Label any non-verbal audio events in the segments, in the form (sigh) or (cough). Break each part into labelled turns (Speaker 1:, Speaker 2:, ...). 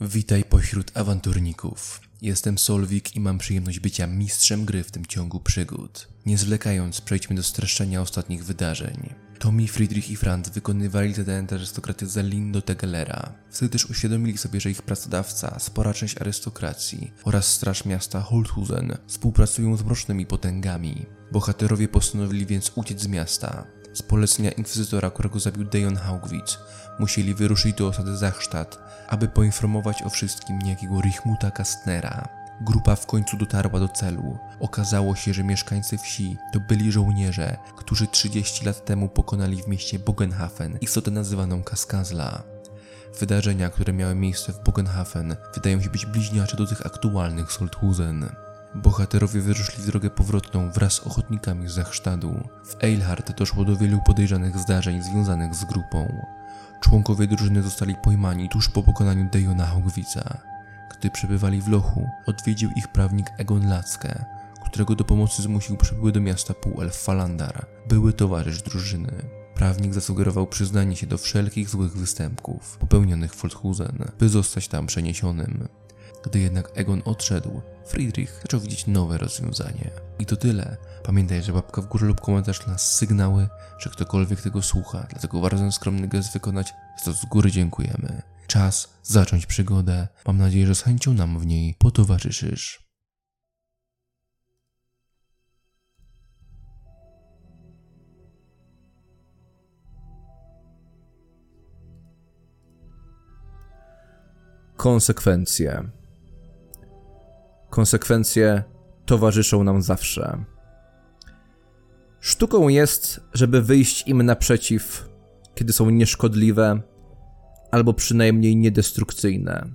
Speaker 1: Witaj pośród awanturników. Jestem Solwik i mam przyjemność bycia mistrzem gry w tym ciągu przygód. Nie zwlekając, przejdźmy do streszczenia ostatnich wydarzeń. Tommy, Friedrich i Franz wykonywali zadania dla arystokraty za Lindo Tegelera. Wtedy też uświadomili sobie, że ich pracodawca, spora część arystokracji oraz straż miasta Holthusen współpracują z mrocznymi potęgami. Bohaterowie postanowili więc uciec z miasta. Z polecenia inkwizytora, którego zabił Dejon Haugwitz, musieli wyruszyć do osady Zachstadt, aby poinformować o wszystkim niejakiego Richmuta Kastnera. Grupa w końcu dotarła do celu. Okazało się, że mieszkańcy wsi to byli żołnierze, którzy 30 lat temu pokonali w mieście Bogenhafen istotę nazywaną Kaskazla. Wydarzenia, które miały miejsce w Bogenhafen, wydają się być bliźniacze do tych aktualnych z Holthusen. Bohaterowie wyruszyli w drogę powrotną wraz z ochotnikami z Zachstadu. W Eilhart doszło do wielu podejrzanych zdarzeń związanych z grupą. Członkowie drużyny zostali pojmani tuż po pokonaniu Dejona Hogwica. Gdy przebywali w lochu, odwiedził ich prawnik Egon Lacke, którego do pomocy zmusił przybyły do miasta półelf Falandar, były towarzysz drużyny. Prawnik zasugerował przyznanie się do wszelkich złych występków popełnionych w Folthusen, by zostać tam przeniesionym. Gdy jednak Egon odszedł, Friedrich zaczął widzieć nowe rozwiązanie. I to tyle. Pamiętaj, że łapka w górę lub komentarz nas sygnały, że ktokolwiek tego słucha, dlatego ten skromny gest wykonać, za to z góry dziękujemy. Czas zacząć przygodę. Mam nadzieję, że z chęcią nam w niej potowarzyszysz.
Speaker 2: Konsekwencje. Konsekwencje towarzyszą nam zawsze. Sztuką jest, żeby wyjść im naprzeciw, kiedy są nieszkodliwe albo przynajmniej niedestrukcyjne.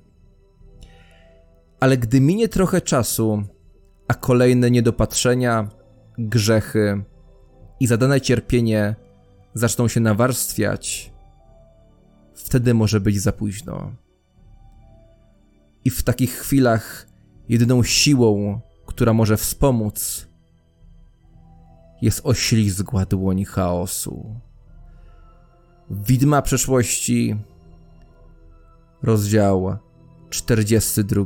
Speaker 2: Ale gdy minie trochę czasu, a kolejne niedopatrzenia, grzechy i zadane cierpienie zaczną się nawarstwiać, wtedy może być za późno. I w takich chwilach jedyną siłą, która może wspomóc, jest oślizgła dłoni chaosu. Widma przeszłości, rozdział 42.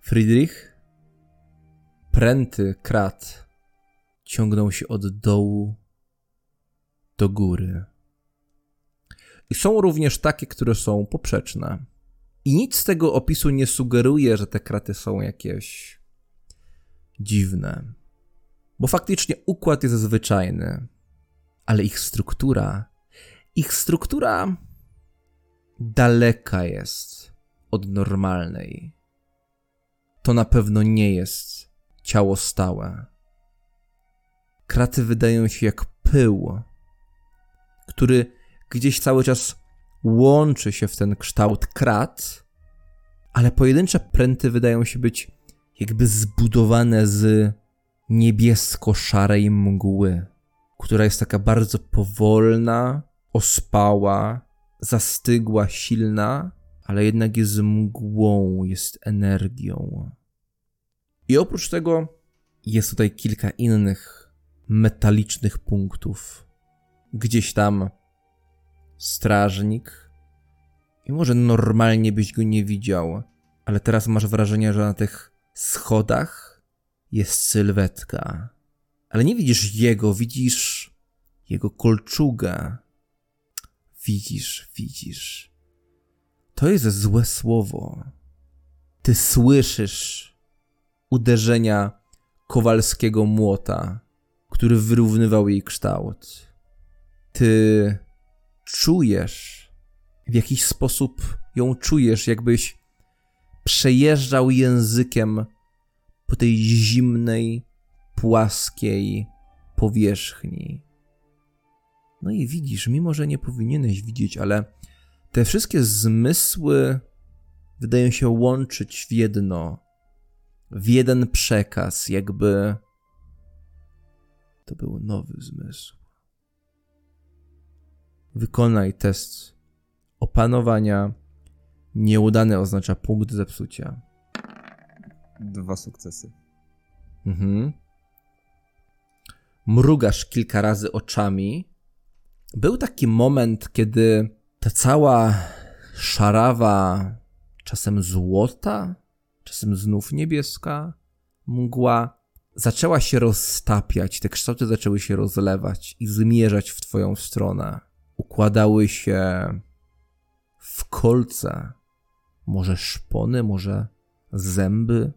Speaker 2: Friedrich? Pręty krat ciągną się od dołu do góry. I są również takie, które są poprzeczne. I nic z tego opisu nie sugeruje, że te kraty są jakieś dziwne. Bo faktycznie układ jest zwyczajny, ale ich struktura, ich struktura daleka jest od normalnej. To na pewno nie jest ciało stałe. Kraty wydają się jak pył, który gdzieś cały czas łączy się w ten kształt krat, ale pojedyncze pręty wydają się być jakby zbudowane z niebiesko-szarej mgły, która jest taka bardzo powolna, ospała, zastygła, silna, ale jednak jest mgłą, jest energią. I oprócz tego jest tutaj kilka innych metalicznych punktów. Gdzieś tam strażnik. I może normalnie byś go nie widział, ale teraz masz wrażenie, że na tych schodach jest sylwetka. Ale nie widzisz jego, widzisz jego kolczugę. Widzisz, widzisz. To jest złe słowo. Ty słyszysz uderzenia kowalskiego młota, który wyrównywał jej kształt. Ty czujesz, w jakiś sposób ją czujesz, jakbyś przejeżdżał językiem po tej zimnej, płaskiej powierzchni. No i widzisz, mimo że nie powinieneś widzieć, ale te wszystkie zmysły wydają się łączyć w jedno, w jeden przekaz, jakby to był nowy zmysł. Wykonaj test opanowania Nieudany oznacza punkt zepsucia.
Speaker 3: Dwa sukcesy.
Speaker 2: Mhm. Mrugasz kilka razy oczami. Był taki moment, kiedy ta cała szarawa, czasem złota, czasem znów niebieska, mgła zaczęła się roztapiać, te kształty zaczęły się rozlewać i zmierzać w twoją stronę. Układały się w kolce, może szpony, może zęby,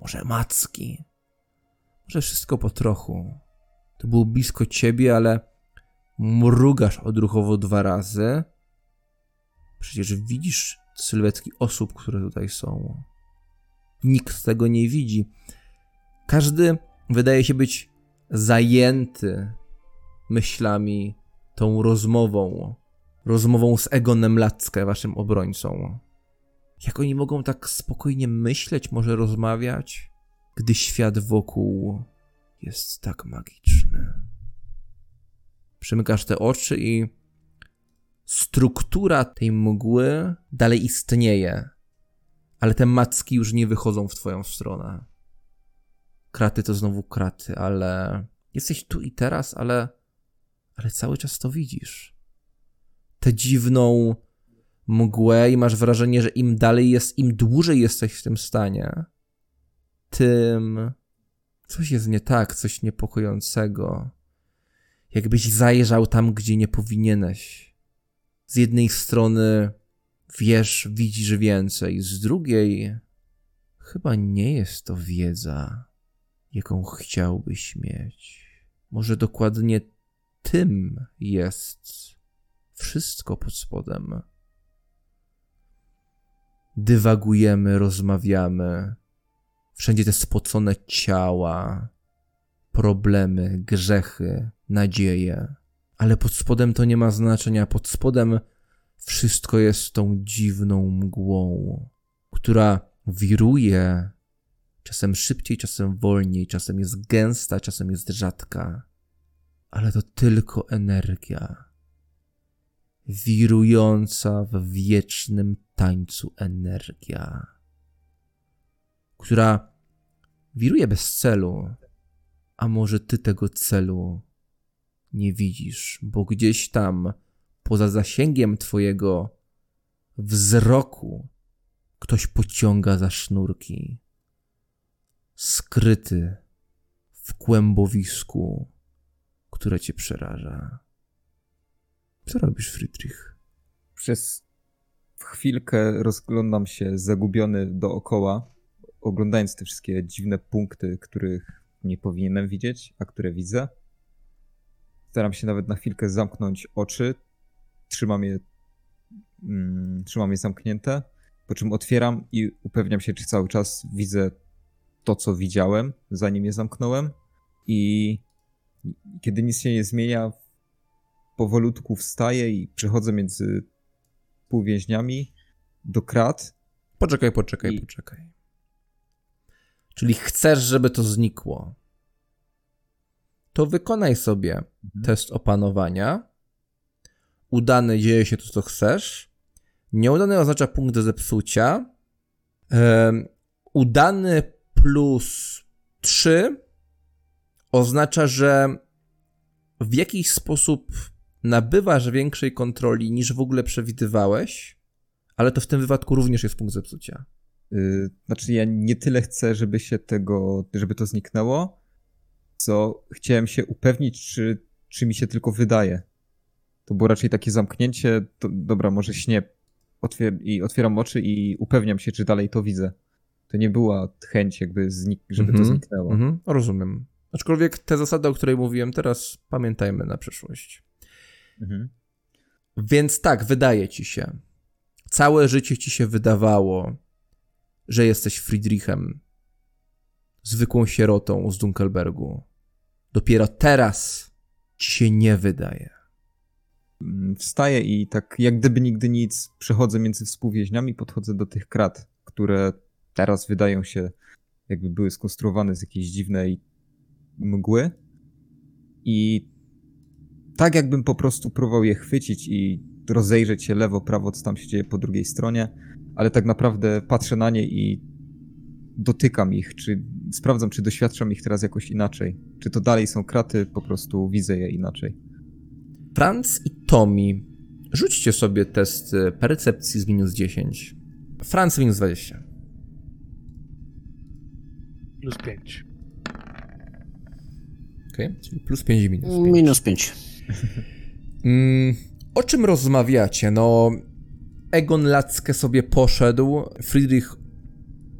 Speaker 2: może macki, może wszystko po trochu. To było blisko ciebie, ale mrugasz odruchowo dwa razy. Przecież widzisz sylwetki osób, które tutaj są. Nikt tego nie widzi. Każdy wydaje się być zajęty myślami, tą rozmową, rozmową z Egonem Lackę, waszym obrońcą. Jak oni mogą tak spokojnie myśleć, może rozmawiać, gdy świat wokół jest tak magiczny? Przymykasz te oczy i struktura tej mgły dalej istnieje, ale te macki już nie wychodzą w twoją stronę. Kraty to znowu kraty, ale jesteś tu i teraz, ale, ale cały czas to widzisz. Tę dziwną mgłę i masz wrażenie, że im dalej jest, im dłużej jesteś w tym stanie, tym coś jest nie tak, coś niepokojącego. Jakbyś zajrzał tam, gdzie nie powinieneś. Z jednej strony wiesz, widzisz więcej, z drugiej chyba nie jest to wiedza, jaką chciałbyś mieć. Może dokładnie tym jest wszystko pod spodem dywagujemy, rozmawiamy. Wszędzie te spocone ciała, problemy, grzechy, nadzieje. Ale pod spodem to nie ma znaczenia. Pod spodem wszystko jest tą dziwną mgłą, która wiruje, czasem szybciej, czasem wolniej, czasem jest gęsta, czasem jest rzadka. Ale to tylko energia wirująca w wiecznym tańcu energia, która wiruje bez celu, a może ty tego celu nie widzisz, bo gdzieś tam, poza zasięgiem twojego wzroku, ktoś pociąga za sznurki, skryty w kłębowisku, które cię przeraża. Co robisz, Friedrich?
Speaker 3: Przez chwilkę rozglądam się zagubiony dookoła, oglądając te wszystkie dziwne punkty, których nie powinienem widzieć, a które widzę. Staram się nawet na chwilkę zamknąć oczy. Trzymam je, mm, trzymam je zamknięte, po czym otwieram i upewniam się, czy cały czas widzę to, co widziałem, zanim je zamknąłem. I kiedy nic się nie zmienia, powolutku wstaję i przechodzę między półwięźniami do krat.
Speaker 2: Poczekaj, poczekaj, I... poczekaj. Czyli chcesz, żeby to znikło. To wykonaj sobie mhm. test opanowania. Udany dzieje się to, co chcesz. Nieudany oznacza punkt do zepsucia. Udany plus 3 oznacza, że w jakiś sposób nabywasz większej kontroli niż w ogóle przewidywałeś, ale to w tym wypadku również jest punkt zepsucia.
Speaker 3: Yy, znaczy ja nie tyle chcę, żeby się tego, żeby to zniknęło, co chciałem się upewnić, czy, czy mi się tylko wydaje. To było raczej takie zamknięcie, to, dobra, może śnie otwier i otwieram oczy i upewniam się, czy dalej to widzę. To nie była chęć jakby, żeby mm -hmm, to mhm, zniknęło. Mm -hmm,
Speaker 2: rozumiem. Aczkolwiek te zasady, o której mówiłem teraz, pamiętajmy na przyszłość. Mhm. Więc tak, wydaje ci się. Całe życie ci się wydawało, że jesteś Friedrichem, zwykłą sierotą z Dunkelbergu. Dopiero teraz ci się nie wydaje.
Speaker 3: Mm, wstaję i tak jak gdyby nigdy nic przechodzę między współwieźniami, podchodzę do tych krat, które teraz wydają się jakby były skonstruowane z jakiejś dziwnej mgły. I tak jakbym po prostu próbował je chwycić i rozejrzeć się lewo, prawo, co tam się dzieje po drugiej stronie, ale tak naprawdę patrzę na nie i dotykam ich, czy sprawdzam, czy doświadczam ich teraz jakoś inaczej. Czy to dalej są kraty, po prostu widzę je inaczej.
Speaker 2: Franz i Tommy, rzućcie sobie test y, percepcji z minus 10. Franz minus 20.
Speaker 4: Plus 5.
Speaker 2: Okej, czyli plus 5 i minus 5.
Speaker 5: Minus 5. (laughs)
Speaker 2: Mm, o czym rozmawiacie? No, Egon Lackę sobie poszedł, Friedrich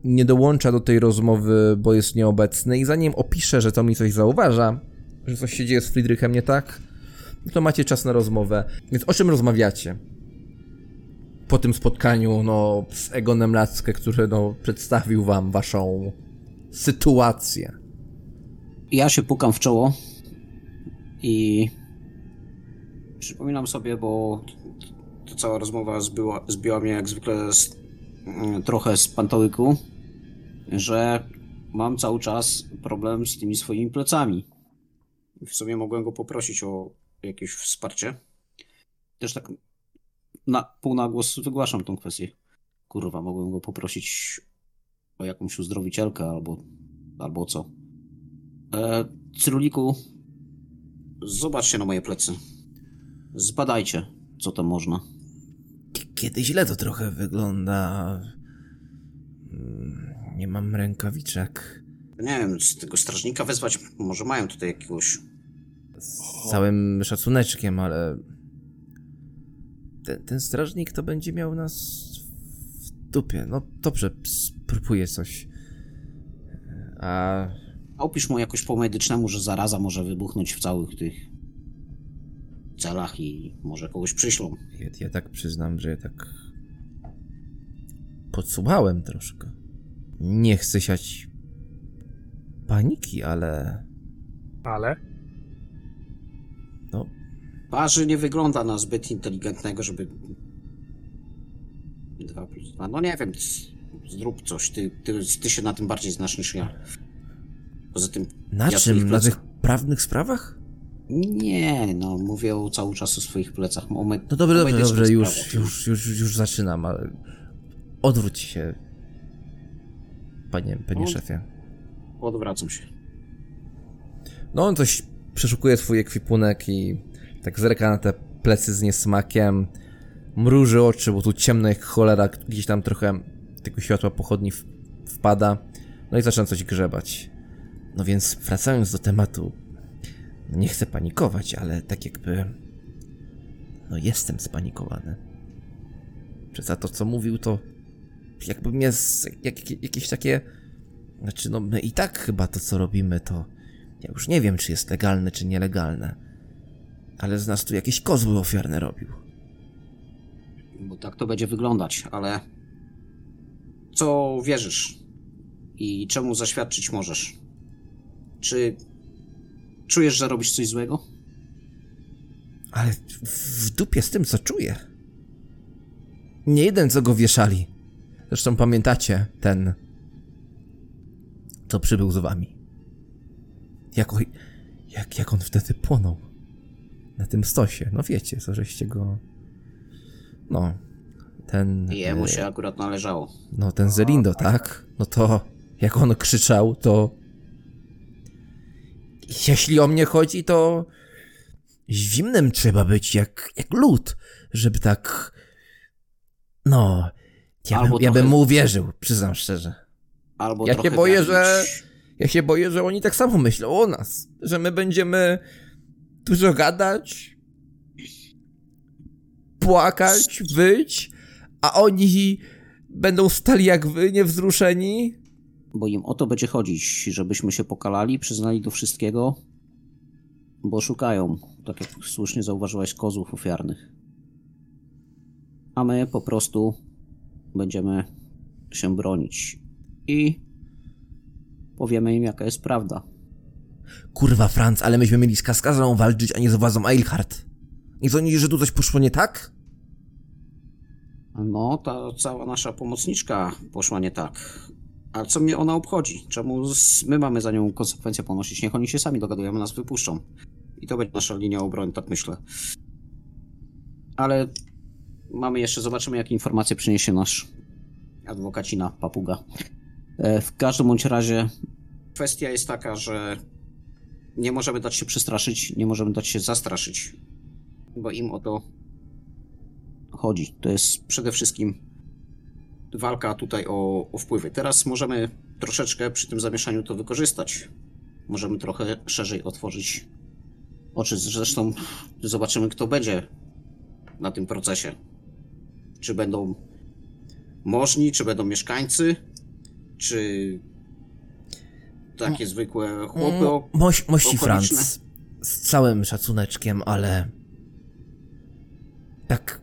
Speaker 2: nie dołącza do tej rozmowy, bo jest nieobecny i zanim opiszę, że to mi coś zauważa, że coś się dzieje z Friedrichem nie tak, to macie czas na rozmowę. Więc o czym rozmawiacie? Po tym spotkaniu, no, z Egonem Lackę, który, no, przedstawił wam waszą sytuację.
Speaker 5: Ja się pukam w czoło i przypominam sobie, bo ta cała rozmowa zbiła mnie jak zwykle z, mm, trochę z pantołyku, że mam cały czas problem z tymi swoimi plecami. W sumie mogłem go poprosić o jakieś wsparcie. Też tak na pół na głos wygłaszam tą kwestię. Kurwa, mogłem go poprosić o jakąś uzdrowicielkę albo, albo co. E, Cyruliku, zobaczcie na moje plecy. Zbadajcie, co tam można.
Speaker 2: Kiedy źle to trochę wygląda. Nie mam rękawiczek.
Speaker 5: Nie wiem, z tego strażnika wezwać, może mają tutaj jakiegoś...
Speaker 2: Z całym szacuneczkiem, ale. Ten, ten strażnik to będzie miał nas w dupie. No dobrze, spróbuję coś. A.
Speaker 5: A opisz mu jakoś po medycznemu, że zaraza może wybuchnąć w całych tych celach i może kogoś przyślą.
Speaker 2: Ja, ja tak przyznam, że ja tak. Podsłuchałem troszkę. Nie chcę siać paniki, ale.
Speaker 4: Ale
Speaker 5: Parzy nie wygląda na zbyt inteligentnego, żeby... 2 plus 2, no nie wiem, zrób coś, ty, ty, ty się na tym bardziej znasz niż ja. Poza tym...
Speaker 2: na
Speaker 5: ja
Speaker 2: czym? Na tych prawnych sprawach?
Speaker 5: Nie, no mówię cały czas o swoich plecach. O me-
Speaker 2: No dobrze, dobrze, dobrze, już, już, już, już zaczynam, ale odwróć się, panie, panie
Speaker 5: No.
Speaker 2: szefie.
Speaker 5: Odwracam się.
Speaker 2: No on coś przeszukuje swój ekwipunek i tak zerka na te plecy z niesmakiem, mruży oczy, bo tu ciemno jak cholera, gdzieś tam trochę tego światła pochodni wpada, no i zaczyna coś grzebać. No więc wracając do tematu, no nie chcę panikować, ale tak jakby, no jestem spanikowany. Przez to, co mówił, to jakby mnie jak, jak, jakieś takie, znaczy no my i tak chyba to, co robimy, to ja już nie wiem, czy jest legalne, czy nielegalne. Ale z nas tu jakieś kozły ofiarne robił.
Speaker 5: Bo tak to będzie wyglądać, ale... Co wierzysz? I czemu zaświadczyć możesz? Czy czujesz, że robisz coś złego?
Speaker 2: Ale w- dupie z tym, co czuję. Nie jeden, co go wieszali. Zresztą pamiętacie ten, co przybył z wami. Jak, jak, jak on wtedy płonął. Na tym stosie. No wiecie, co żeście go... No, ten...
Speaker 5: Jemu
Speaker 2: e,
Speaker 5: się akurat należało.
Speaker 2: No, ten Zelindo, tak? No to jak on krzyczał, to. Jeśli o mnie chodzi, to. Zimnym trzeba być jak, jak lód, żeby tak. No. Ja, bym, ja bym mu uwierzył, przyznam szczerze.
Speaker 5: Albo
Speaker 2: Ja się boję, że- Ja się boję, że oni tak samo myślą o nas. Że my będziemy dużo gadać, płakać, wyć, a oni będą stali jak wy, niewzruszeni.
Speaker 5: Bo im o to będzie chodzić, żebyśmy się pokalali, przyznali do wszystkiego, bo szukają, tak jak słusznie zauważyłeś, kozłów ofiarnych. A my po prostu będziemy się bronić i powiemy im, jaka jest prawda.
Speaker 2: Kurwa, Franz, ale myśmy mieli z Kaskazą walczyć, a nie z władzą Eilhart. Nie sądzisz, że tu coś poszło nie tak?
Speaker 5: No, ta cała nasza pomocniczka poszła nie tak. A co mnie ona obchodzi? Czemu my mamy za nią konsekwencje ponosić? Niech oni się sami dogadują, nas wypuszczą. I to będzie nasza linia obrony, tak myślę. Ale mamy jeszcze, zobaczymy jakie informacje przyniesie nasz adwokacina, papuga. E, W każdym bądź razie kwestia jest taka, że nie możemy dać się przestraszyć, nie możemy dać się zastraszyć, bo im o to chodzi. To jest przede wszystkim walka tutaj o, o wpływy. Teraz możemy troszeczkę przy tym zamieszaniu to wykorzystać. Możemy trochę szerzej otworzyć oczy. Zresztą zobaczymy, kto będzie na tym procesie. Czy będą możni, czy będą mieszkańcy, czy takie zwykłe chłopy. o-
Speaker 2: Moś, mości. Franz, z całym szacuneczkiem, ale tak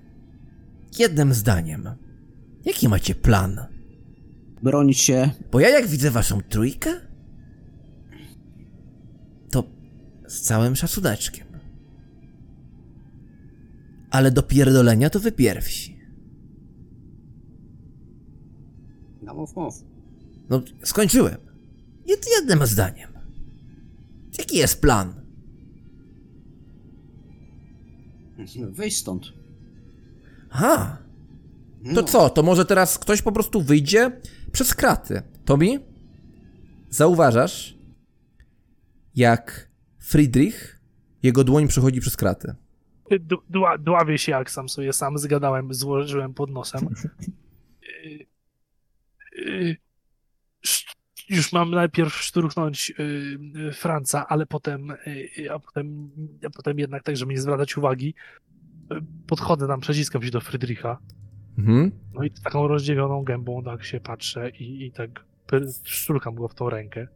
Speaker 2: jednym zdaniem. Jaki macie plan?
Speaker 5: Bronić się.
Speaker 2: Bo ja jak widzę waszą trójkę, to z całym szacuneczkiem. Ale do pierdolenia to wy pierwsi.
Speaker 5: No mów, mów.
Speaker 2: No, skończyłem. Jed jednym zdaniem. Jaki jest plan?
Speaker 5: Wyjść stąd.
Speaker 2: Aha, to
Speaker 5: No.
Speaker 2: co? To może teraz ktoś po prostu wyjdzie przez kraty. Tomi? Zauważasz, jak Friedrich, jego dłoń przechodzi przez kraty.
Speaker 4: Du- Dła, dławię się, jak sam sobie sam zgadałem, złożyłem pod nosem. (laughs) Y, y, sz- Już mam najpierw szturchnąć y, y, Franca, ale potem, y, a potem, a potem jednak tak, żeby nie zwracać uwagi, y, podchodzę tam, przeciskam się do Frydricha.
Speaker 2: Mhm.
Speaker 4: No i taką rozdziawioną gębą tak się patrzę i, i tak szturkam go w tą rękę.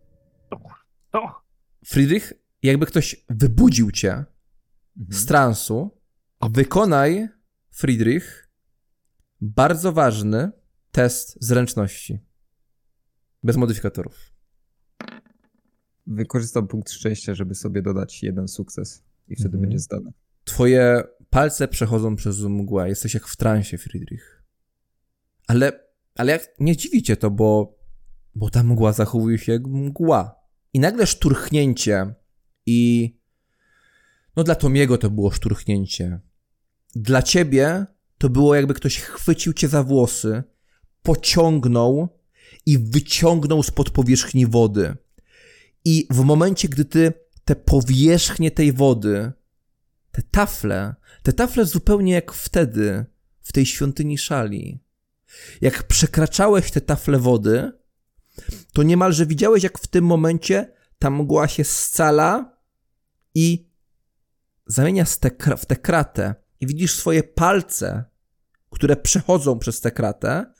Speaker 4: No, no.
Speaker 2: Friedrich, jakby ktoś wybudził cię
Speaker 3: Mhm.
Speaker 2: z transu, wykonaj, Friedrich, bardzo ważny test zręczności. Bez modyfikatorów.
Speaker 3: Wykorzystam punkt szczęścia, żeby sobie dodać jeden sukces i wtedy
Speaker 2: Mhm.
Speaker 3: będzie zdane.
Speaker 2: Twoje palce przechodzą przez mgłę. Jesteś jak w transie, Friedrich. Ale, ale jak nie dziwicie to, bo, bo ta mgła zachowuje się jak mgła. I nagle szturchnięcie i no dla Tomiego to było szturchnięcie. Dla ciebie to było jakby ktoś chwycił cię za włosy, pociągnął i wyciągnął spod powierzchni wody. I w momencie, gdy ty te powierzchnie tej wody te tafle, te tafle zupełnie jak wtedy, w tej świątyni szali. Jak przekraczałeś te tafle wody, to niemalże widziałeś, jak w tym momencie ta mgła się scala i zamienia w tę kratę. I widzisz swoje palce, które przechodzą przez tę kratę,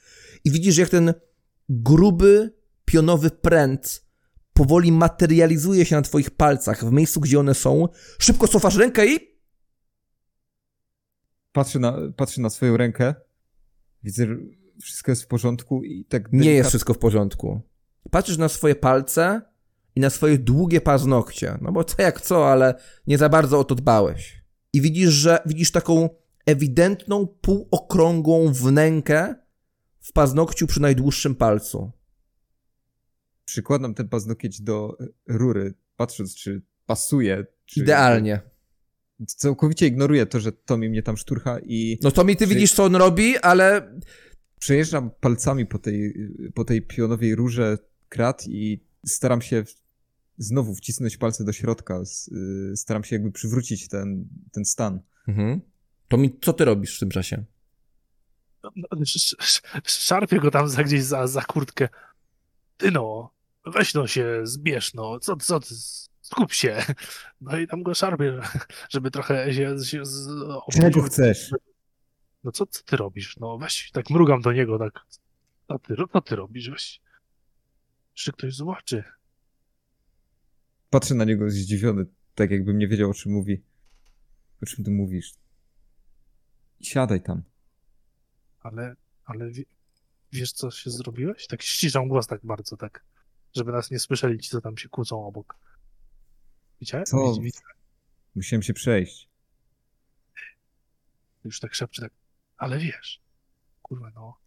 Speaker 2: i widzisz, jak ten gruby, pionowy pręt powoli materializuje się na twoich palcach, w miejscu, gdzie one są. Szybko cofasz rękę i
Speaker 3: Patrzę na, patrzę na swoją rękę, widzę, że wszystko jest w porządku i tak
Speaker 2: Nie jest wszystko w porządku. Patrzysz na swoje palce i na swoje długie paznokcie. No bo co jak co, ale nie za bardzo o to dbałeś. I widzisz, że widzisz taką ewidentną, półokrągłą wnękę w paznokciu przy najdłuższym palcu.
Speaker 3: Przykładam ten paznokieć do e, rury, patrząc, czy pasuje. Czy
Speaker 2: Idealnie.
Speaker 3: Całkowicie ignoruję to, że Tommy mnie tam szturcha i
Speaker 2: No to mi ty widzisz, co on robi, ale
Speaker 3: przejeżdżam palcami po tej, po tej pionowej rurze krat i staram się znowu wcisnąć palce do środka. Y, Staram się jakby przywrócić ten, ten stan.
Speaker 2: Mhm. To mi, co ty robisz w tym czasie?
Speaker 4: No, sz- sz- Szarpię go tam za gdzieś za, za kurtkę. Ty no, weź no się, zbierz no, co, co ty, skup się. No i tam go szarpię, (laughs) żeby trochę się, się z, obudził.
Speaker 3: chcesz?
Speaker 4: No co, co ty robisz? No weź, tak mrugam do niego, tak. Co ty, co ty robisz? Weź. Czy ktoś zobaczy?
Speaker 3: Patrzę na niego zdziwiony, tak jakbym nie wiedział, o czym mówi. O czym ty mówisz? Siadaj tam.
Speaker 4: Ale, ale wie, wiesz co się zrobiłeś? Tak ściszam głos tak bardzo, tak, żeby nas nie słyszeli ci, co tam się kłócą obok. Widziałeś?
Speaker 3: Co? Musiałem się przejść.
Speaker 4: Już tak szepczy, tak, ale wiesz, kurwa, no,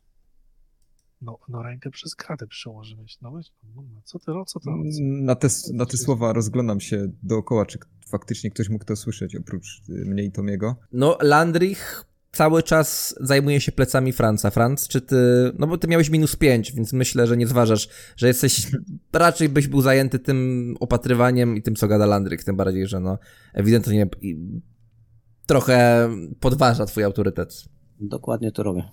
Speaker 4: no, no rękę przez kratę przełożyłeś, no weź, no, no, co ty, no, co to, co?
Speaker 3: Na te, na te słowa rozglądam się dookoła, czy faktycznie ktoś mógł to słyszeć, oprócz y, mnie i Tomiego.
Speaker 2: No, Landrich cały czas zajmuje się plecami Franca. Franc, czy ty, no bo ty miałeś minus 5, więc myślę, że nie zważasz, że jesteś, (laughs) raczej byś był zajęty tym opatrywaniem i tym, co gada Landryk, tym bardziej, że no ewidentnie trochę podważa twój autorytet.
Speaker 5: Dokładnie to robię.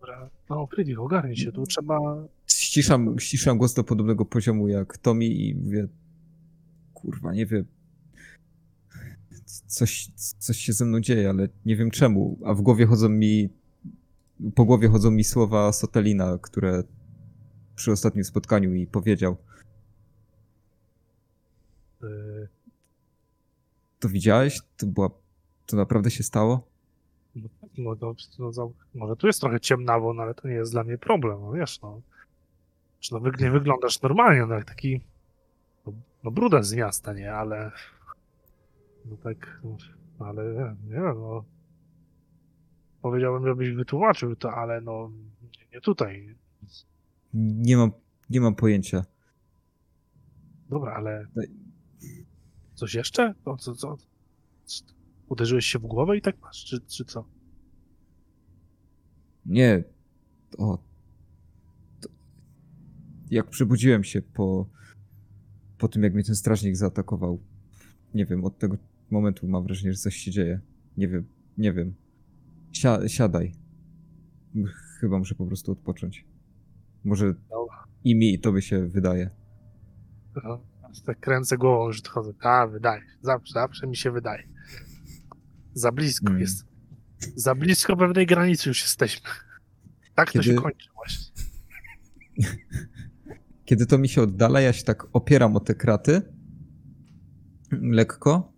Speaker 4: Dobra. No, Friedrich, ogarnij się, tu trzeba...
Speaker 3: Ściszam, ściszam głos do podobnego poziomu jak Tommy i mówię, kurwa, nie wiem, coś, coś się ze mną dzieje, ale nie wiem czemu, a w głowie chodzą mi, po głowie chodzą mi słowa Sotelina, które przy ostatnim spotkaniu mi powiedział.
Speaker 4: y,
Speaker 3: To widziałeś? To była, to naprawdę się stało?
Speaker 4: No, no, no, no, za- może tu jest trochę ciemnawo, no ale to nie jest dla mnie problem, no wiesz, no. Czy no, nie wyglądasz normalnie, no jak taki, no, no brudas z miasta, nie, ale, no tak, no, ale nie, wiem, no. Powiedziałbym, żebyś wytłumaczył to, ale no, nie, tutaj.
Speaker 3: Nie mam, nie mam pojęcia.
Speaker 4: Dobra, ale
Speaker 3: Daj.
Speaker 4: coś jeszcze? No, co, co? Co? Uderzyłeś się w głowę i tak masz, czy, czy co?
Speaker 3: Nie. O. To... Jak przebudziłem się po, po tym, jak mnie ten strażnik zaatakował. Nie wiem, od tego momentu mam wrażenie, że coś się dzieje. Nie wiem, nie wiem. Sia siadaj. Chyba muszę po prostu odpocząć. Może
Speaker 4: Dobra.
Speaker 3: i mi to by się wydaje.
Speaker 4: No, tak kręcę głową, że chodzę. A, wydaje. Zawsze, zawsze mi się wydaje. Za blisko
Speaker 3: Mm.
Speaker 4: jest. Za blisko pewnej granicy już jesteśmy. Tak to się
Speaker 3: Kiedy-
Speaker 4: kończy właśnie. (laughs)
Speaker 3: Kiedy to mi się oddala, ja się tak opieram o te kraty lekko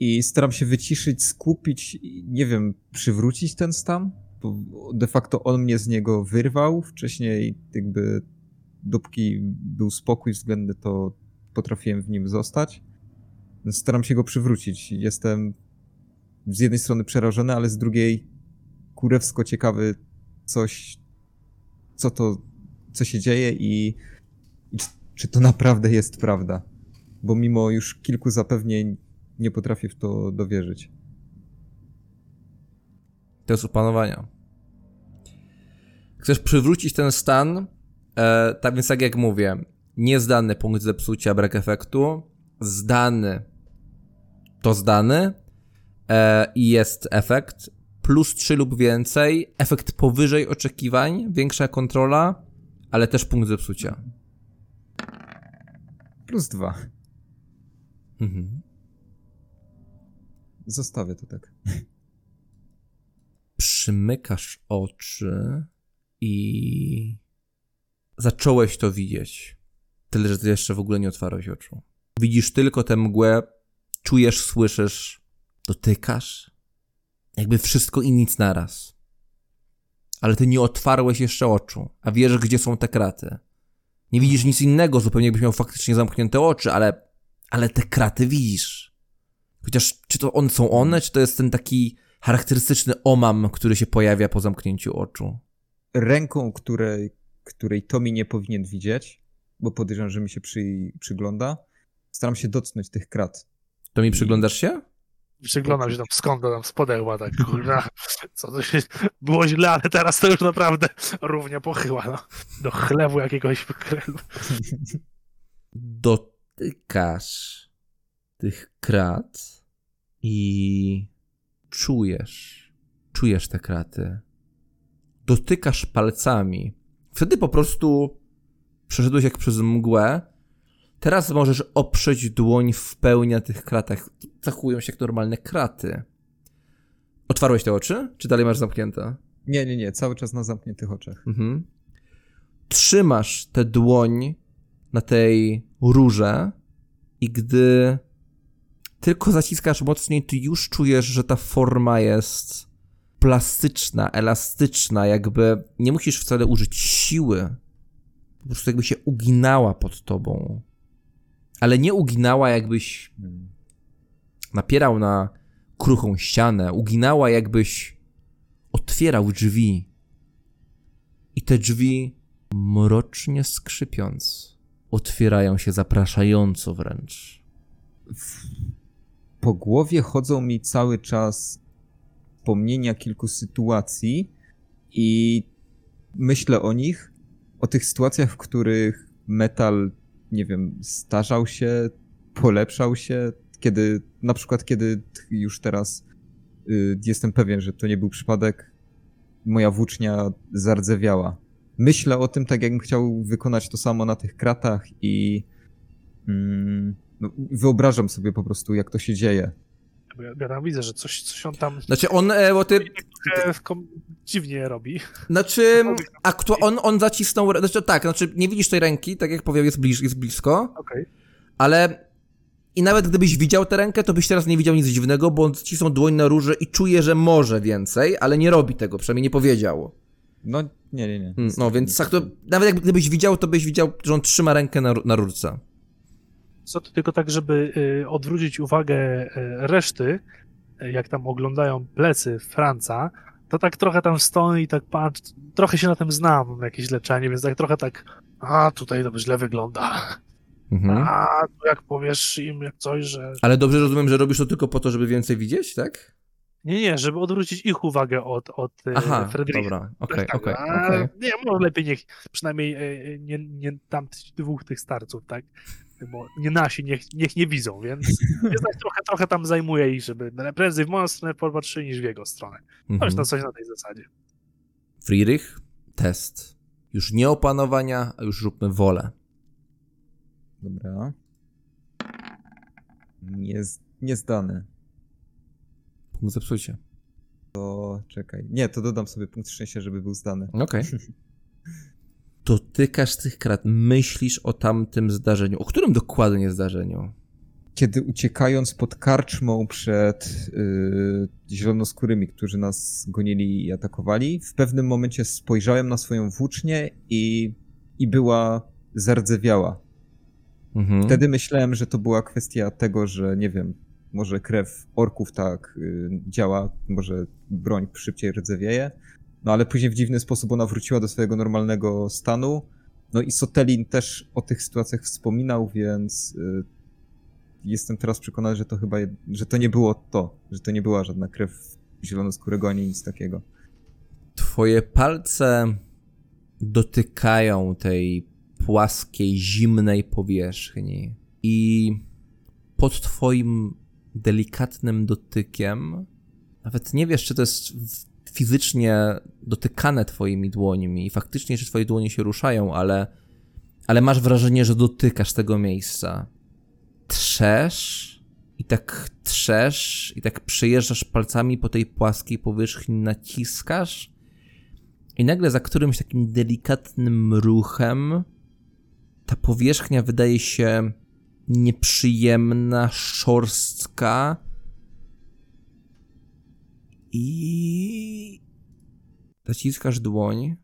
Speaker 3: i staram się wyciszyć, skupić, nie wiem, przywrócić ten stan, bo de facto on mnie z niego wyrwał. Wcześniej jakby dopóki był spokój względny, to potrafiłem w nim zostać. Staram się go przywrócić. Jestem z jednej strony przerażony, ale z drugiej kurewsko ciekawy coś, co to, co się dzieje i i czy to naprawdę jest prawda? Bo mimo już kilku zapewnień nie potrafię w to dowierzyć.
Speaker 2: To jest opanowania. Chcesz przywrócić ten stan, e, tak więc tak jak mówię, niezdany punkt zepsucia, brak efektu, zdany to zdany e, i jest efekt, plus 3 lub więcej, efekt powyżej oczekiwań, większa kontrola, ale też punkt zepsucia.
Speaker 3: Plus dwa.
Speaker 2: Mhm.
Speaker 3: Zostawię to tak.
Speaker 2: przymykasz oczy i zacząłeś to widzieć. Tyle, że ty jeszcze w ogóle nie otwarłeś oczu. Widzisz tylko tę mgłę, czujesz, słyszysz, dotykasz. Jakby wszystko i nic naraz. Ale ty nie otwarłeś jeszcze oczu, a wiesz, gdzie są te kraty. Nie widzisz nic innego, zupełnie jakbyś miał faktycznie zamknięte oczy, ale, ale te kraty widzisz. Chociaż czy to one są one, czy to jest ten taki charakterystyczny omam, który się pojawia po zamknięciu oczu.
Speaker 3: Ręką, której, której Tomi nie powinien widzieć, bo podejrzewam, że mi się przy, przygląda, staram się dotknąć tych krat.
Speaker 2: To mi przyglądasz się?
Speaker 4: Przyglądam się tam skąd tam z podełba, tak kurwa, co to się, było źle, ale teraz to już naprawdę równie pochyła, no. Do chlewu jakiegoś.
Speaker 2: Dotykasz tych krat i czujesz, czujesz te kraty. Dotykasz palcami. Wtedy po prostu przeszedłeś jak przez mgłę. Teraz możesz oprzeć dłoń w pełni na tych kratach. Zachowują się jak normalne kraty. Otwarłeś te oczy? Czy dalej masz zamknięte?
Speaker 3: Nie, nie, nie, cały czas na zamkniętych oczach.
Speaker 2: Mhm. Trzymasz tę dłoń na tej rurze i gdy tylko zaciskasz mocniej, ty już czujesz, że ta forma jest plastyczna, elastyczna, jakby nie musisz wcale użyć siły. Po prostu jakby się uginała pod tobą. Ale nie uginała, jakbyś napierał na kruchą ścianę, uginała, jakbyś otwierał drzwi. I te drzwi, mrocznie skrzypiąc, otwierają się zapraszająco wręcz.
Speaker 3: Po głowie chodzą mi cały czas wspomnienia kilku sytuacji i myślę o nich, o tych sytuacjach, w których metal, nie wiem, starzał się, polepszał się, kiedy, na przykład kiedy już teraz y, jestem pewien, że to nie był przypadek, moja włócznia zardzewiała. Myślę o tym tak, jakbym chciał wykonać to samo na tych kratach i mm, no, wyobrażam sobie po prostu, jak to się dzieje.
Speaker 4: Ja, ja tam widzę, że coś, coś on tam
Speaker 2: Znaczy on, e, bo ty,
Speaker 4: kom- dziwnie robi.
Speaker 2: znaczy, (laughs) aktu- on, on zacisnął, znaczy tak, znaczy nie widzisz tej ręki, tak jak powiedział, jest, bliż, jest blisko,
Speaker 4: Okej.
Speaker 2: ale i nawet gdybyś widział tę rękę, to byś teraz nie widział nic dziwnego, bo on zacisnął dłoń na róże i czuje, że może więcej, ale nie robi tego, przynajmniej nie powiedział.
Speaker 3: No, nie, nie, nie.
Speaker 2: Mm, No więc tak to, nawet jak gdybyś widział, to byś widział, że on trzyma rękę na, na rurce.
Speaker 4: Co to tylko tak, żeby y, odwrócić uwagę y, reszty, y, jak tam oglądają plecy Franca, to tak trochę tam stoi i tak patrz, trochę się na tym znam, jakieś leczenie, więc tak trochę tak, a tutaj to źle wygląda,
Speaker 2: Mhm.
Speaker 4: a tu jak powiesz im jak coś, że...
Speaker 2: Ale dobrze rozumiem, że robisz to tylko po to, żeby więcej widzieć, tak?
Speaker 4: Nie, nie, żeby odwrócić ich uwagę od, od y,
Speaker 2: Aha,
Speaker 4: Fredrika.
Speaker 2: dobra, okej,
Speaker 4: Tak,
Speaker 2: okej,
Speaker 4: a,
Speaker 2: okej.
Speaker 4: Nie, może lepiej niech, przynajmniej y, nie, nie tam dwóch tych starców, tak? Bo nie nasi, niech, niech nie widzą, więc (laughs) jednak trochę, trochę tam zajmuje ich, żeby prędzej w moją stronę popatrzyli niż w jego stronę. To
Speaker 2: Mhm.
Speaker 4: jest na coś na tej zasadzie.
Speaker 2: Friedrich, test. Już nie opanowania, a już róbmy wolę.
Speaker 3: Dobra. Nie, z- nie zdany.
Speaker 2: Punkt zepsucie.
Speaker 3: To czekaj. Nie, to dodam sobie punkt szczęścia, żeby był zdany.
Speaker 2: Okej. (laughs) Dotykasz tych krat, myślisz o tamtym zdarzeniu. O którym dokładnie zdarzeniu?
Speaker 3: Kiedy uciekając pod karczmą przed yy, zielonoskórymi, którzy nas gonili i atakowali, w pewnym momencie spojrzałem na swoją włócznię i, i była zardzewiała.
Speaker 2: Mhm.
Speaker 3: Wtedy myślałem, że to była kwestia tego, że nie wiem, może krew orków tak y, działa, może broń szybciej rdzewieje. No ale później w dziwny sposób ona wróciła do swojego normalnego stanu. No i Sotelin też o tych sytuacjach wspominał, więc y, jestem teraz przekonany, że to chyba, że to nie było to, że to nie była żadna krew zielonoskórego ani nic takiego.
Speaker 2: Twoje palce dotykają tej płaskiej, zimnej powierzchni i pod twoim delikatnym dotykiem, nawet nie wiesz, czy to jest fizycznie dotykane twoimi dłońmi i faktycznie, czy twoje dłonie się ruszają, ale, ale masz wrażenie, że dotykasz tego miejsca. Trzesz i tak trzesz i tak przejeżdżasz palcami po tej płaskiej powierzchni, naciskasz i nagle za którymś takim delikatnym ruchem ta powierzchnia wydaje się nieprzyjemna, szorstka i zaciskasz dłoń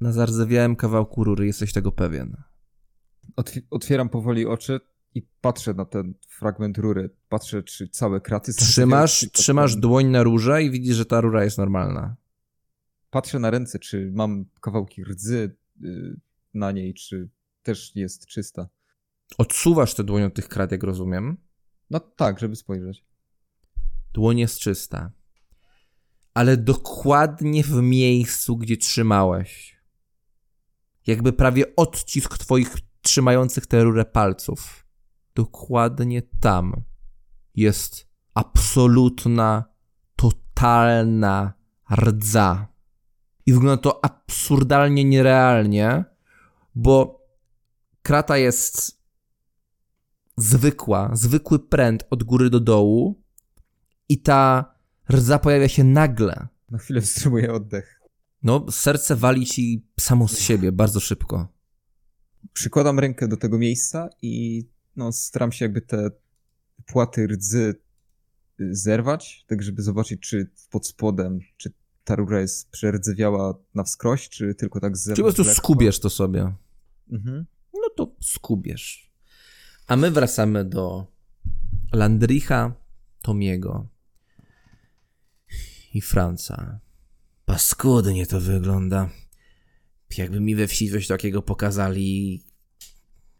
Speaker 2: na zardzewiałym kawałku rury, jesteś tego pewien.
Speaker 3: Otw- otwieram powoli oczy i patrzę na ten fragment rury. Patrzę, czy całe kraty są
Speaker 2: Trzymasz, trzymasz dłoń na rurze i widzisz, że ta rura jest normalna.
Speaker 3: Patrzę na ręce, czy mam kawałki rdzy y, na niej, czy też jest czysta.
Speaker 2: Odsuwasz tę dłoń od tych krat, jak rozumiem.
Speaker 3: No tak, żeby spojrzeć.
Speaker 2: Dłoń jest czysta. Ale dokładnie w miejscu, gdzie trzymałeś. Jakby prawie odcisk twoich trzymających tę rurę palców. Dokładnie tam jest absolutna, totalna rdza. I wygląda to absurdalnie nierealnie, bo krata jest zwykła, zwykły pręt od góry do dołu i ta rdza pojawia się nagle.
Speaker 3: Na chwilę wstrzymuję oddech.
Speaker 2: No, serce wali ci samo z siebie bardzo szybko.
Speaker 3: Przykładam rękę do tego miejsca i no, staram się jakby te płaty rdzy y, zerwać, tak żeby zobaczyć, czy pod spodem, czy ta rura jest przerdzewiała na wskroś, czy tylko tak z
Speaker 2: Czy po prostu skubiesz to sobie.
Speaker 3: Mhm.
Speaker 2: No to skubiesz. A my wracamy do Landricha, Tomiego i Franca. Paskudnie to wygląda. Jakby mi we wsi coś takiego pokazali,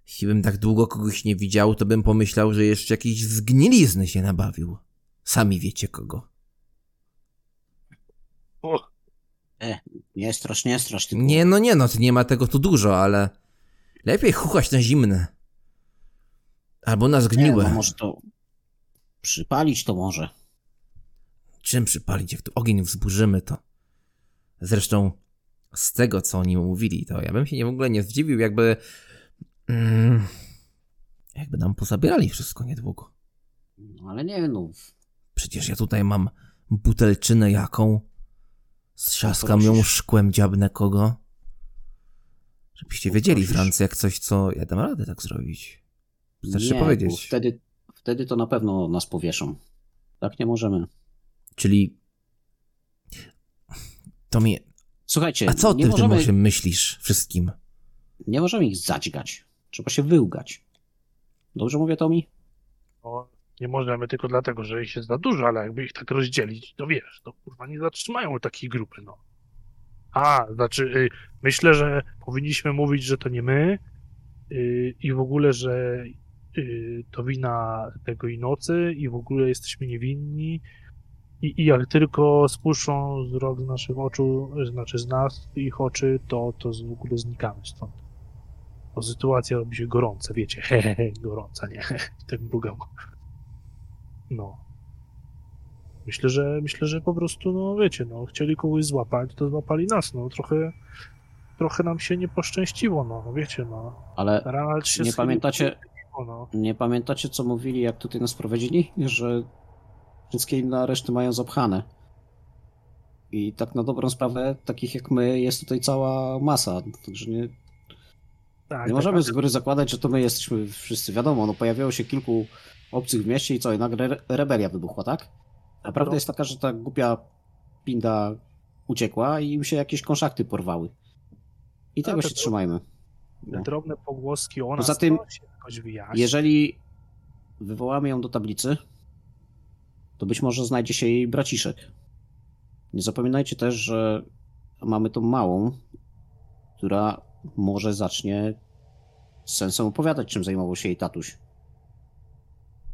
Speaker 2: jeśli bym tak długo kogoś nie widział, to bym pomyślał, że jeszcze jakiejś zgnilizny się nabawił. Sami wiecie kogo.
Speaker 4: O,
Speaker 5: Nie strasz, nie strasz.
Speaker 2: Nie, no nie, no, nie ma tego tu dużo, ale lepiej chuchać na zimne. Albo na
Speaker 5: nie,
Speaker 2: zgniłe.
Speaker 5: no może to... Przypalić to może.
Speaker 2: Czym przypalić, jak tu ogień wzburzymy, to... Zresztą z tego, co oni mówili, to ja bym się nie, w ogóle nie zdziwił, jakby... Mm, jakby nam pozabierali wszystko niedługo.
Speaker 5: No ale nie, no...
Speaker 2: Przecież ja tutaj mam butelczynę jaką. Strzaskam ją szkłem, dziabnę kogo. Żebyście wiedzieli. Francy, jak coś, co ja dam radę tak zrobić. Wystarczy
Speaker 5: nie, bo
Speaker 2: powiedzieć.
Speaker 5: wtedy, wtedy to na pewno nas powieszą. Tak nie możemy.
Speaker 2: Czyli... To mi...
Speaker 5: Słuchajcie,
Speaker 2: A co ty
Speaker 5: możemy,
Speaker 2: tym o tym myślisz wszystkim?
Speaker 5: nie możemy ich zadźgać. Trzeba się wyłgać. Dobrze mówię, Tomi?
Speaker 4: no, nie możemy tylko dlatego, że ich jest za dużo, ale jakby ich tak rozdzielić, to wiesz, to kurwa nie zatrzymają takiej grupy, no. A, znaczy, y, myślę, że powinniśmy mówić, że to nie my y, i w ogóle, że to wina tego i nocy i w ogóle jesteśmy niewinni i, i jak tylko spuszczą wzrok z naszych oczu, znaczy z nas, ich oczy, to, to w ogóle znikamy stąd. Bo sytuacja robi się gorąca, wiecie, hehehe, (laughs) gorąca, nie? (laughs) Tak mrugam. No. Myślę, że myślę, że po prostu, no wiecie, no, chcieli kogoś złapać, to złapali nas, no, trochę trochę nam się nie poszczęściło, no, no wiecie, no.
Speaker 5: Ale
Speaker 4: się
Speaker 5: nie pamiętacie,
Speaker 4: no.
Speaker 5: nie pamiętacie, co mówili, jak tutaj nas prowadzili? Że wszystkie inne reszty mają zapchane. I tak na dobrą sprawę, takich jak my, jest tutaj cała masa. Także nie,
Speaker 4: Tak,
Speaker 5: nie
Speaker 4: tak,
Speaker 5: możemy z góry zakładać, że to my jesteśmy wszyscy. Wiadomo, no pojawiało się kilku obcych w mieście i co, i nagle re- rebelia wybuchła, tak? A prawda
Speaker 4: No.
Speaker 5: jest taka, że ta głupia pinda uciekła i im się jakieś konszachty porwały. I tego się
Speaker 4: to-
Speaker 5: trzymajmy.
Speaker 4: Te drobne pogłoski o nas,
Speaker 5: Poza tym,
Speaker 4: jakoś wyjaśni.
Speaker 5: Jeżeli wywołamy ją do tablicy, to być może znajdzie się jej braciszek. Nie zapominajcie też, że mamy tą małą, która może zacznie z sensem opowiadać, czym zajmował się jej tatuś.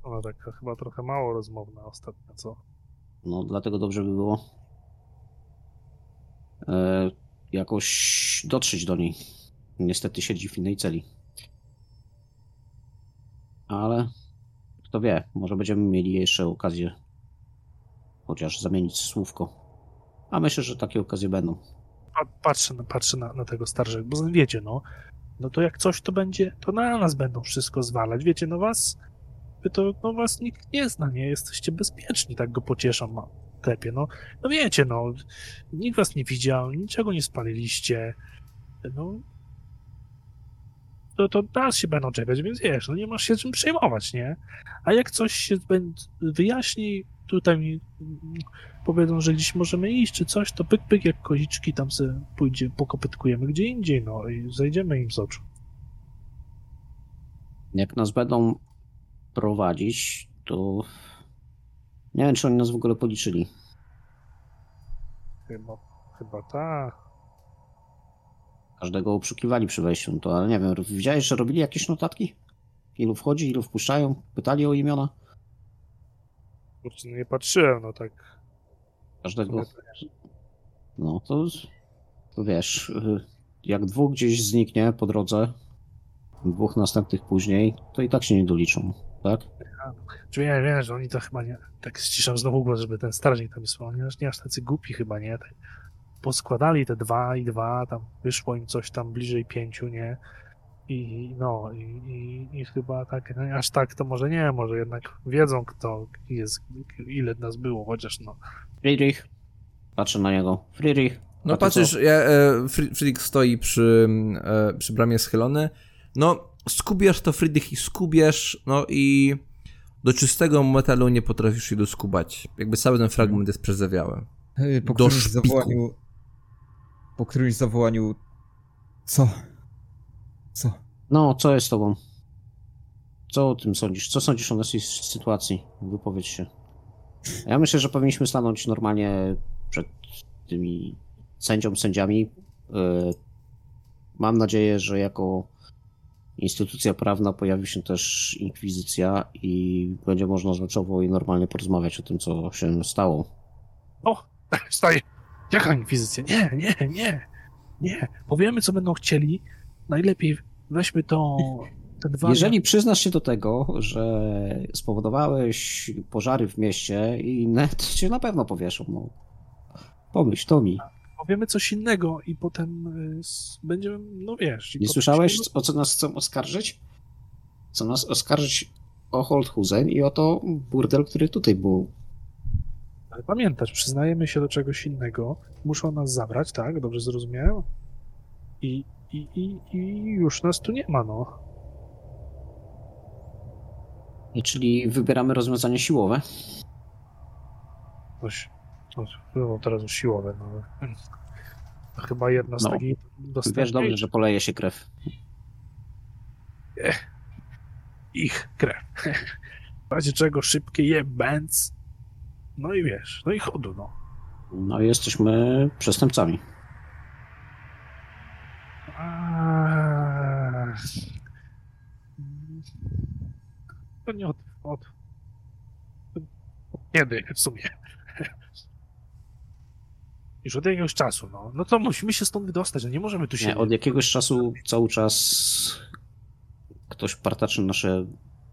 Speaker 4: Ona taka chyba trochę mało rozmowna ostatnio, co?
Speaker 5: No, dlatego dobrze by było e, jakoś dotrzeć do niej. Niestety siedzi w innej celi. Ale kto wie, może będziemy mieli jeszcze okazję chociaż zamienić słówko. A myślę, że takie okazje będą.
Speaker 4: Pa- Patrzę, na, patrzę na, na tego starszego, bo wiecie, no, no to jak coś to będzie, to na nas będą wszystko zwalać. Wiecie, no was, wy to, no was nikt nie zna, nie? Jesteście bezpieczni, tak go pocieszam, ma klepie, no. No wiecie, no, nikt was nie widział, niczego nie spaliliście, no. To, to nas się będą czepiać, więc wiesz, no nie masz się czym przejmować, nie? A jak coś się wyjaśni, tutaj mi powiedzą, że gdzieś możemy iść, czy coś, to pyk, pyk, jak koziczki tam se pójdzie, pokopytkujemy gdzie indziej, no i zejdziemy im z oczu.
Speaker 5: Jak nas będą prowadzić, to nie wiem, czy oni nas w ogóle policzyli.
Speaker 4: Chyba, chyba tak.
Speaker 5: Każdego oszukiwali przy wejściu, no to ale nie wiem, widziałeś, że robili jakieś notatki? Ilu wchodzi, ilu wpuszczają? Pytali o imiona?
Speaker 4: Kurczę, no nie patrzyłem, no tak.
Speaker 5: Każdego. No to, to wiesz, y, jak dwóch gdzieś zniknie po drodze, dwóch następnych później, to i tak się nie doliczą, tak?
Speaker 4: Czy wiem, wiem, że oni to chyba nie, tak ściszam znowu głos, żeby ten strażnik tam wysłał, oni nie aż tacy głupi chyba, nie? Tak poskładali te dwa i dwa, tam wyszło im coś tam bliżej pięciu, nie? I no, i, i, i chyba tak, no, aż tak to może nie, może jednak wiedzą kto jest, ile nas było, chociaż no.
Speaker 5: Friedrich. Patrzę na niego. Friedrich.
Speaker 2: No patrzysz, ja, e, Fri- Friedrich stoi przy, e, przy bramie schylony. No, skubiesz to Friedrich i skubiesz, no i do czystego metalu nie potrafisz się doskubać. Jakby cały ten fragment jest przezawiały.
Speaker 3: Ej, Po
Speaker 2: Do
Speaker 3: którymś
Speaker 2: szpiku.
Speaker 3: zawołaniu... Po którymś zawołaniu... Co? Co?
Speaker 5: No, co jest z tobą? Co o tym sądzisz? Co sądzisz o naszej sytuacji? Wypowiedz się. Ja myślę, że powinniśmy stanąć normalnie przed tymi sędzią, sędziami. Yy, Mam nadzieję, że jako instytucja prawna pojawi się też inkwizycja i będzie można rzeczowo i normalnie porozmawiać o tym, co się stało.
Speaker 4: O, (laughs) staje. Jaka inkwizycja? Nie, nie, nie, nie. Powiemy, co będą chcieli. Najlepiej weźmy to, ten wariant.
Speaker 5: Jeżeli przyznasz się do tego, że spowodowałeś pożary w mieście i inne, to cię na pewno powieszą. No. Pomyśl, to mi.
Speaker 4: Powiemy coś innego i potem y, będziemy, no wiesz...
Speaker 5: Nie słyszałeś,
Speaker 4: się-
Speaker 5: o co nas chcą oskarżyć? Chcą nas oskarżyć o Holthusen i o to burdel, który tutaj był.
Speaker 4: Ale pamiętać, przyznajemy się do czegoś innego, muszą nas zabrać, tak? Dobrze zrozumiałem? I, i, i, i już nas tu nie ma, no.
Speaker 5: I czyli wybieramy rozwiązanie siłowe.
Speaker 4: Coś, no, no teraz już siłowe, no. ale- To chyba jedna z
Speaker 5: No.
Speaker 4: takich
Speaker 5: Wiesz
Speaker 4: dostępnych
Speaker 5: dobrze, że poleje się krew.
Speaker 4: ich krew. (laughs) W razie czego szybkie je bęc. No i wiesz, no i chodu, no.
Speaker 5: No i jesteśmy przestępcami.
Speaker 4: Aaaa. To nie od, od... Kiedy w sumie? (laughs) Już od jakiegoś czasu, no. No to musimy się stąd wydostać, no nie możemy tu
Speaker 5: Nie,
Speaker 4: siedzieć.
Speaker 5: od jakiegoś czasu cały czas ktoś partaczy nasze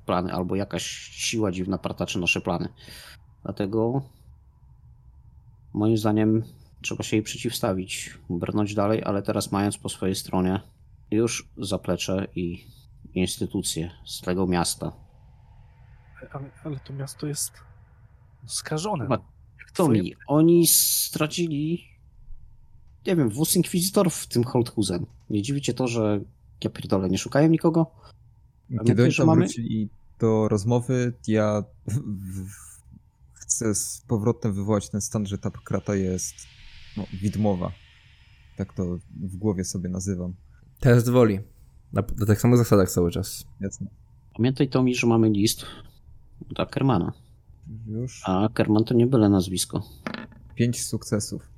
Speaker 5: plany, albo jakaś siła dziwna partaczy nasze plany. Dlatego moim zdaniem trzeba się jej przeciwstawić, brnąć dalej, ale teraz mając po swojej stronie już zaplecze i instytucje z tego miasta.
Speaker 4: Ale, ale to miasto jest skażone.
Speaker 5: Ma-
Speaker 4: No. Jak
Speaker 5: To
Speaker 4: twoje-
Speaker 5: mi, oni stracili, nie wiem, wóz inkwizytorów w tym Holthusen. Nie dziwicie to, że ja pierdolę, nie szukają nikogo?
Speaker 3: Kiedy oni tam
Speaker 5: mamy-
Speaker 3: wrócili do rozmowy, ja w- z powrotem wywołać ten stan, że ta krata jest no, widmowa. Tak to w głowie sobie nazywam.
Speaker 2: Test woli. Na, na tych samych zasadach cały czas.
Speaker 3: Jasne.
Speaker 5: Pamiętaj to mi, że mamy list do Ackermana.
Speaker 3: Już
Speaker 5: A Ackerman to nie byle nazwisko.
Speaker 3: pięć sukcesów.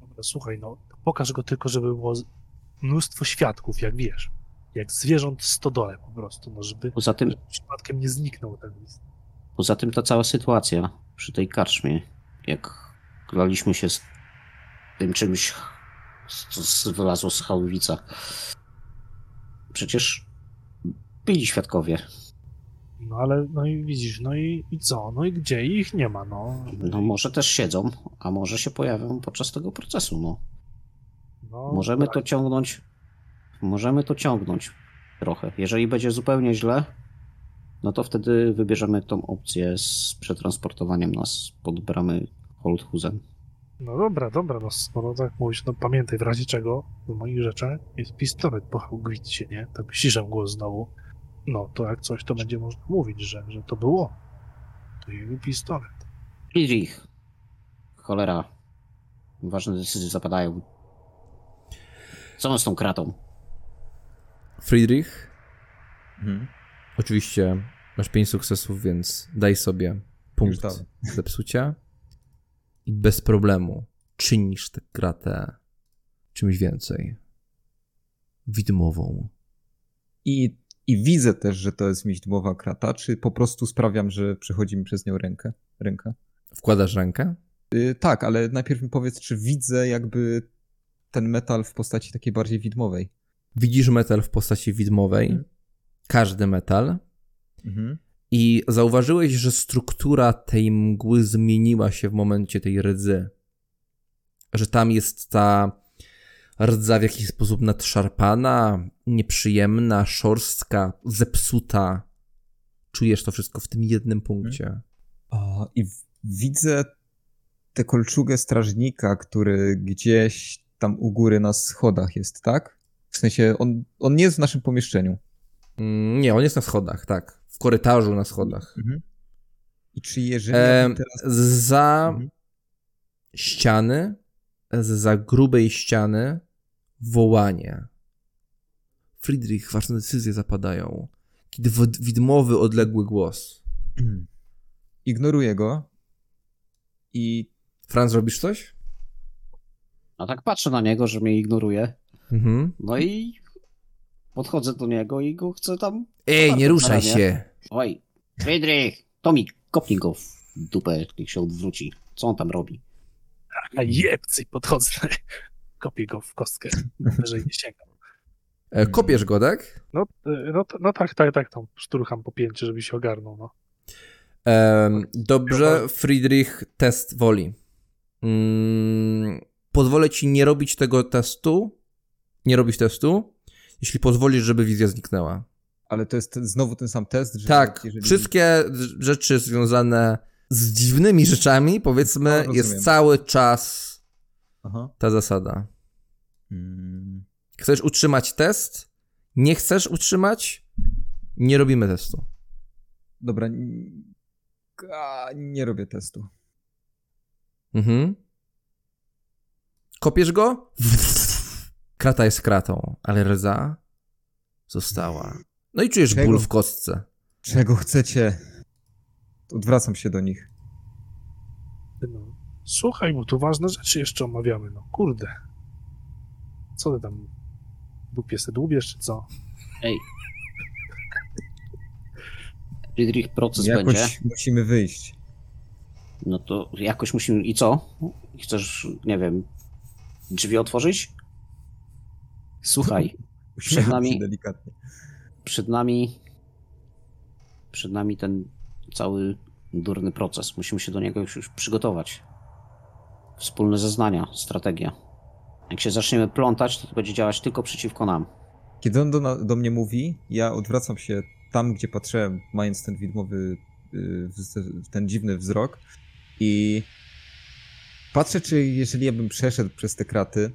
Speaker 4: Dobra, słuchaj, no pokaż go tylko, żeby było mnóstwo świadków, jak wiesz. Jak zwierząt w stodole po prostu, no żeby
Speaker 5: Poza tym,
Speaker 4: przypadkiem nie zniknął ten list.
Speaker 5: Poza tym ta cała sytuacja przy tej karczmie, jak graliśmy się z tym czymś, co wylazło z Haływica. Przecież byli świadkowie.
Speaker 4: No ale, no i widzisz, no i, i co? No i gdzie? Ich nie ma, no.
Speaker 5: No może też siedzą, a może się pojawią podczas tego procesu, no.
Speaker 4: no
Speaker 5: Możemy
Speaker 4: tak.
Speaker 5: to ciągnąć. Możemy to ciągnąć trochę. Jeżeli będzie zupełnie źle, no to wtedy wybierzemy tą opcję z przetransportowaniem nas pod bramy Holthusen.
Speaker 4: No dobra, dobra, no skoro tak mówisz, no pamiętaj, w razie czego w moich rzeczach jest pistolet po Hałgwitcie, nie? Tak ściszę głos znowu. No to jak coś, to będzie można mówić, że, że to było. To jego pistolet.
Speaker 5: Friedrich. Cholera. Ważne decyzje zapadają. Co z tą kratą?
Speaker 2: Friedrich,
Speaker 3: Mhm.
Speaker 2: Oczywiście masz 5 sukcesów, więc daj sobie punkt (laughs) zepsucia i bez problemu czynisz tę kratę czymś więcej. Widmową.
Speaker 3: I, I widzę też, że to jest widmowa krata, czy po prostu sprawiam, że przechodzi mi przez nią rękę? ręka?
Speaker 2: Wkładasz rękę?
Speaker 3: Y, tak, ale najpierw mi powiedz, czy widzę jakby ten metal w postaci takiej bardziej widmowej.
Speaker 2: Widzisz metal w postaci widmowej,
Speaker 3: Mhm.
Speaker 2: Każdy metal,
Speaker 3: Mhm.
Speaker 2: i zauważyłeś, że struktura tej mgły zmieniła się w momencie tej rdzy. Że tam jest ta rdza w jakiś sposób nadszarpana, nieprzyjemna, szorstka, zepsuta. Czujesz to wszystko w tym jednym punkcie.
Speaker 3: A, I w, widzę tę kolczugę strażnika, który gdzieś tam u góry na schodach jest, tak? W sensie, on, on nie jest w naszym pomieszczeniu.
Speaker 2: Mm, Nie, on jest na schodach, tak. W korytarzu na schodach.
Speaker 3: Mhm. I czy jeżeli
Speaker 2: E,
Speaker 3: teraz...
Speaker 2: za
Speaker 3: Mhm.
Speaker 2: ściany, za grubej ściany, wołanie. Friedrich, ważne decyzje zapadają. Kiedy widmowy, odległy głos.
Speaker 3: Ignoruję go i
Speaker 2: Franz, robisz coś?
Speaker 5: A tak patrzę na niego, że mnie ignoruje.
Speaker 2: Mhm.
Speaker 5: No i podchodzę do niego i go chcę tam.
Speaker 2: Ej, nie ruszaj się.
Speaker 5: Oj, Friedrich! Tomik, kopnij go w dupę, niech się odwróci. Co on tam robi?
Speaker 4: A jebcy, podchodzę, (laughs) kopię go w kostkę, wyżej nie sięgam.
Speaker 2: E, kopiesz go, tak?
Speaker 4: No, y, no, no tak, tak, tak, tą szturcham po pięcie, żeby się ogarnął, no.
Speaker 2: Em, dobrze, Friedrich, test woli. Mm, pozwolę ci nie robić tego testu. Nie robić testu, jeśli pozwolisz, żeby wizja zniknęła.
Speaker 3: Ale to jest ten, znowu ten sam test, że
Speaker 2: Tak,
Speaker 3: jeżeli...
Speaker 2: wszystkie rzeczy związane z dziwnymi rzeczami, powiedzmy,
Speaker 3: No,
Speaker 2: jest cały czas
Speaker 3: Aha.
Speaker 2: ta zasada.
Speaker 3: Mm.
Speaker 2: Chcesz utrzymać test? Nie chcesz utrzymać? Nie robimy testu.
Speaker 3: Dobra, a, nie robię testu.
Speaker 2: Mhm. Kopiesz go? Krata jest kratą, ale rdza została. No i czujesz
Speaker 3: Czego?
Speaker 2: ból w kostce.
Speaker 3: Czego chcecie? Odwracam się do nich.
Speaker 4: No. Słuchaj, bo tu ważne rzeczy jeszcze omawiamy, no kurde. Co ty tam, dupie se dłubiesz, czy co?
Speaker 5: Ej. Friedrich, proces
Speaker 3: Jakoś
Speaker 5: będzie.
Speaker 3: musimy wyjść.
Speaker 5: No to jakoś musimy. I co? Chcesz, nie wiem, drzwi otworzyć? Słuchaj,
Speaker 3: Uśmiecham
Speaker 5: nami-
Speaker 3: delikatnie.
Speaker 5: przed nami. Przed nami ten cały durny proces. Musimy się do niego już, przygotować. Wspólne zeznania, strategia. Jak się zaczniemy plątać, to to będzie działać tylko przeciwko nam.
Speaker 3: Kiedy on do, do mnie mówi, ja odwracam się tam, gdzie patrzyłem, mając ten widmowy, y, ten dziwny wzrok i patrzę, czy jeżeli ja bym przeszedł przez te kraty,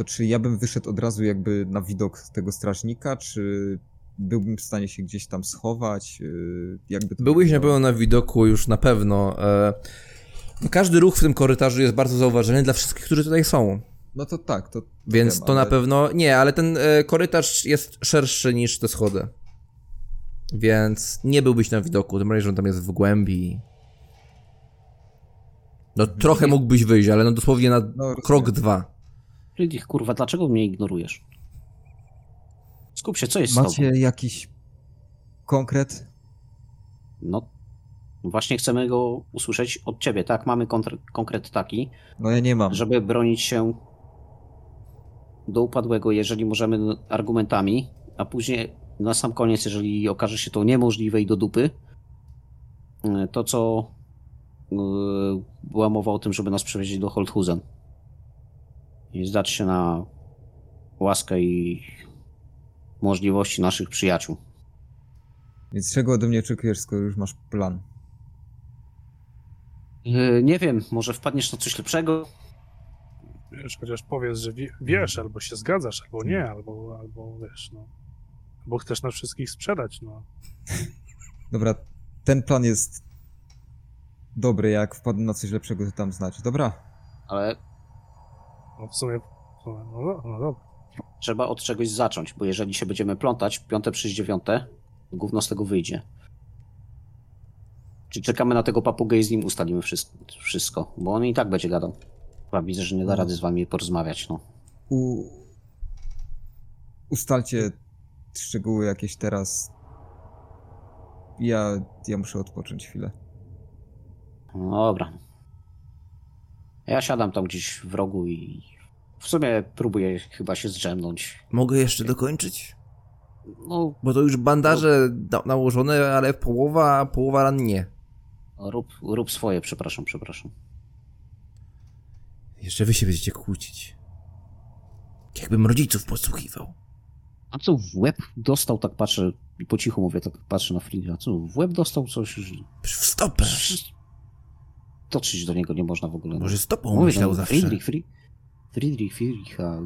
Speaker 3: to czy ja bym wyszedł od razu jakby na widok tego strażnika, czy byłbym w stanie się gdzieś tam schować, y, jakby to
Speaker 2: Byłeś na pewno na widoku już na pewno. E, każdy ruch w tym korytarzu jest bardzo zauważalny dla wszystkich, którzy tutaj są.
Speaker 3: No to tak, to,
Speaker 2: Więc
Speaker 3: wiem,
Speaker 2: to na
Speaker 3: ale-
Speaker 2: pewno. Nie, ale ten e, korytarz jest szerszy niż te schody. Więc nie byłbyś na widoku. Tym bardziej, że on tam jest w głębi. No trochę mógłbyś wyjść, ale no dosłownie na
Speaker 3: No,
Speaker 2: krok dwa.
Speaker 5: Friedrich, kurwa, dlaczego mnie ignorujesz? Skup się, co jest z tobą?
Speaker 3: Macie jakiś konkret?
Speaker 5: No, właśnie chcemy go usłyszeć od ciebie, tak? Mamy konkret taki,
Speaker 3: No ja nie mam.
Speaker 5: żeby bronić się do upadłego, jeżeli możemy argumentami, a później na sam koniec, jeżeli okaże się to niemożliwe i do dupy, to co y, była mowa o tym, żeby nas przewieźć do Holthusen i zdać się na łaskę i możliwości naszych przyjaciół.
Speaker 3: Więc czego ode mnie oczekujesz, skoro już masz plan?
Speaker 5: Y, Nie wiem, może wpadniesz na coś lepszego?
Speaker 4: Wiesz, chociaż powiedz, że wie, wiesz, albo się zgadzasz, albo nie, albo, albo wiesz, no. Bo chcesz nas wszystkich sprzedać, no.
Speaker 3: Dobra, ten plan jest dobry, jak wpadnę na coś lepszego, to tam znać. Dobra,
Speaker 5: Ale
Speaker 4: No w sumie, w sumie no, do- no dobra.
Speaker 5: trzeba od czegoś zacząć, bo jeżeli się będziemy plątać, piąte przez dziewiąte, gówno z tego wyjdzie. Czy czekamy na tego papugę i z nim ustalimy wszystko, wszystko bo on i tak będzie gadał. Chyba widzę, że nie da rady z wami porozmawiać, no.
Speaker 3: U... ustalcie szczegóły jakieś teraz. Ja, ja muszę odpocząć chwilę.
Speaker 5: No dobra. Ja siadam tam gdzieś w rogu i w sumie próbuję chyba się zdrzemnąć.
Speaker 2: Mogę jeszcze dokończyć?
Speaker 5: No,
Speaker 2: Bo to już bandaże na- nałożone, ale połowa, połowa ran nie.
Speaker 5: rób, rób swoje, przepraszam, przepraszam.
Speaker 2: Jeszcze wy się będziecie kłócić. Jakbym rodziców podsłuchiwał.
Speaker 5: A co w łeb dostał, tak patrzę, i po cichu mówię, tak patrzę na Friedricha, co w łeb dostał coś,
Speaker 2: W stopę.
Speaker 5: Przecież Dotrzeć do niego nie można w ogóle.
Speaker 2: Może stopą
Speaker 5: Mówię,
Speaker 2: myślał
Speaker 5: no,
Speaker 2: zawsze.
Speaker 5: Friedrich, Friedrich, Friedrich, Friedrich, a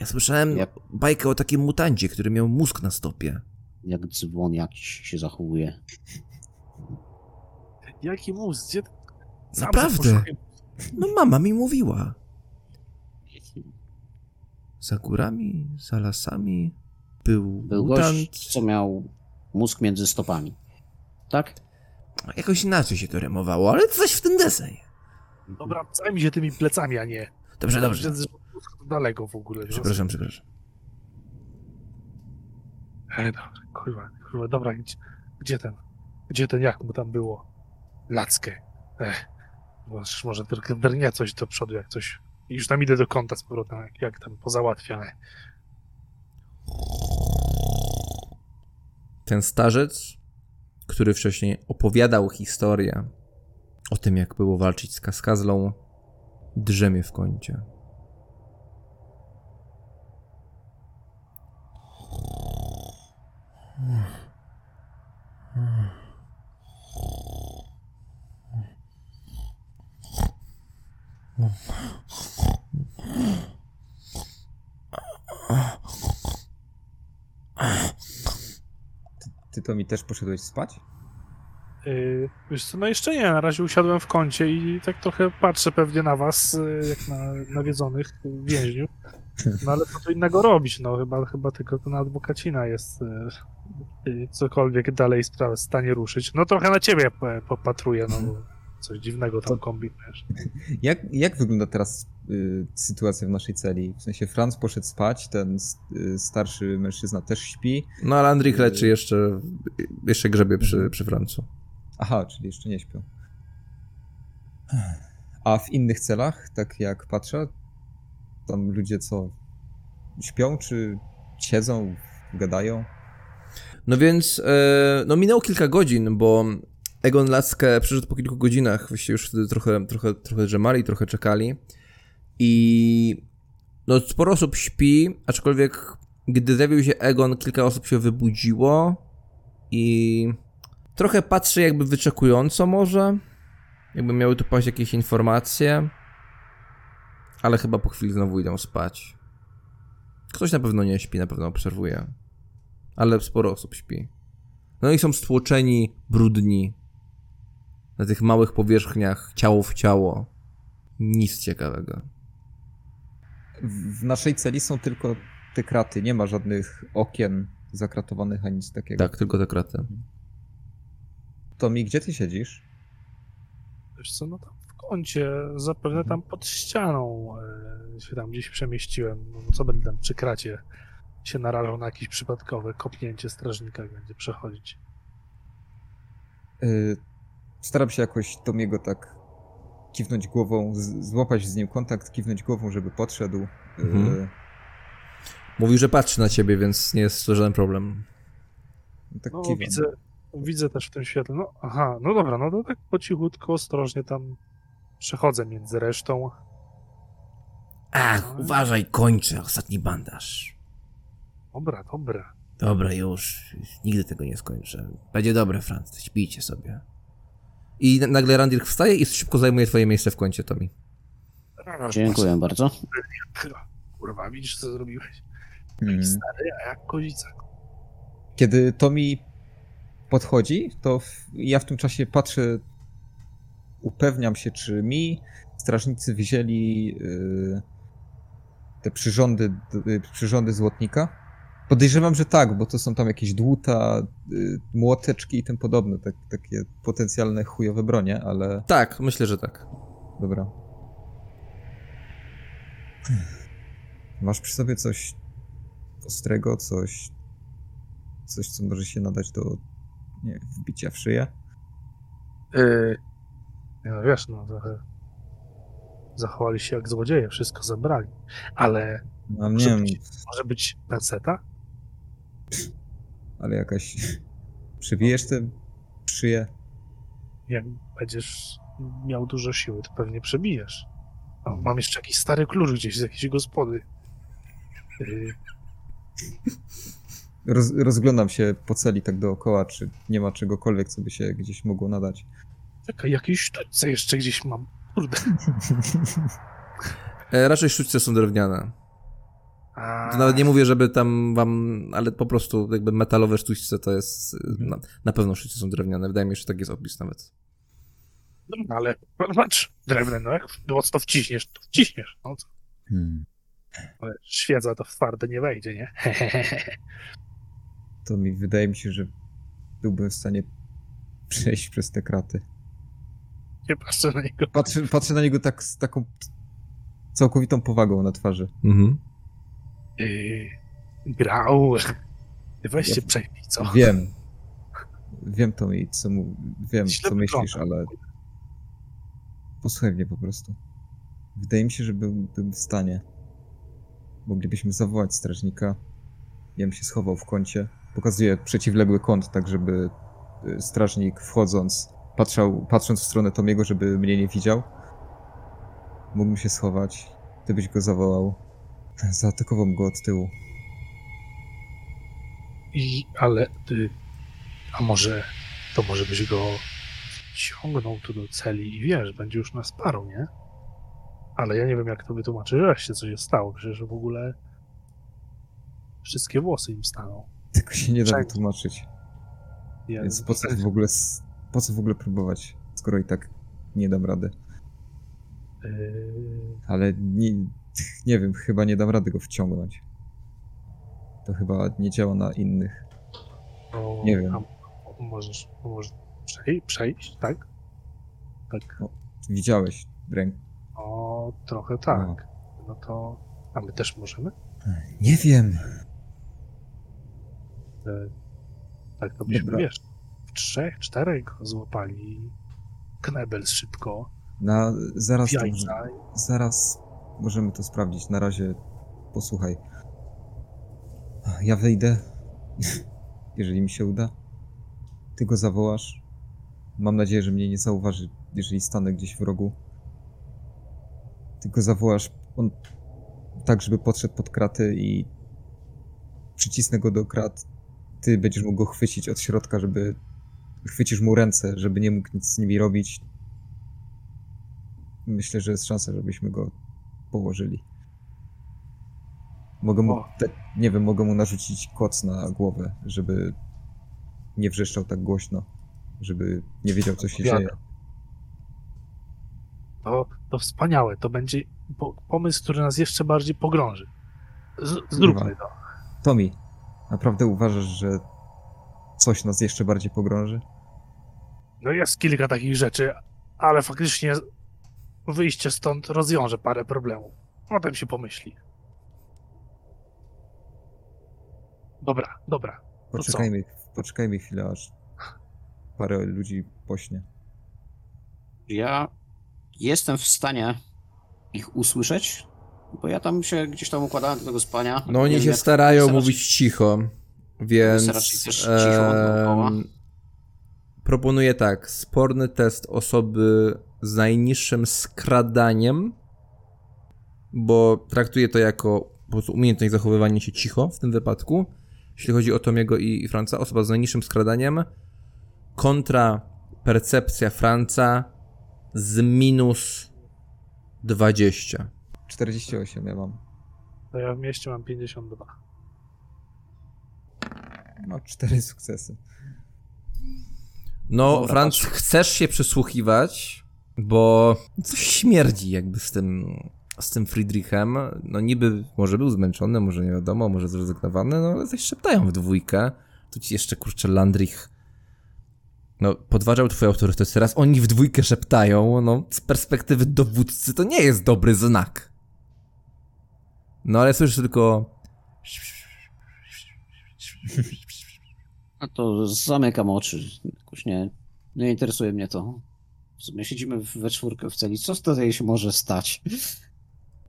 Speaker 2: Ja słyszałem
Speaker 5: Ja-
Speaker 2: bajkę o takim mutancie, który miał mózg na stopie.
Speaker 5: jak dzwon jakiś się zachowuje.
Speaker 4: Jaki mus? Gdzie...
Speaker 2: Naprawdę? No mama mi mówiła. Za górami, za lasami był,
Speaker 5: Był
Speaker 2: mutant.
Speaker 5: gość, co miał mózg między stopami. Tak?
Speaker 2: Jakoś inaczej się to remowało, ale coś w ten deseń.
Speaker 4: Dobra, zajmij się tymi plecami, a nie.
Speaker 2: Dobrze, dobrze.
Speaker 4: Że- Daleko w ogóle. no.
Speaker 2: Przepraszam, przepraszam.
Speaker 4: Ej, dobra, kurwa, kurwa, dobra, gdzie, gdzie ten, gdzie ten, jak mu tam było? Lackę. Ech, może tylko drgnie coś do przodu, jak coś. I już tam idę do kąta z powrotem, jak, jak tam pozałatwiane.
Speaker 2: Ten starzec, który wcześniej opowiadał historię o tym, jak było walczyć z kaskazlą, drzemie w kącie.
Speaker 3: Ty to mi też poszedłeś spać?
Speaker 4: Yy, wiesz co, no jeszcze nie, na razie usiadłem w kącie i tak trochę patrzę pewnie na was, yy, jak na nawiedzonych więźniów. No ale co tu innego robić, no chyba, chyba tylko ten adwokacina jest yy, cokolwiek dalej w stanie ruszyć. No trochę na ciebie po- popatruję, no bo coś dziwnego tam kombinujesz.
Speaker 3: Jak, jak wygląda teraz y, sytuacja w naszej celi? W sensie Franz poszedł spać, ten y, starszy mężczyzna też śpi.
Speaker 2: No ale Andrik leczy jeszcze, jeszcze grzebie przy, przy Francu.
Speaker 3: Aha, czyli jeszcze nie śpią. A w innych celach, tak jak patrzę, tam ludzie co śpią, czy siedzą, gadają?
Speaker 2: No więc, e, no minęło kilka godzin, bo Egon Laskę przyszedł po kilku godzinach, właściwie już wtedy trochę, trochę, trochę drzemali, trochę czekali i no sporo osób śpi, aczkolwiek gdy zjawił się Egon, kilka osób się wybudziło i trochę patrzy jakby wyczekująco może, jakby miały tu paść jakieś informacje, ale chyba po chwili znowu idą spać. Ktoś na pewno nie śpi, na pewno obserwuje ale sporo osób śpi. No i są stłoczeni, brudni. Na tych małych powierzchniach, ciało w ciało. Nic ciekawego.
Speaker 3: W naszej celi są tylko te kraty, nie ma żadnych okien zakratowanych ani nic takiego.
Speaker 2: Tak, tylko te kraty.
Speaker 3: Tomi, gdzie ty siedzisz?
Speaker 4: Wiesz co, no tam w kącie, zapewne tam pod ścianą e, się tam gdzieś przemieściłem. No co będę tam przy kracie się narażał na jakieś przypadkowe kopnięcie strażnika, jak będzie przechodzić.
Speaker 3: Y, Staram się jakoś Tomiego tak kiwnąć głową, złapać z nim kontakt, kiwnąć głową, żeby podszedł. Y,
Speaker 2: Mhm. Mówił, że patrzy na ciebie, więc nie jest to żaden problem.
Speaker 3: Tak
Speaker 4: No widzę, widzę też w tym świetle. No aha, no dobra, no to tak po cichutku, ostrożnie tam przechodzę między resztą.
Speaker 2: Ach, uważaj, kończę ostatni bandaż.
Speaker 4: Dobra, dobra.
Speaker 2: Dobra, już. Nigdy tego nie skończę. Będzie dobre, Franz. Śpijcie sobie. I na- nagle Randir wstaje i szybko zajmuje twoje miejsce w kącie, Tomi.
Speaker 5: Dziękuję bardzo.
Speaker 4: Kurwa, widzisz co zrobiłeś?
Speaker 3: Mhm.
Speaker 4: Stary, a jak kozica.
Speaker 3: Kiedy Tomi podchodzi, to w, ja w tym czasie patrzę, upewniam się, czy mi strażnicy wzięli y, te przyrządy, y, przyrządy złotnika. Podejrzewam, że tak, bo to są tam jakieś dłuta, y, młoteczki i tym podobne, tak, takie potencjalne chujowe bronie, ale
Speaker 2: Tak, myślę, że tak.
Speaker 3: dobra. Masz przy sobie coś ostrego, coś, coś, co może się nadać do nie, wbicia w szyję?
Speaker 4: Yy, no wiesz, no trochę zachowali się jak złodzieje, wszystko zabrali. Ale
Speaker 3: No nie
Speaker 4: Może
Speaker 3: wiem,
Speaker 4: być- może być peceta?
Speaker 3: Ale jakaś... Przybijesz tę szyję?
Speaker 4: Jak będziesz miał dużo siły, to pewnie przebijesz. O, mam jeszcze jakiś stary klucz gdzieś z jakiejś gospody. Yy,
Speaker 3: Roz, rozglądam się po celi tak dookoła, czy nie ma czegokolwiek, co by się gdzieś mogło nadać.
Speaker 4: czekaj, jakieś sztućce jeszcze gdzieś mam. Kurde.
Speaker 2: E, raczej sztućce są drewniane. To nawet nie mówię, żeby tam wam, ale po prostu jakby metalowe sztućce to jest, y, na, na pewno sztućce są drewniane. Wydaje mi się, że tak jest opis nawet.
Speaker 4: no, ale patrz, drewne, no jak mocno wciśniesz, to wciśniesz. No, co?
Speaker 3: Hmm.
Speaker 4: Ale Świeca to w twarde nie wejdzie, nie? (laughs)
Speaker 3: To mi wydaje mi się, że byłbym w stanie przejść przez te kraty.
Speaker 4: Nie patrzę na niego.
Speaker 3: Patrzę, patrzę na niego tak z taką całkowitą powagą na twarzy.
Speaker 2: Mhm.
Speaker 4: Yy, grał. Ty weź
Speaker 3: Ja-
Speaker 4: się przejmij, co?
Speaker 3: Wiem. Wiem to mi, co mu, wiem,
Speaker 4: Źle
Speaker 3: co myślisz, ale Posłuchaj mnie po prostu. Wydaje mi się, że byłbym w stanie. Moglibyśmy zawołać strażnika. Ja bym się schował w kącie. Pokazuję przeciwległy kąt, tak żeby y, strażnik wchodząc, patrzał, patrząc w stronę Tomiego, żeby mnie nie widział. Mógłbym się schować. Ty byś go zawołał. Zaatakowałbym go od tyłu.
Speaker 4: I, ale ty, a może, to może byś go ciągnął tu do celi i wiesz, będzie już nas paru, nie? Ale ja nie wiem, jak to wytłumaczyć, że się coś stało, przecież w ogóle wszystkie włosy im staną.
Speaker 3: Tego się nie da
Speaker 4: Wszędzie.
Speaker 3: wytłumaczyć.
Speaker 4: Ja,
Speaker 3: Więc po co w ogóle, po co w ogóle próbować, skoro i tak nie dam rady.
Speaker 4: Yy,
Speaker 3: Ale nie, nie wiem, chyba nie dam rady go wciągnąć. To chyba nie działa na innych.
Speaker 4: to,
Speaker 3: Nie wiem.
Speaker 4: A, możesz, możesz przej, przejść, tak? Tak.
Speaker 3: Widziałeś rękę?
Speaker 4: O, trochę tak. No to, a my też możemy?
Speaker 3: Nie wiem.
Speaker 4: E, Tak, to byśmy,
Speaker 3: Dobra.
Speaker 4: wiesz, w trzech, czterech złapali. Knebel szybko,
Speaker 3: Na, zaraz,
Speaker 4: jajca.
Speaker 3: zaraz możemy to sprawdzić. Na razie posłuchaj. Ja wyjdę, (laughs) jeżeli mi się uda. Ty go zawołasz. Mam nadzieję, że mnie nie zauważy, jeżeli stanę gdzieś w rogu. Ty go zawołasz on tak, żeby podszedł pod kraty i przycisnę go do krat. Ty będziesz mógł go chwycić od środka, żeby chwycisz mu ręce, żeby nie mógł nic z nimi robić. Myślę, że jest szansa, żebyśmy go położyli. Mogę mu, nie wiem, mogę mu narzucić koc na głowę, żeby nie wrzeszczał tak głośno, żeby nie wiedział, co się
Speaker 4: Opowiada.
Speaker 3: dzieje.
Speaker 4: To, to wspaniałe, to będzie po, pomysł, który nas jeszcze bardziej pogrąży. Z, zróbmy to.
Speaker 3: Tommy, naprawdę uważasz, że coś nas jeszcze bardziej pogrąży?
Speaker 4: No jest kilka takich rzeczy, ale faktycznie wyjście stąd rozwiąże parę problemów. Potem się pomyśli. Dobra, dobra.
Speaker 3: Poczekajmy, poczekajmy chwilę, aż parę ludzi pośnie.
Speaker 5: Ja jestem w stanie ich usłyszeć, bo ja tam się gdzieś tam układałem do tego spania.
Speaker 2: No oni się
Speaker 5: jak-
Speaker 2: starają
Speaker 5: jak
Speaker 2: mówić cicho, więc
Speaker 5: raczej cicho
Speaker 2: proponuję tak, sporny test osoby z najniższym skradaniem, bo traktuję to jako po prostu umiejętność zachowywania się cicho w tym wypadku. Jeśli chodzi o Tomiego i, i Franca, osoba z najniższym skradaniem kontra percepcja Franca z minus 20.
Speaker 3: 48 ja mam.
Speaker 4: To ja w mieście mam 52.
Speaker 3: No, cztery sukcesy.
Speaker 2: No,
Speaker 5: Dobra,
Speaker 2: Franc,
Speaker 5: patrz.
Speaker 2: chcesz się przysłuchiwać, bo coś śmierdzi jakby z tym, z tym Friedrichem. No niby może był zmęczony, może nie wiadomo, może zrezygnowany, no ale coś szeptają w dwójkę. Tu ci jeszcze, kurczę, Landrich no, podważał twój autorytet. Teraz oni w dwójkę szeptają, no z perspektywy dowódcy to nie jest dobry znak. No ale słyszysz tylko...
Speaker 5: No to zamykam oczy. Jakoś nie, nie interesuje mnie to. W sumie siedzimy w- we czwórkę w celi. Co tutaj się może stać?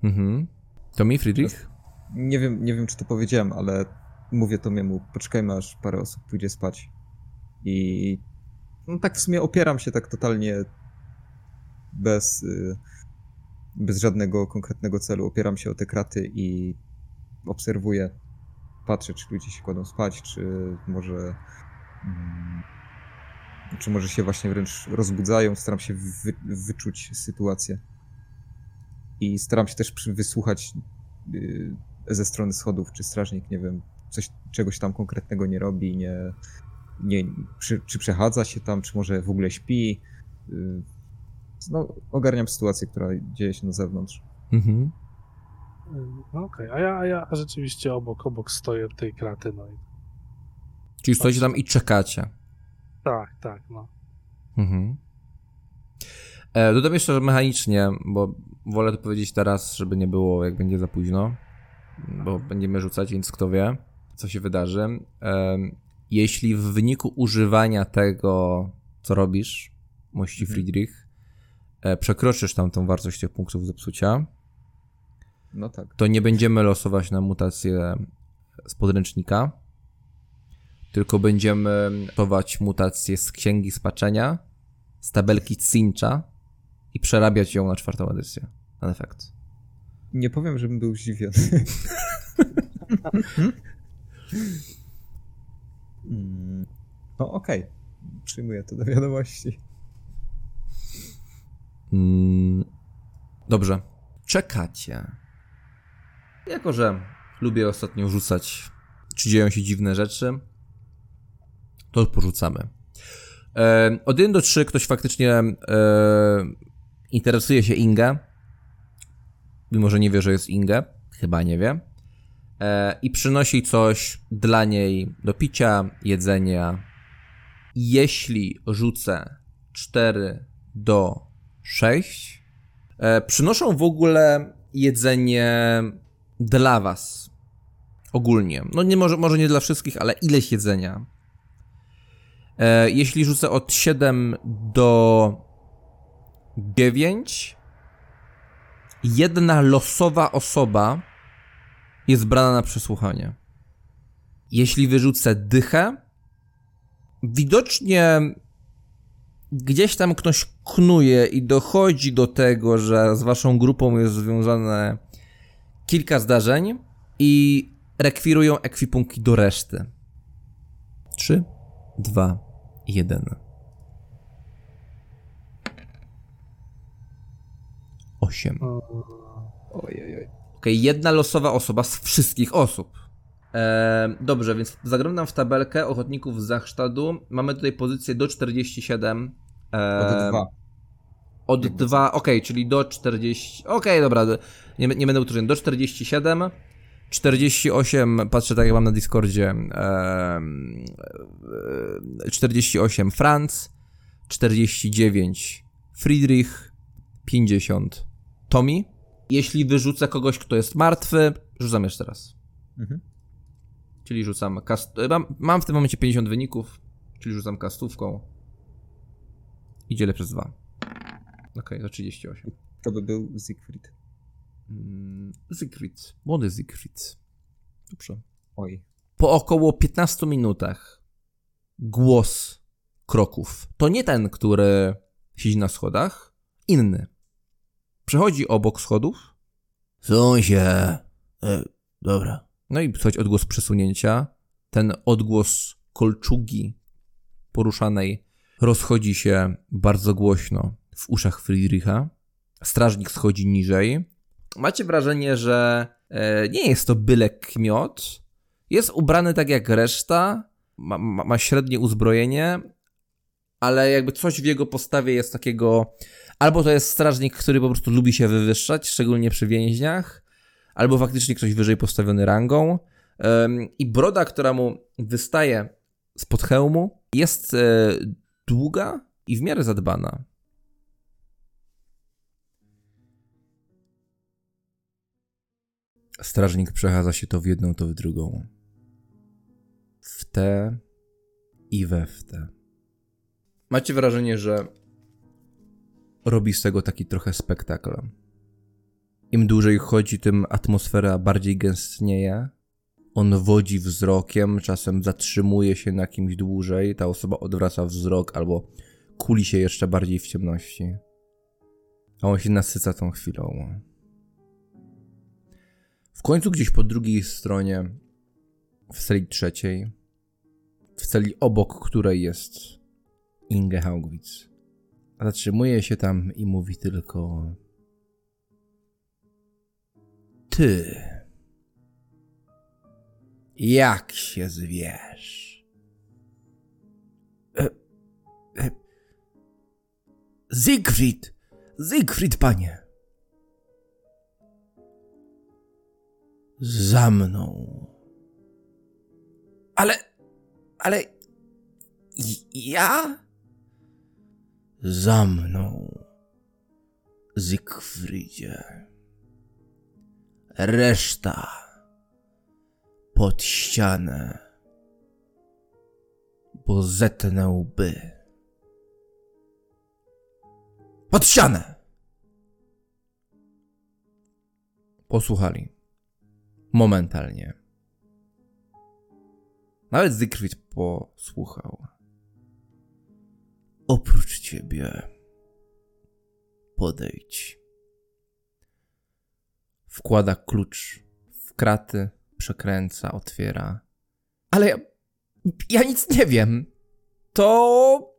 Speaker 2: Mhm. To mi, Friedrich?
Speaker 3: Nie wiem, nie wiem, czy to powiedziałem, ale mówię to miemu. Poczekajmy, aż parę osób pójdzie spać. I no tak w sumie opieram się tak totalnie bez, y, bez żadnego konkretnego celu. Opieram się o te kraty i obserwuję. Patrzę, czy ludzie się kładą spać, czy może mm, czy może się właśnie wręcz rozbudzają. Staram się wy, wyczuć sytuację. I staram się też przy- wysłuchać y, ze strony schodów, czy strażnik, nie wiem, coś, czegoś tam konkretnego nie robi, nie, nie, czy, czy przechadza się tam, czy może w ogóle śpi. Y, No, ogarniam sytuację, która dzieje się na zewnątrz.
Speaker 2: Mhm.
Speaker 4: No okej, a, ja, a ja rzeczywiście obok, obok stoję tej kraty, no i
Speaker 2: Czyli stoicie tam i czekacie.
Speaker 4: Tak, tak, no.
Speaker 2: Mhm. E, dodam jeszcze że mechanicznie, bo wolę to powiedzieć teraz, żeby nie było, jak będzie za późno, bo będziemy rzucać, więc kto wie, co się wydarzy. E, jeśli w wyniku używania tego, co robisz, mości
Speaker 3: Mhm.
Speaker 2: Friedrich, e, przekroczysz tam tą wartość tych punktów zepsucia,
Speaker 3: No tak.
Speaker 2: to nie będziemy losować na mutację z podręcznika, tylko będziemy losować mutację z księgi spaczenia, z tabelki Cincha i przerabiać ją na czwartą edycję. Na efekt.
Speaker 3: Nie powiem, żebym był zdziwiony. (laughs) No okej. Przyjmuję to do wiadomości.
Speaker 2: Mm, dobrze. Czekacie. Jako, że lubię ostatnio rzucać, czy dzieją się dziwne rzeczy, to porzucamy. E, od 1 do 3 ktoś faktycznie e, interesuje się Ingę. Mimo, że nie wie, że jest Ingę. Chyba nie wie. E, I przynosi coś dla niej do picia, jedzenia. Jeśli rzucę 4 do 6, e, przynoszą w ogóle jedzenie dla was. Ogólnie. No nie może, może nie dla wszystkich, ale ileś jedzenia. E, jeśli rzucę od 7 do 9, jedna losowa osoba jest brana na przesłuchanie. Jeśli wyrzucę dychę, widocznie gdzieś tam ktoś knuje i dochodzi do tego, że z waszą grupą jest związane kilka zdarzeń i rekwirują ekwipunki do reszty. 3, 2, 1. 8.
Speaker 3: Oj, oj, oj.
Speaker 2: Okej, jedna losowa osoba z wszystkich osób. Eee, dobrze, więc zaglądam w tabelkę ochotników z Zachsztadu. Mamy tutaj pozycję do 47.
Speaker 3: Od
Speaker 2: Eee,
Speaker 3: dwa.
Speaker 2: Od 2, okej, czyli do 40. Okej, dobra, nie, nie będę utrudniał. Do 47. 48, patrzę tak jak mam na Discordzie. em, e, 48 Franz, 49 Friedrich, 50 Tommy. Jeśli wyrzucę kogoś, kto jest martwy, rzucam jeszcze raz.
Speaker 3: Mhm.
Speaker 2: Czyli rzucam kast... mam, mam w tym momencie 50 wyników, czyli rzucam kastówką i dzielę przez 2. Okej, to 38.
Speaker 3: To by był Siegfried.
Speaker 2: Mm, Siegfried. Młody Siegfried. Dobrze.
Speaker 3: Oj.
Speaker 2: Po około 15 minutach głos kroków. To nie ten, który siedzi na schodach, inny. Przechodzi obok schodów. Suń się. E, dobra. No i słychać odgłos przesunięcia. Ten odgłos kolczugi poruszanej rozchodzi się bardzo głośno w uszach Friedricha. Strażnik schodzi niżej. Macie wrażenie, że e, nie jest to byle kmiot. Jest ubrany tak jak reszta. Ma, ma, ma średnie uzbrojenie, ale jakby coś w jego postawie jest takiego. Albo to jest strażnik, który po prostu lubi się wywyższać, szczególnie przy więźniach, albo faktycznie ktoś wyżej postawiony rangą. I broda, która mu wystaje spod hełmu, jest e, długa i w miarę zadbana. Strażnik przechadza się to w jedną, to w drugą. W te i we w te. Macie wrażenie, że robi z tego taki trochę spektakl. Im dłużej chodzi, tym atmosfera bardziej gęstnieje. On wodzi wzrokiem, czasem zatrzymuje się na kimś dłużej, ta osoba odwraca wzrok albo kuli się jeszcze bardziej w ciemności. A on się nasyca tą chwilą. W końcu gdzieś po drugiej stronie, w celi trzeciej, w celi obok której jest Inge Haugwitz, zatrzymuje się tam i mówi tylko Ty jak się zwiesz? E, e, Siegfried! Siegfried, panie! Za mną. Ale. Ale. Ja? Za mną. Siegfriedzie. Reszta. Pod ścianę. Bo zetnę łby. Pod ścianę! Posłuchali. Momentalnie. Nawet Siegfried posłuchał. Oprócz ciebie. Podejdź. Wkłada klucz w kraty, przekręca, otwiera. Ale ja, ja nic nie wiem. To.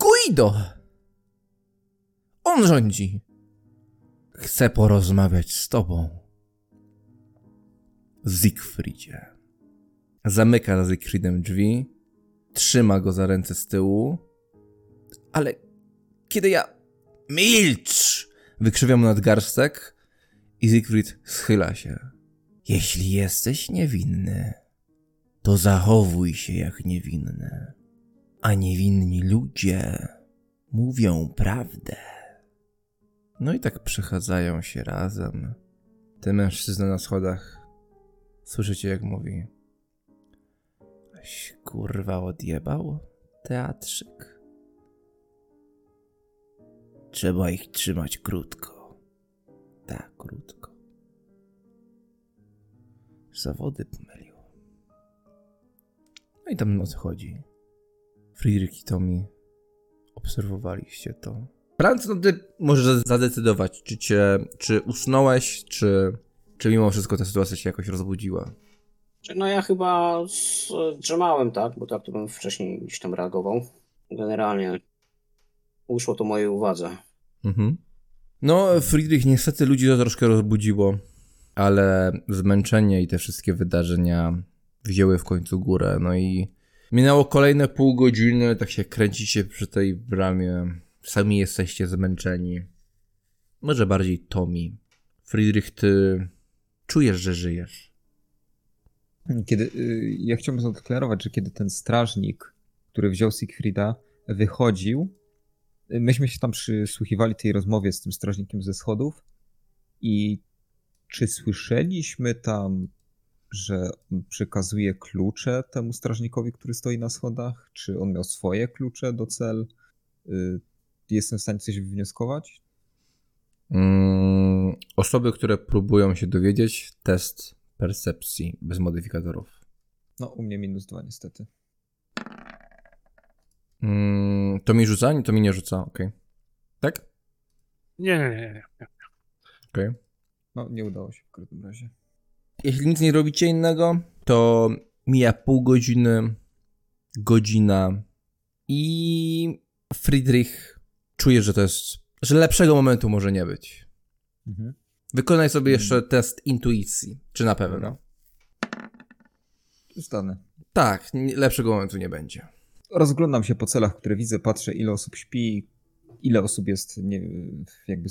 Speaker 2: Guido. On rządzi. Chcę porozmawiać z tobą. Siegfriedzie. Zamyka za Siegfriedem drzwi, trzyma go za ręce z tyłu, ale kiedy ja... Milcz! Wykrzywia mu nadgarstek i Siegfried schyla się. Jeśli jesteś niewinny, to zachowuj się jak niewinny. A niewinni ludzie mówią prawdę. No i tak przechadzają się razem. Ten mężczyzna na schodach. Słyszycie jak mówi. Aś kurwa odjebał? Teatrzyk. Trzeba ich trzymać krótko. Tak, krótko. Zawody pomylił. No i tam odchodzi. Friedrich i Tommy obserwowaliście to. Franc, no ty możesz zadecydować, czy cię, czy usnąłeś, czy, czy mimo wszystko ta sytuacja się jakoś rozbudziła.
Speaker 5: No ja chyba drzemałem, tak, bo tak to bym wcześniej gdzieś tam reagował. Generalnie uszło to mojej uwadze.
Speaker 2: Mhm. No, Friedrich, niestety ludzi to troszkę rozbudziło, ale zmęczenie i te wszystkie wydarzenia wzięły w końcu górę. No i minęło kolejne pół godziny, tak się kręcicie przy tej bramie. Sami jesteście zmęczeni. Może bardziej Tommy. Friedrich, ty czujesz, że żyjesz.
Speaker 3: Kiedy, y, ja chciałbym zadeklarować, że kiedy ten strażnik, który wziął Siegfrieda, wychodził, y, myśmy się tam przysłuchiwali tej rozmowie z tym strażnikiem ze schodów i czy słyszeliśmy tam, że przekazuje klucze temu strażnikowi, który stoi na schodach? Czy on miał swoje klucze do cel? Y, jestem w stanie coś wywnioskować?
Speaker 2: Mm, osoby, które próbują się dowiedzieć, test percepcji bez modyfikatorów.
Speaker 3: No, u mnie minus dwa niestety.
Speaker 2: Mm, to mi rzuca? To mi nie rzuca, okej. Okay. Tak?
Speaker 4: Nie, nie, nie. nie.
Speaker 2: Okej. Okay.
Speaker 3: No, nie udało się w każdym razie.
Speaker 2: Jeśli nic nie robicie innego, to mija pół godziny, godzina i Friedrich czuje, że to jest, że lepszego momentu może nie być. Mhm. Wykonaj sobie jeszcze test intuicji. Czy na pewno?
Speaker 3: Zostanę.
Speaker 2: Tak, lepszego momentu nie będzie.
Speaker 3: Rozglądam się po celach, które widzę, patrzę ile osób śpi, ile osób jest nie, jakby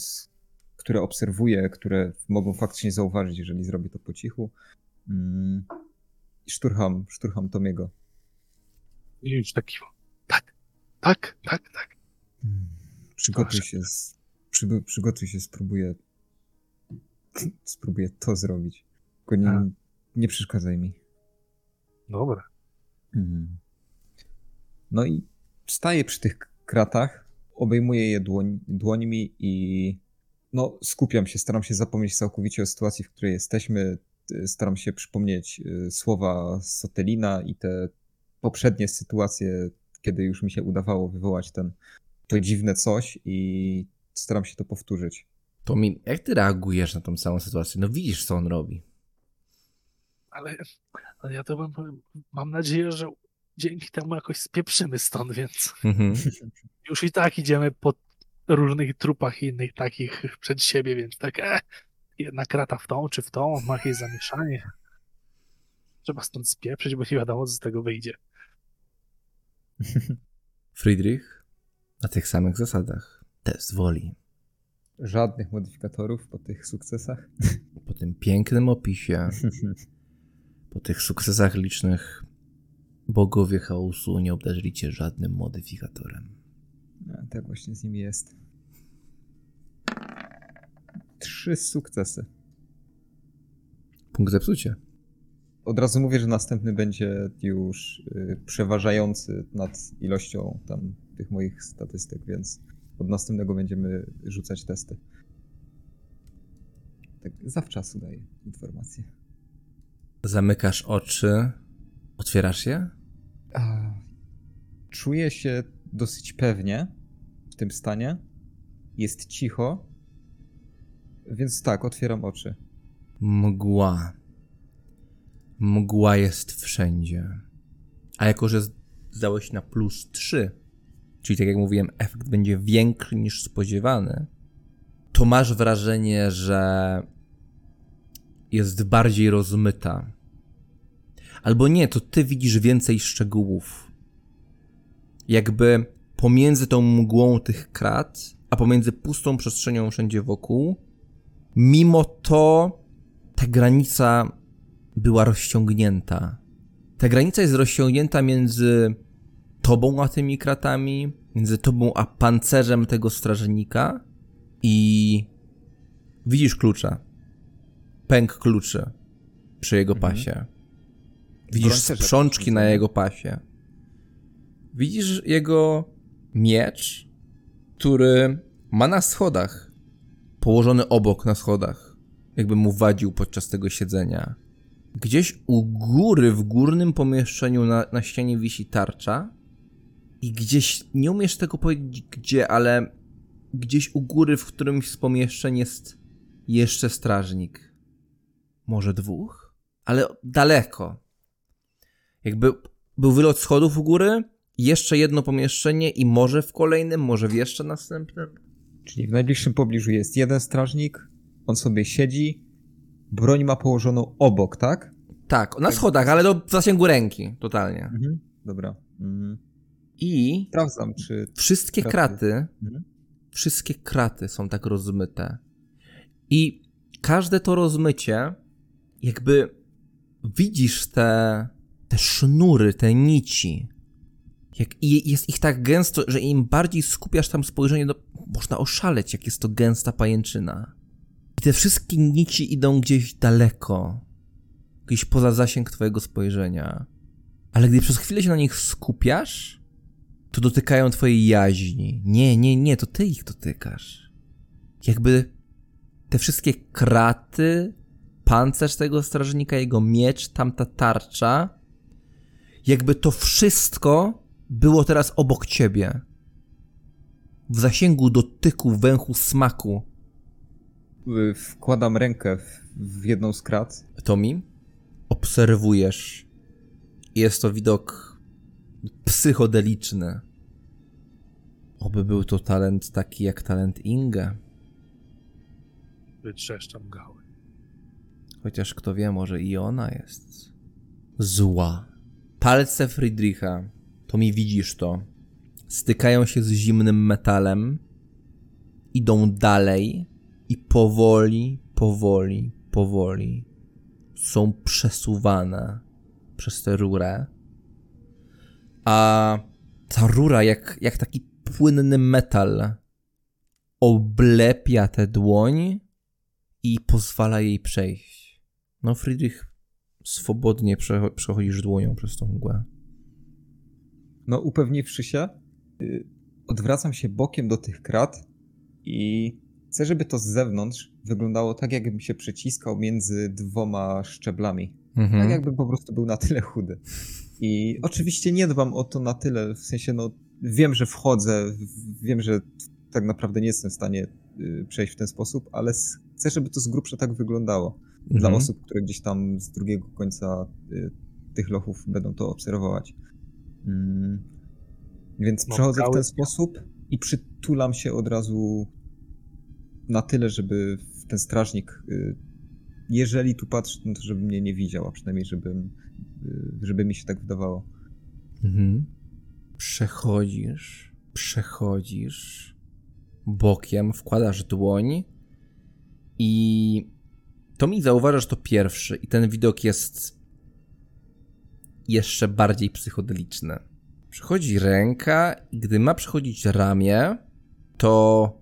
Speaker 3: które obserwuję, które mogą faktycznie zauważyć, jeżeli zrobię to po cichu. Mm. I szturcham, szturcham Tomiego.
Speaker 4: I już taki. Tak, tak, tak, tak.
Speaker 3: Hmm. Przygotuj się, przy, przygotuj się, spróbuję spróbuję to zrobić. Tylko nie, nie przeszkadzaj mi.
Speaker 4: Dobra. Mhm.
Speaker 3: No i staję przy tych kratach, obejmuję je dłoń, dłońmi i no, skupiam się, staram się zapomnieć całkowicie o sytuacji, w której jesteśmy. Staram się przypomnieć y, słowa Sotelina i te poprzednie sytuacje, kiedy już mi się udawało wywołać ten, to dziwne coś i staram się to powtórzyć.
Speaker 2: To mi, jak ty reagujesz na tą całą sytuację? No widzisz, co on robi.
Speaker 4: Ale, ale ja to mam, mam nadzieję, że dzięki temu jakoś spieprzymy stąd, więc mhm. (laughs) już i tak idziemy po różnych trupach innych takich przed siebie, więc tak e, jedna krata w tą czy w tą, ma jakieś zamieszanie. Trzeba stąd spieprzyć, bo nie wiadomo, co z tego wyjdzie.
Speaker 2: Friedrich, na tych samych zasadach. Test woli.
Speaker 3: Żadnych modyfikatorów po tych sukcesach. (laughs)
Speaker 2: Po tym pięknym opisie, po tych sukcesach licznych, bogowie chaosu nie obdarzyli cię żadnym modyfikatorem.
Speaker 3: No, tak właśnie z nimi jest. Trzy sukcesy.
Speaker 2: Punkt zepsucie.
Speaker 3: Od razu mówię, że następny będzie już y, przeważający nad ilością tam tych moich statystyk, więc Od następnego będziemy rzucać testy. Tak zawczasu daję informacje.
Speaker 2: Zamykasz oczy, otwierasz je?
Speaker 3: A, Czuję się dosyć pewnie w tym stanie. Jest cicho. Więc tak, otwieram oczy.
Speaker 2: Mgła. Mgła jest wszędzie. A jako, że zdałeś na plus 3, czyli tak jak mówiłem, efekt będzie większy niż spodziewany, to masz wrażenie, że jest bardziej rozmyta. Albo nie, to ty widzisz więcej szczegółów. Jakby pomiędzy tą mgłą tych krat, a pomiędzy pustą przestrzenią wszędzie wokół, mimo to ta granica była rozciągnięta. Ta granica jest rozciągnięta między tobą a tymi kratami, między tobą a pancerzem tego strażnika i widzisz klucza. Pęk kluczy przy jego
Speaker 3: Mhm.
Speaker 2: pasie. Widzisz sprzączki na jego pasie. Widzisz jego miecz, który ma na schodach, położony obok na schodach, jakby mu wadził podczas tego siedzenia. Gdzieś u góry, w górnym pomieszczeniu na, na ścianie wisi tarcza i gdzieś, nie umiesz tego powiedzieć gdzie, ale gdzieś u góry w którymś z pomieszczeń jest jeszcze strażnik. Może dwóch? Ale daleko. Jakby był wylot schodów u góry, jeszcze jedno pomieszczenie i może w kolejnym, może w jeszcze następnym.
Speaker 3: Czyli w najbliższym pobliżu jest jeden strażnik, on sobie siedzi, broń ma położoną obok, tak?
Speaker 2: Tak, na schodach, ale do w zasięgu ręki, totalnie.
Speaker 3: Mhm. Dobra. Mhm.
Speaker 2: I
Speaker 3: Sprawdzam, czy...
Speaker 2: wszystkie
Speaker 3: Kraty.
Speaker 2: kraty,
Speaker 3: Mhm.
Speaker 2: wszystkie kraty są tak rozmyte. I każde to rozmycie, jakby widzisz te, te sznury, te nici. Jak, I jest ich tak gęsto, że im bardziej skupiasz tam spojrzenie, to można oszaleć, jak jest to gęsta pajęczyna. I te wszystkie nici idą gdzieś daleko, gdzieś poza zasięg twojego spojrzenia. Ale gdy przez chwilę się na nich skupiasz, to dotykają twojej jaźni. Nie, nie, nie, to ty ich dotykasz. Jakby te wszystkie kraty, pancerz tego strażnika, jego miecz, tamta tarcza, jakby to wszystko było teraz obok ciebie. W zasięgu dotyku, węchu, smaku.
Speaker 3: Wkładam rękę w, w jedną z krat.
Speaker 2: Tomi, obserwujesz. Jest to widok psychodeliczny. Oby był to talent taki jak talent Inge.
Speaker 4: Wytrzeszczam gały.
Speaker 2: Chociaż kto wie, może i ona jest zła. Palce Friedricha, to mi widzisz to, stykają się z zimnym metalem, idą dalej i powoli, powoli, powoli są przesuwane przez tę rurę. A ta rura, jak, jak taki płynny metal, oblepia tę dłoń i pozwala jej przejść. No, Friedrich, swobodnie przecho- przechodzisz dłonią przez tą mgłę.
Speaker 3: No, upewniwszy się, y, odwracam się bokiem do tych krat i chcę, żeby to z zewnątrz wyglądało tak, jakbym się przyciskał między dwoma szczeblami.
Speaker 2: Mhm.
Speaker 3: Tak jakbym po prostu był na tyle chudy. I oczywiście nie dbam o to na tyle, w sensie no wiem, że wchodzę, wiem, że tak naprawdę nie jestem w stanie y, przejść w ten sposób, ale chcę, żeby to z grubsza tak wyglądało. Dla
Speaker 2: Mhm.
Speaker 3: osób, które gdzieś tam z drugiego końca y, tych lochów będą to obserwować. Mm. Więc
Speaker 4: Mam
Speaker 3: przechodzę w ten sposób i przytulam się od razu na tyle, żeby ten strażnik, y, jeżeli tu patrzy, no to żeby mnie nie widział, a przynajmniej żebym, y, żeby mi się tak wydawało.
Speaker 2: Mhm. Przechodzisz, przechodzisz bokiem, wkładasz dłoń i to mi zauważasz to pierwszy i ten widok jest jeszcze bardziej psychodeliczny. Przychodzi ręka i gdy ma przychodzić ramię, to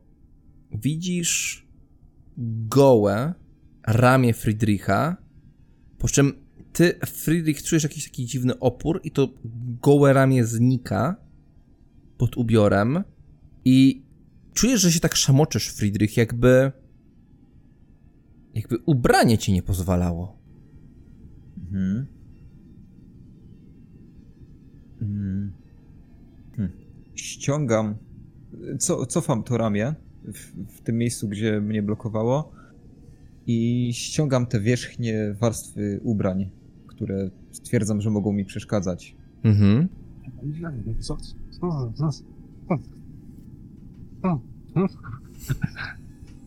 Speaker 2: widzisz gołe ramię Friedricha, po czym ty, Friedrich, czujesz jakiś taki dziwny opór i to gołe ramię znika pod ubiorem i czujesz, że się tak szamoczesz, Friedrich, jakby... Jakby ubranie ci nie pozwalało.
Speaker 3: Mhm. Mm. Hm. Ściągam, co, cofam to ramię w, w tym miejscu, gdzie mnie blokowało i ściągam te wierzchnie warstwy ubrań, które stwierdzam, że mogą mi przeszkadzać.
Speaker 2: Mhm.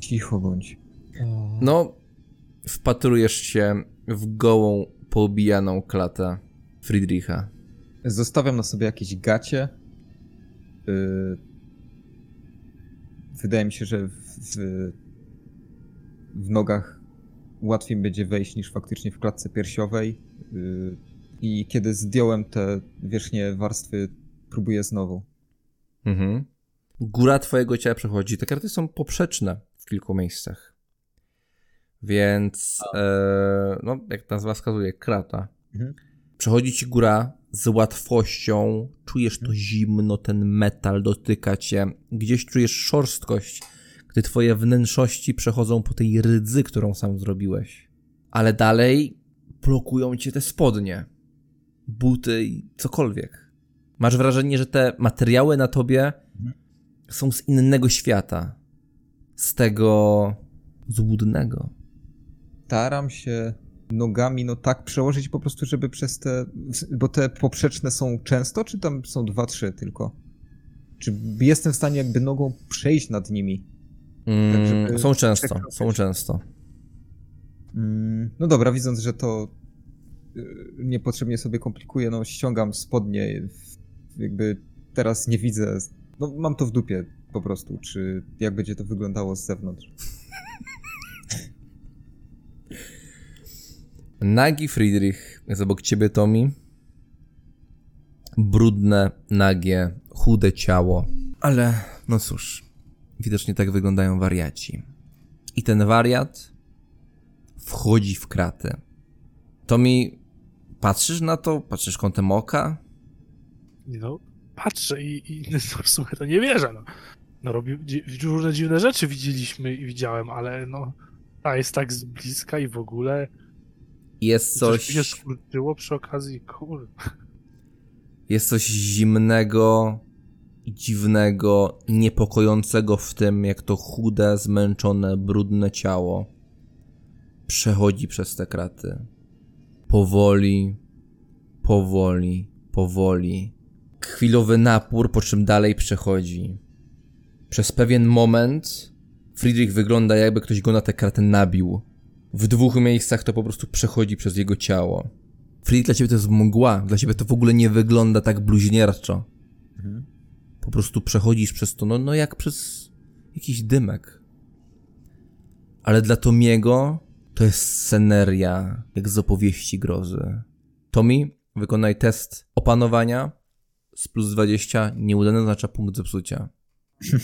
Speaker 3: Cicho bądź.
Speaker 2: No, wpatrujesz się w gołą, poobijaną klatę Friedricha.
Speaker 3: Zostawiam na sobie jakieś gacie. Yy, Wydaje mi się, że w, w, w nogach łatwiej będzie wejść niż faktycznie w klatce piersiowej. Yy, I kiedy zdjąłem te wierzchnie warstwy, próbuję znowu.
Speaker 2: Mhm. Góra twojego ciała przechodzi. Te karty są poprzeczne w kilku miejscach. Więc, e, no, jak nazwa wskazuje, krata.
Speaker 3: Mhm.
Speaker 2: Przechodzi ci góra z łatwością, czujesz to zimno, ten metal dotyka cię. Gdzieś czujesz szorstkość, gdy twoje wnętrzości przechodzą po tej rydzy, którą sam zrobiłeś. Ale dalej blokują cię te spodnie, buty i cokolwiek. Masz wrażenie, że te materiały na tobie są z innego świata. Z tego złudnego.
Speaker 3: Staram się nogami no tak przełożyć po prostu, żeby przez te... Bo te poprzeczne są często, czy tam są dwa, trzy tylko? Czy jestem w stanie jakby nogą przejść nad nimi?
Speaker 2: Mm,
Speaker 3: żeby
Speaker 2: są często,
Speaker 3: przekroczyć.
Speaker 2: są często.
Speaker 3: Mm, No dobra, widząc, że to y, niepotrzebnie sobie komplikuje, no ściągam spodnie, jakby teraz nie widzę, no mam to w dupie po prostu, czy jak będzie to wyglądało z zewnątrz. (laughs)
Speaker 2: Nagi Friedrich jest obok ciebie, Tommy. Brudne, nagie, chude ciało. Ale, no cóż, widocznie tak wyglądają wariaci. I ten wariat wchodzi w kraty. Tommy, patrzysz na to? Patrzysz kątem oka?
Speaker 4: No, patrzę i, i (laughs) no, sumie to nie wierzę. No, no robił, dzi- różne dziwne rzeczy widzieliśmy i widziałem, ale no, ta jest tak z bliska i w ogóle
Speaker 2: Jest
Speaker 4: coś mi się
Speaker 2: coś,
Speaker 4: skurczyło przy okazji, kur...
Speaker 2: jest coś zimnego i dziwnego, niepokojącego w tym, jak to chude, zmęczone, brudne ciało przechodzi przez te kraty. Powoli, powoli, powoli. Chwilowy napór, po czym dalej przechodzi. Przez pewien moment Friedrich wygląda jakby ktoś go na te kraty nabił. W dwóch miejscach to po prostu przechodzi przez jego ciało. Friedrich, dla ciebie to jest mgła, dla ciebie to w ogóle nie wygląda tak bluźnierczo. Po prostu przechodzisz przez to, no, no jak przez jakiś dymek. Ale dla Tomiego to jest sceneria, jak z opowieści grozy. Tomi, wykonaj test opanowania z plus 20, nieudane oznacza punkt zepsucia.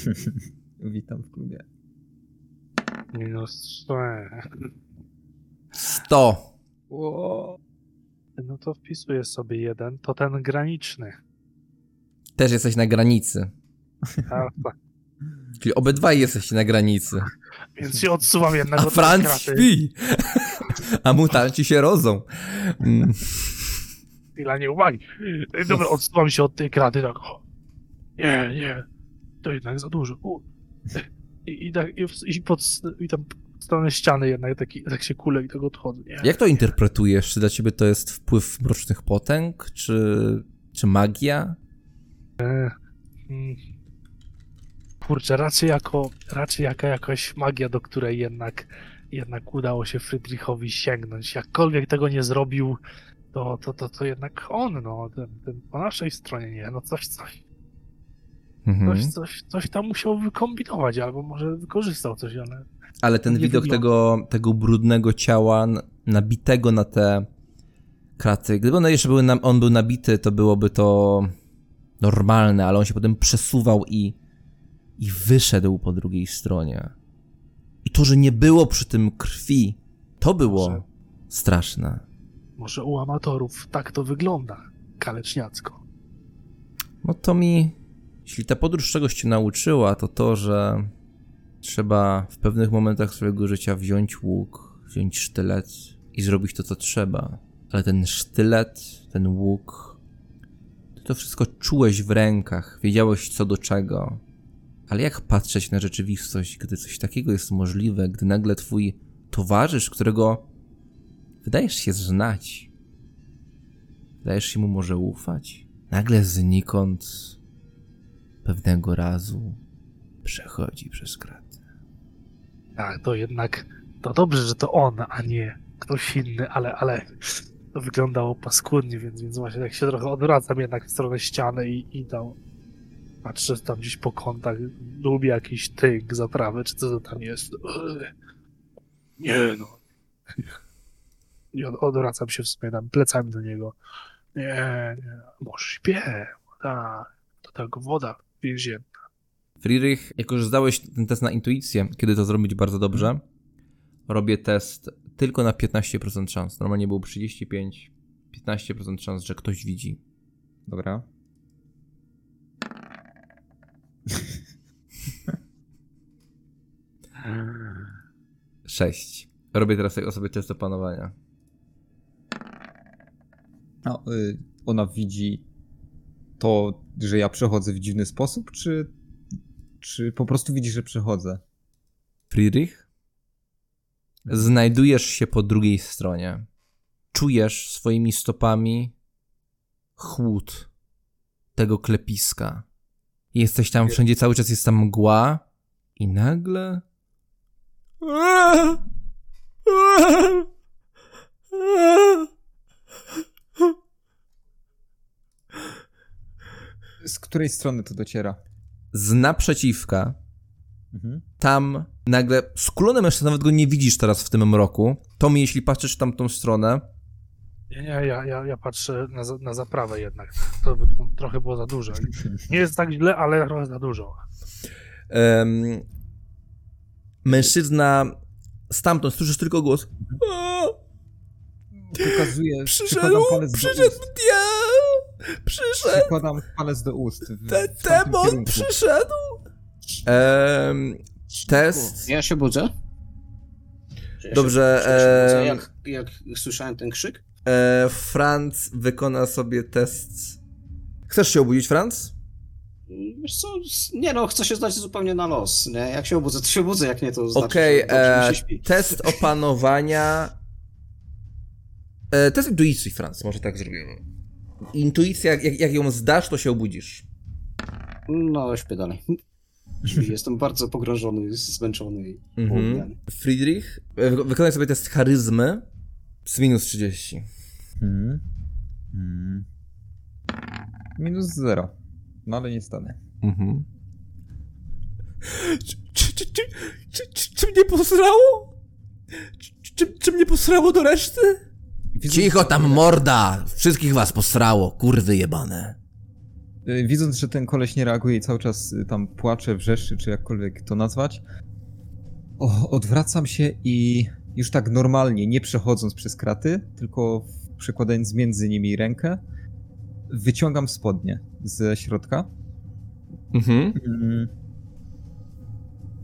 Speaker 2: (laughs)
Speaker 3: Witam w klubie.
Speaker 4: Minus cztery.
Speaker 2: 100!
Speaker 4: No to wpisuję sobie jeden, to ten graniczny.
Speaker 2: Też jesteś na granicy.
Speaker 4: Tak.
Speaker 2: Czyli obydwaj jesteście na granicy.
Speaker 4: Więc się odsuwam jednego
Speaker 2: A
Speaker 4: kraty.
Speaker 2: śpi! A mutanci się rodzą. Mm.
Speaker 4: Chwila nieuwagi. Ej, Dobra, odsuwam się od tej kraty, tak. O. Nie, nie. To jednak za dużo. U. I, i, tak, i, pod, i tam w stronę ściany jednak taki, tak się kulę i tak odchodzę. Nie.
Speaker 2: Jak to interpretujesz? Czy dla ciebie to jest wpływ mrocznych potęg? Czy, czy magia?
Speaker 4: Mm. Kurczę, raczej jako, raczej jaka jakaś magia, do której jednak, jednak udało się Friedrichowi sięgnąć. Jakkolwiek tego nie zrobił, to, to, to, to jednak on, no, ten, ten po naszej stronie nie, no coś, coś,
Speaker 2: Mhm.
Speaker 4: coś, coś, coś tam musiał wykombinować, albo może wykorzystał coś, ale
Speaker 2: Ale ten widok
Speaker 4: wygląda.
Speaker 2: tego, tego brudnego ciała, nabitego na te kraty, gdyby one jeszcze były, na, on był nabity, to byłoby to normalne, ale on się potem przesuwał i, i wyszedł po drugiej stronie. I to, że nie było przy tym krwi, to było
Speaker 4: Może-
Speaker 2: straszne.
Speaker 4: może u amatorów tak to wygląda, kaleczniacko.
Speaker 2: No to mi Jeśli ta podróż czegoś cię nauczyła, to to, że trzeba w pewnych momentach swojego życia wziąć łuk, wziąć sztylet i zrobić to, co trzeba. Ale ten sztylet, ten łuk, ty to wszystko czułeś w rękach, wiedziałeś co do czego. Ale jak patrzeć na rzeczywistość, gdy coś takiego jest możliwe, gdy nagle twój towarzysz, którego wydajesz się znać, wydajesz się mu może ufać, nagle znikąd pewnego razu przechodzi przez kraty.
Speaker 4: Tak, to jednak to dobrze, że to on, a nie ktoś inny, ale, ale to wyglądało paskudnie, więc, więc właśnie tak się trochę odwracam jednak w stronę ściany i, i tam patrzę tam gdzieś po kątach, lubię jakiś tynk, zaprawę, czy co to tam jest. Nie no. I od, odwracam się w sumie tam plecami do niego. Nie, nie, może śpię, tak, to tak woda więzienna.
Speaker 2: Friedrich, jako że zdałeś ten test na intuicję, kiedy to zrobić bardzo dobrze, robię test tylko na 15% szans. Normalnie był 35, 15% szans, że ktoś widzi.
Speaker 3: Dobra. (laughs)
Speaker 2: 6. Robię teraz tej osobie test opanowania.
Speaker 3: A, y, ona widzi to, że ja przechodzę w dziwny sposób, czy, czy po prostu widzi, że przechodzę?
Speaker 2: Friedrich? Znajdujesz się po drugiej stronie. Czujesz swoimi stopami chłód tego klepiska. Jesteś tam wszędzie, cały czas jest tam mgła i nagle...
Speaker 3: Z której strony to dociera?
Speaker 2: Z naprzeciwka
Speaker 3: Mhm.
Speaker 2: tam nagle skulony mężczyzna, nawet go nie widzisz teraz w tym mroku. Tommy, jeśli patrzysz w tamtą stronę,
Speaker 4: Nie, nie, ja, ja, ja patrzę na, na zaprawę jednak. To by trochę było za dużo. Nie jest tak źle, ale trochę za dużo.
Speaker 2: em, mężczyzna stamtąd słyszysz tylko głos.
Speaker 3: Pokazuję,
Speaker 2: Przyszedł, przyszedł diabeł, przyszedł,
Speaker 3: Przykładam palec do ust. W,
Speaker 2: te,
Speaker 3: w
Speaker 2: demon
Speaker 3: kierunku.
Speaker 2: przyszedł. Em, test.
Speaker 5: Ja się budzę. Ja
Speaker 2: Dobrze,
Speaker 5: Się, ja się budzę, jak, jak słyszałem ten krzyk.
Speaker 2: E, Franz wykona sobie test. Chcesz się obudzić, Franz?
Speaker 5: Wiesz co, nie no, chcę się zdać zupełnie na los, nie? Jak się obudzę, to się obudzę, jak nie, to znaczy,
Speaker 2: Okej, e, test opanowania. E, test intuicji, Franz, może tak zrobimy. Intuicja, jak, jak, ją zdasz, to się obudzisz.
Speaker 5: No, śpię dalej. (laughs) Jestem bardzo pogrążony, zmęczony i
Speaker 2: Mhm.
Speaker 5: południany.
Speaker 2: Friedrich, e, wy- wykonaj sobie test charyzmy z minus 30.
Speaker 3: Mhm. Mhm. Minus zero. No ale nie stanę.
Speaker 2: Mhm. Czy, czy, czy, czy, czy, czy, czy mnie posrało? Czy, czy, czy mnie posrało do reszty?
Speaker 3: Widząc,
Speaker 2: Cicho tam morda! Wszystkich was posrało, kurwy jebane.
Speaker 3: y, Widząc, że ten koleś nie reaguje i cały czas y, tam płacze, wrzeszczy, czy jakkolwiek to nazwać, o, odwracam się i już tak normalnie, nie przechodząc przez kraty, tylko przekładając między nimi rękę, wyciągam spodnie ze środka
Speaker 2: Mhm.
Speaker 3: Mm.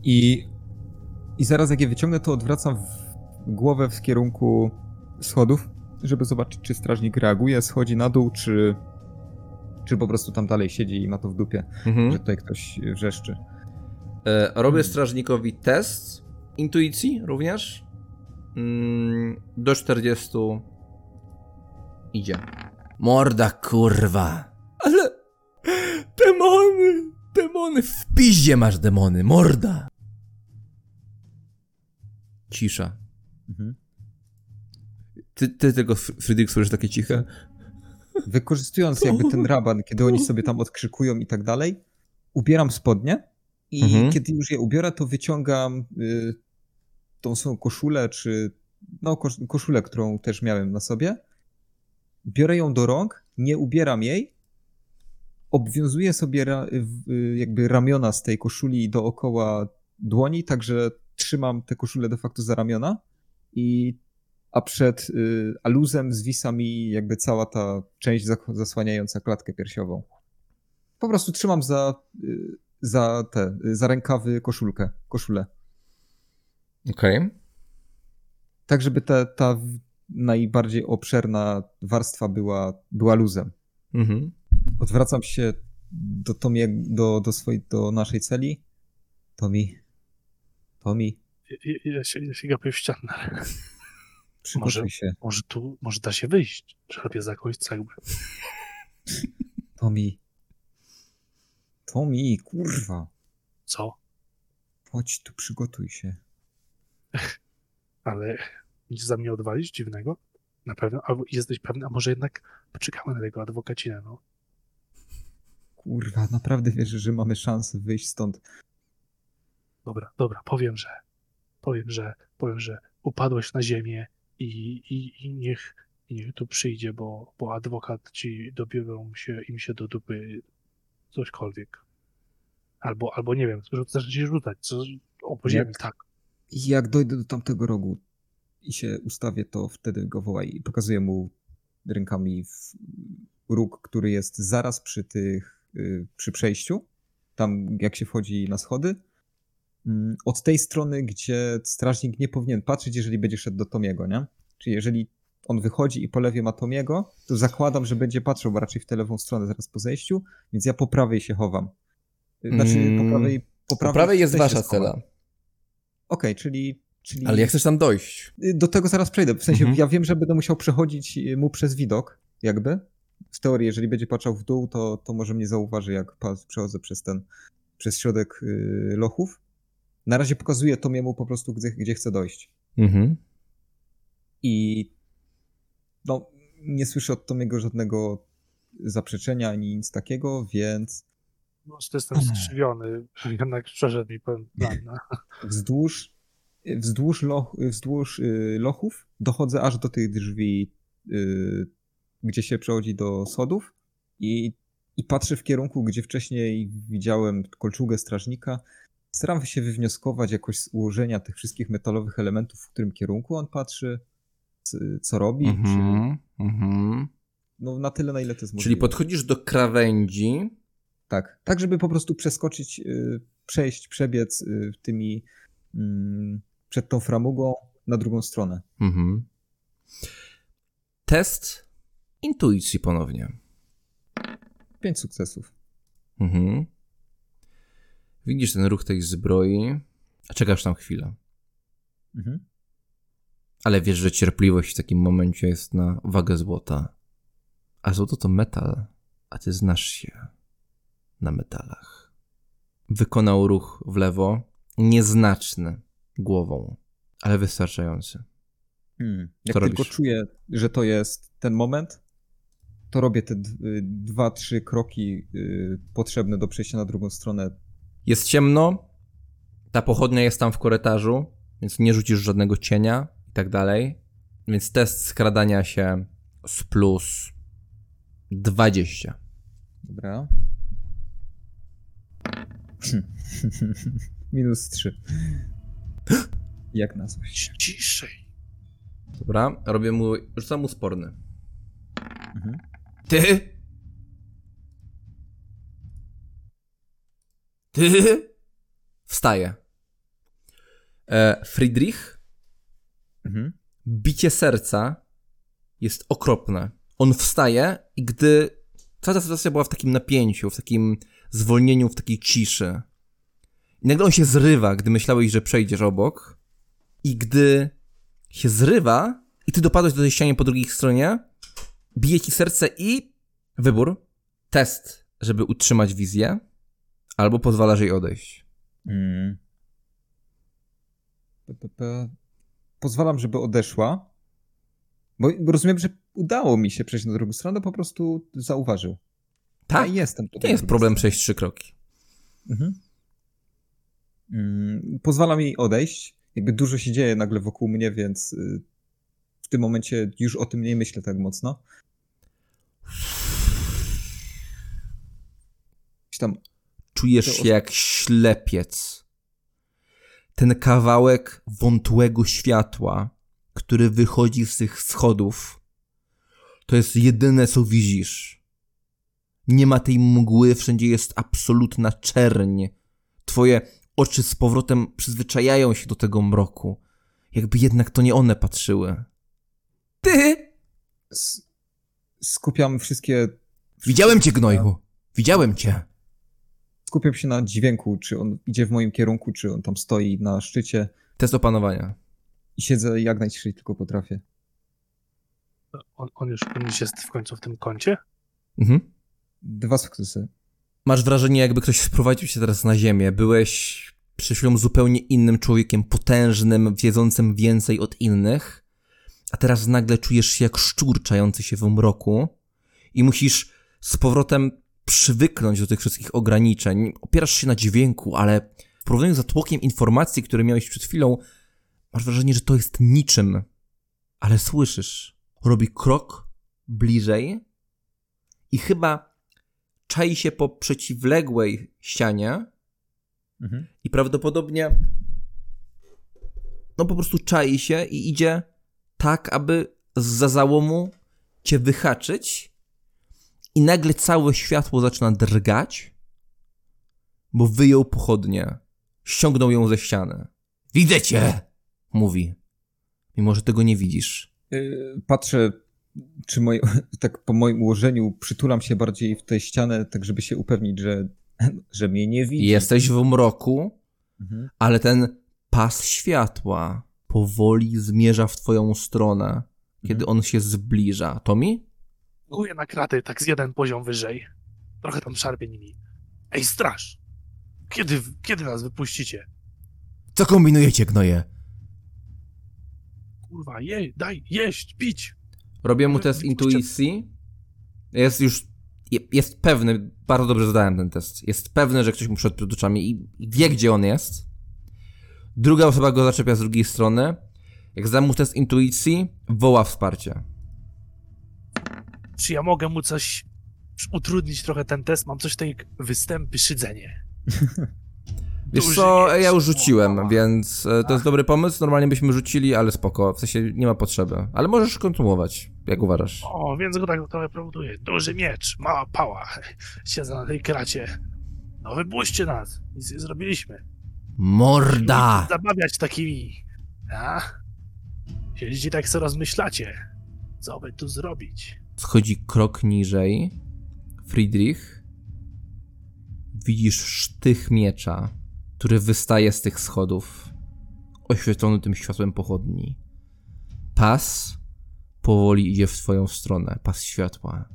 Speaker 3: I, I zaraz jak je wyciągnę, to odwracam w głowę w kierunku schodów, żeby zobaczyć, czy strażnik reaguje, schodzi na dół, czy, czy po prostu tam dalej siedzi i ma to w dupie,
Speaker 2: Mhm.
Speaker 3: że tutaj ktoś wrzeszczy.
Speaker 2: E, robię strażnikowi test intuicji również. Mm, do 40 idzie. Morda kurwa. Ale demony, demony, w piździe masz demony, morda. Cisza.
Speaker 3: Mhm.
Speaker 2: Ty, ty tego Fr- Friedrich słyszysz takie ciche?
Speaker 3: Wykorzystując jakby ten (laughs) raban, kiedy oni sobie tam odkrzykują i tak dalej, ubieram spodnie i
Speaker 2: Mhm.
Speaker 3: kiedy już je ubiorę, to wyciągam y, tą swoją koszulę, czy no kosz, koszulę, którą też miałem na sobie. Biorę ją do rąk, nie ubieram jej, obwiązuję sobie ra, w- y, jakby ramiona z tej koszuli dookoła dłoni, także trzymam tę koszulę de facto za ramiona i a przed y, aluzem zwisa mi jakby cała ta część zasłaniająca klatkę piersiową. Po prostu trzymam za, y, za te, y, za rękawy koszulkę, koszulę.
Speaker 2: Okej.
Speaker 3: Tak, żeby ta, ta najbardziej obszerna warstwa była, była luzem.
Speaker 2: Mhm.
Speaker 3: Odwracam się do Tomie, do, do swojej, do naszej celi. Tomi, Tomi,
Speaker 4: Ja, ja, się, ja się gapię w ścianę.
Speaker 3: Przygotuj
Speaker 4: Może-
Speaker 3: się.
Speaker 4: Może tu, może da się wyjść. Czerpię za jakąś cegłę.
Speaker 3: Tomi. Tomi, kurwa.
Speaker 4: Co?
Speaker 3: Chodź tu, przygotuj się. (laughs)
Speaker 4: Ale nic za mnie odwalić dziwnego? Na pewno? Albo jesteś pewny? A może jednak poczekamy na tego adwokacinę, no.
Speaker 3: Kurwa, naprawdę wierzysz, że mamy szansę wyjść stąd.
Speaker 4: Dobra, dobra, powiem, że powiem, że powiem, że upadłeś na ziemię i, i, i niech, niech tu przyjdzie, bo, bo adwokat ci dobiorą się im się do dupy cośkolwiek. Albo, albo nie wiem, zacznie się rzucać, co o
Speaker 3: Jak?
Speaker 4: tak.
Speaker 3: Jak dojdę do tamtego rogu i się ustawię, to wtedy go wołaj. I pokazuję mu rękami w róg, który jest zaraz przy tych, y, przy przejściu. Tam jak się wchodzi na schody. Mm, Od tej strony, gdzie strażnik nie powinien patrzeć, jeżeli będzie szedł do Tomiego, nie? Czyli jeżeli on wychodzi i po lewie ma Tomiego, to zakładam, że będzie patrzył bo raczej w tę lewą stronę zaraz po zejściu, więc ja po prawej się chowam. Y, Znaczy po
Speaker 2: Mm,
Speaker 3: prawej... Po
Speaker 2: Po
Speaker 3: prawej,
Speaker 2: prawej jest wasza cela.
Speaker 3: Okej, czyli, czyli.
Speaker 2: Ale jak chcesz tam dojść?
Speaker 3: Y, Do tego zaraz przejdę. W sensie,
Speaker 2: Mhm.
Speaker 3: ja wiem, że będę musiał przechodzić y, mu przez widok, jakby. W teorii, jeżeli będzie patrzał w dół, to, to może mnie zauważy, jak przechodzę przez ten, przez środek lochów. Na razie pokazuję Tomiemu po prostu, gdzie, gdzie chcę dojść.
Speaker 2: Mhm.
Speaker 3: I no, nie słyszę od Tomiego żadnego zaprzeczenia ani nic takiego, więc
Speaker 4: No, jestem skrzywiony, jednak przeszedł mi plan. No. (laughs)
Speaker 3: wzdłuż, wzdłuż, loch, wzdłuż y, lochów dochodzę aż do tych drzwi, y, gdzie się przechodzi do schodów i, i patrzę w kierunku, gdzie wcześniej widziałem kolczugę strażnika. Staram się wywnioskować jakoś z ułożenia tych wszystkich metalowych elementów, w którym kierunku on patrzy, co robi. Czy,
Speaker 2: Mhm. Mhm.
Speaker 3: no na tyle, na ile to jest możliwe.
Speaker 2: Czyli podchodzisz do krawędzi.
Speaker 3: Tak, tak żeby po prostu przeskoczyć, y, przejść, przebiec y, tymi mm, przed tą framugą na drugą stronę.
Speaker 2: Mhm. Test intuicji ponownie.
Speaker 3: Pięć sukcesów.
Speaker 2: Mhm. Widzisz ten ruch tej zbroi, a czekasz tam chwilę.
Speaker 3: Mhm.
Speaker 2: Ale wiesz, że cierpliwość w takim momencie jest na wagę złota. A złoto to metal, a ty znasz się na metalach. Wykonał ruch w lewo, nieznaczny głową, ale wystarczający.
Speaker 3: Hmm. Jak
Speaker 2: Co
Speaker 3: tylko
Speaker 2: robisz?
Speaker 3: czuję, że to jest ten moment, to robię te dwa, trzy kroki y, potrzebne do przejścia na drugą stronę.
Speaker 2: Jest ciemno, ta pochodnia jest tam w korytarzu, więc nie rzucisz żadnego cienia i tak dalej. Więc test skradania się z plus 20.
Speaker 3: Dobra. (laughs) Minus trzy. Jak na coś.
Speaker 4: Ciszej.
Speaker 2: Dobra, robię mu, rzucam mu sporny.
Speaker 3: Mhm.
Speaker 2: Ty? Ty? Wstaje. E, Friedrich,
Speaker 3: Mhm.
Speaker 2: bicie serca jest okropne. On wstaje i gdy cała ta sytuacja była w takim napięciu, w takim zwolnieniu, w takiej ciszy. I nagle on się zrywa, gdy myślałeś, że przejdziesz obok. I gdy się zrywa i ty dopadłeś do tej ściany po drugiej stronie, bije ci serce i wybór, test, żeby utrzymać wizję, albo pozwalasz jej odejść.
Speaker 3: Mm. Pozwalam, żeby odeszła. Bo, rozumiem, że udało mi się przejść na drugą stronę, po prostu zauważył.
Speaker 2: Tak,
Speaker 3: Ja jestem tutaj.
Speaker 2: nie jest problem
Speaker 3: stronie.
Speaker 2: przejść trzy kroki.
Speaker 3: Mhm. Mm, Pozwalam jej odejść. Jakby dużo się dzieje nagle wokół mnie, więc y, w tym momencie już o tym nie myślę tak mocno. Gdzieś tam
Speaker 2: Czujesz się jak ślepiec. Ten kawałek wątłego światła, który wychodzi z tych schodów, to jest jedyne, co widzisz. Nie ma tej mgły, wszędzie jest absolutna czerń. Twoje oczy z powrotem przyzwyczajają się do tego mroku. Jakby jednak to nie one patrzyły. Ty!
Speaker 3: S- skupiam wszystkie.
Speaker 2: Widziałem cię, gnoju. Widziałem cię.
Speaker 3: Skupiam się na dźwięku, czy on idzie w moim kierunku, czy on tam stoi na szczycie
Speaker 2: Test opanowania.
Speaker 3: i siedzę jak najciszej tylko potrafię.
Speaker 4: On, on, już, on już jest w końcu w tym kącie?
Speaker 2: Mhm.
Speaker 3: Dwa sukcesy.
Speaker 2: Masz wrażenie, jakby ktoś sprowadził cię teraz na ziemię. Byłeś przed chwilą zupełnie innym człowiekiem, potężnym, wiedzącym więcej od innych, a teraz nagle czujesz się jak szczur czający się w mroku i musisz z powrotem przywyknąć do tych wszystkich ograniczeń. Opierasz się na dźwięku, ale w porównaniu z zatłokiem informacji, które miałeś przed chwilą, masz wrażenie, że to jest niczym. Ale słyszysz. Robi krok bliżej i chyba czai się po przeciwległej ścianie
Speaker 3: Mhm.
Speaker 2: i prawdopodobnie no po prostu czai się i idzie tak, aby z załomu cię wyhaczyć i nagle całe światło zaczyna drgać, bo wyjął pochodnie. Ściągnął ją ze ściany. Widzę cię! Mówi. Mimo, że tego nie widzisz.
Speaker 3: Yy, Patrzę, czy moje, (laughs) tak po moim ułożeniu przytulam się bardziej w tę ścianę, tak żeby się upewnić, że, (laughs) że mnie nie widzi.
Speaker 2: Jesteś w mroku,
Speaker 3: Mhm.
Speaker 2: ale ten pas światła powoli zmierza w twoją stronę, kiedy on się zbliża. Tomi?
Speaker 4: Góję na kraty, tak z jeden poziom wyżej. Trochę tam szarpie nimi. Ej, straż! Kiedy, kiedy nas wypuścicie?
Speaker 2: Co kombinujecie, gnoje?
Speaker 4: Kurwa, jej, daj, jeść, pić!
Speaker 2: Robię mu test intuicji. Jest już. je- Jest pewny, bardzo dobrze zadałem ten test. Jest pewny, że ktoś mu przed przed oczami i i wie, gdzie on jest. Druga osoba go zaczepia z drugiej strony. Jak zdam mu test intuicji, woła wsparcie.
Speaker 4: Czy ja mogę mu coś utrudnić trochę ten test? Mam coś w tej występy, szydzenie. (laughs)
Speaker 2: Wiesz co, ja już rzuciłem, więc e, to jest dobry pomysł. Normalnie byśmy rzucili, ale spoko. W sensie nie ma potrzeby. Ale możesz kontynuować, jak uważasz.
Speaker 4: O, więc go tak trochę prowokuję. Duży miecz, mała pała. (laughs) Siedzę na tej kracie. No wypuśćcie nas. Nic nie zrobiliśmy.
Speaker 2: Morda!
Speaker 4: Zabawiać takimi. A? Siedzicie tak sobie rozmyślacie. Co by tu zrobić?
Speaker 2: Schodzi krok niżej. Friedrich. Widzisz sztych miecza, który wystaje z tych schodów, oświetlony tym światłem pochodni. Pas powoli idzie w twoją stronę, pas światła.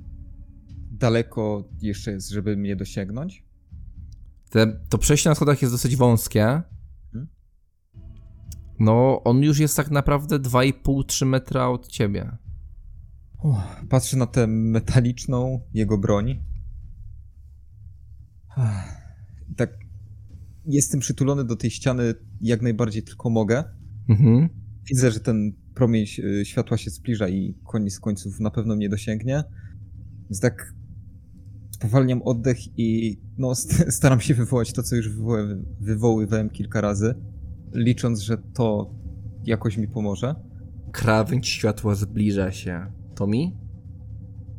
Speaker 3: Daleko jeszcze jest, żeby mnie dosięgnąć?
Speaker 2: Te, to przejście na schodach jest dosyć wąskie.
Speaker 3: Hmm?
Speaker 2: No, on już jest tak naprawdę 2,5-3 metra od ciebie.
Speaker 3: Uff, Patrzę na tę metaliczną jego broń. Tak. Jestem przytulony do tej ściany jak najbardziej tylko mogę.
Speaker 2: Mhm.
Speaker 3: Widzę, że ten promień y, światła się zbliża i koniec końców na pewno mnie dosięgnie. Więc tak spowalniam oddech i no, (laughs) st- staram się wywołać to, co już wywoły- wywoływałem kilka razy, licząc, że to jakoś mi pomoże.
Speaker 2: Krawędź światła zbliża się. Tomi?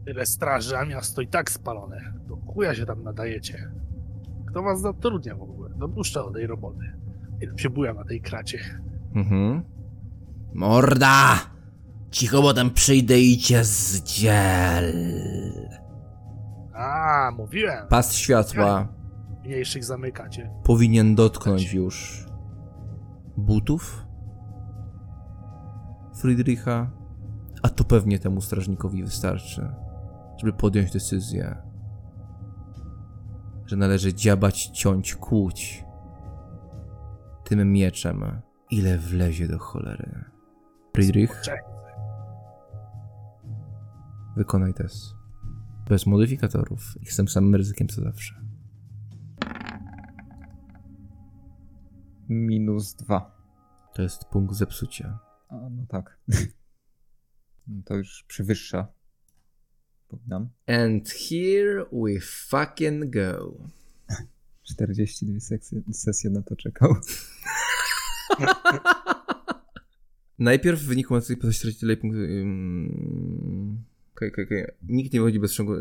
Speaker 4: Tyle straży, a miasto i tak spalone. Do chuja się tam nadajecie. Kto was zatrudnia w ogóle? Dopuszcza do tej roboty. I tam się buja na tej kracie.
Speaker 2: Mhm. Morda! Cicho, bo tam przyjdę i cię zdziel.
Speaker 4: A, mówiłem.
Speaker 2: Pas światła
Speaker 4: Mniejszych zamykacie.
Speaker 2: powinien dotknąć już butów Friedricha, a to pewnie temu strażnikowi wystarczy, żeby podjąć decyzję, że należy dziabać, ciąć, kłuć tym mieczem, ile wlezie do cholery. Friedrich, wykonaj test. Bez modyfikatorów i z tym samym ryzykiem co zawsze.
Speaker 3: Minus dwa.
Speaker 2: To jest punkt zepsucia.
Speaker 3: A, no tak. To już przewyższa. Powinnam.
Speaker 2: And here we fucking go. (laughs)
Speaker 3: 42 sesje, sesje na to czekał. (laughs)
Speaker 2: Najpierw w wyniku tej postaci traci tyle punktów. okej, okej, okej. Nikt nie wychodzi bez ciągu.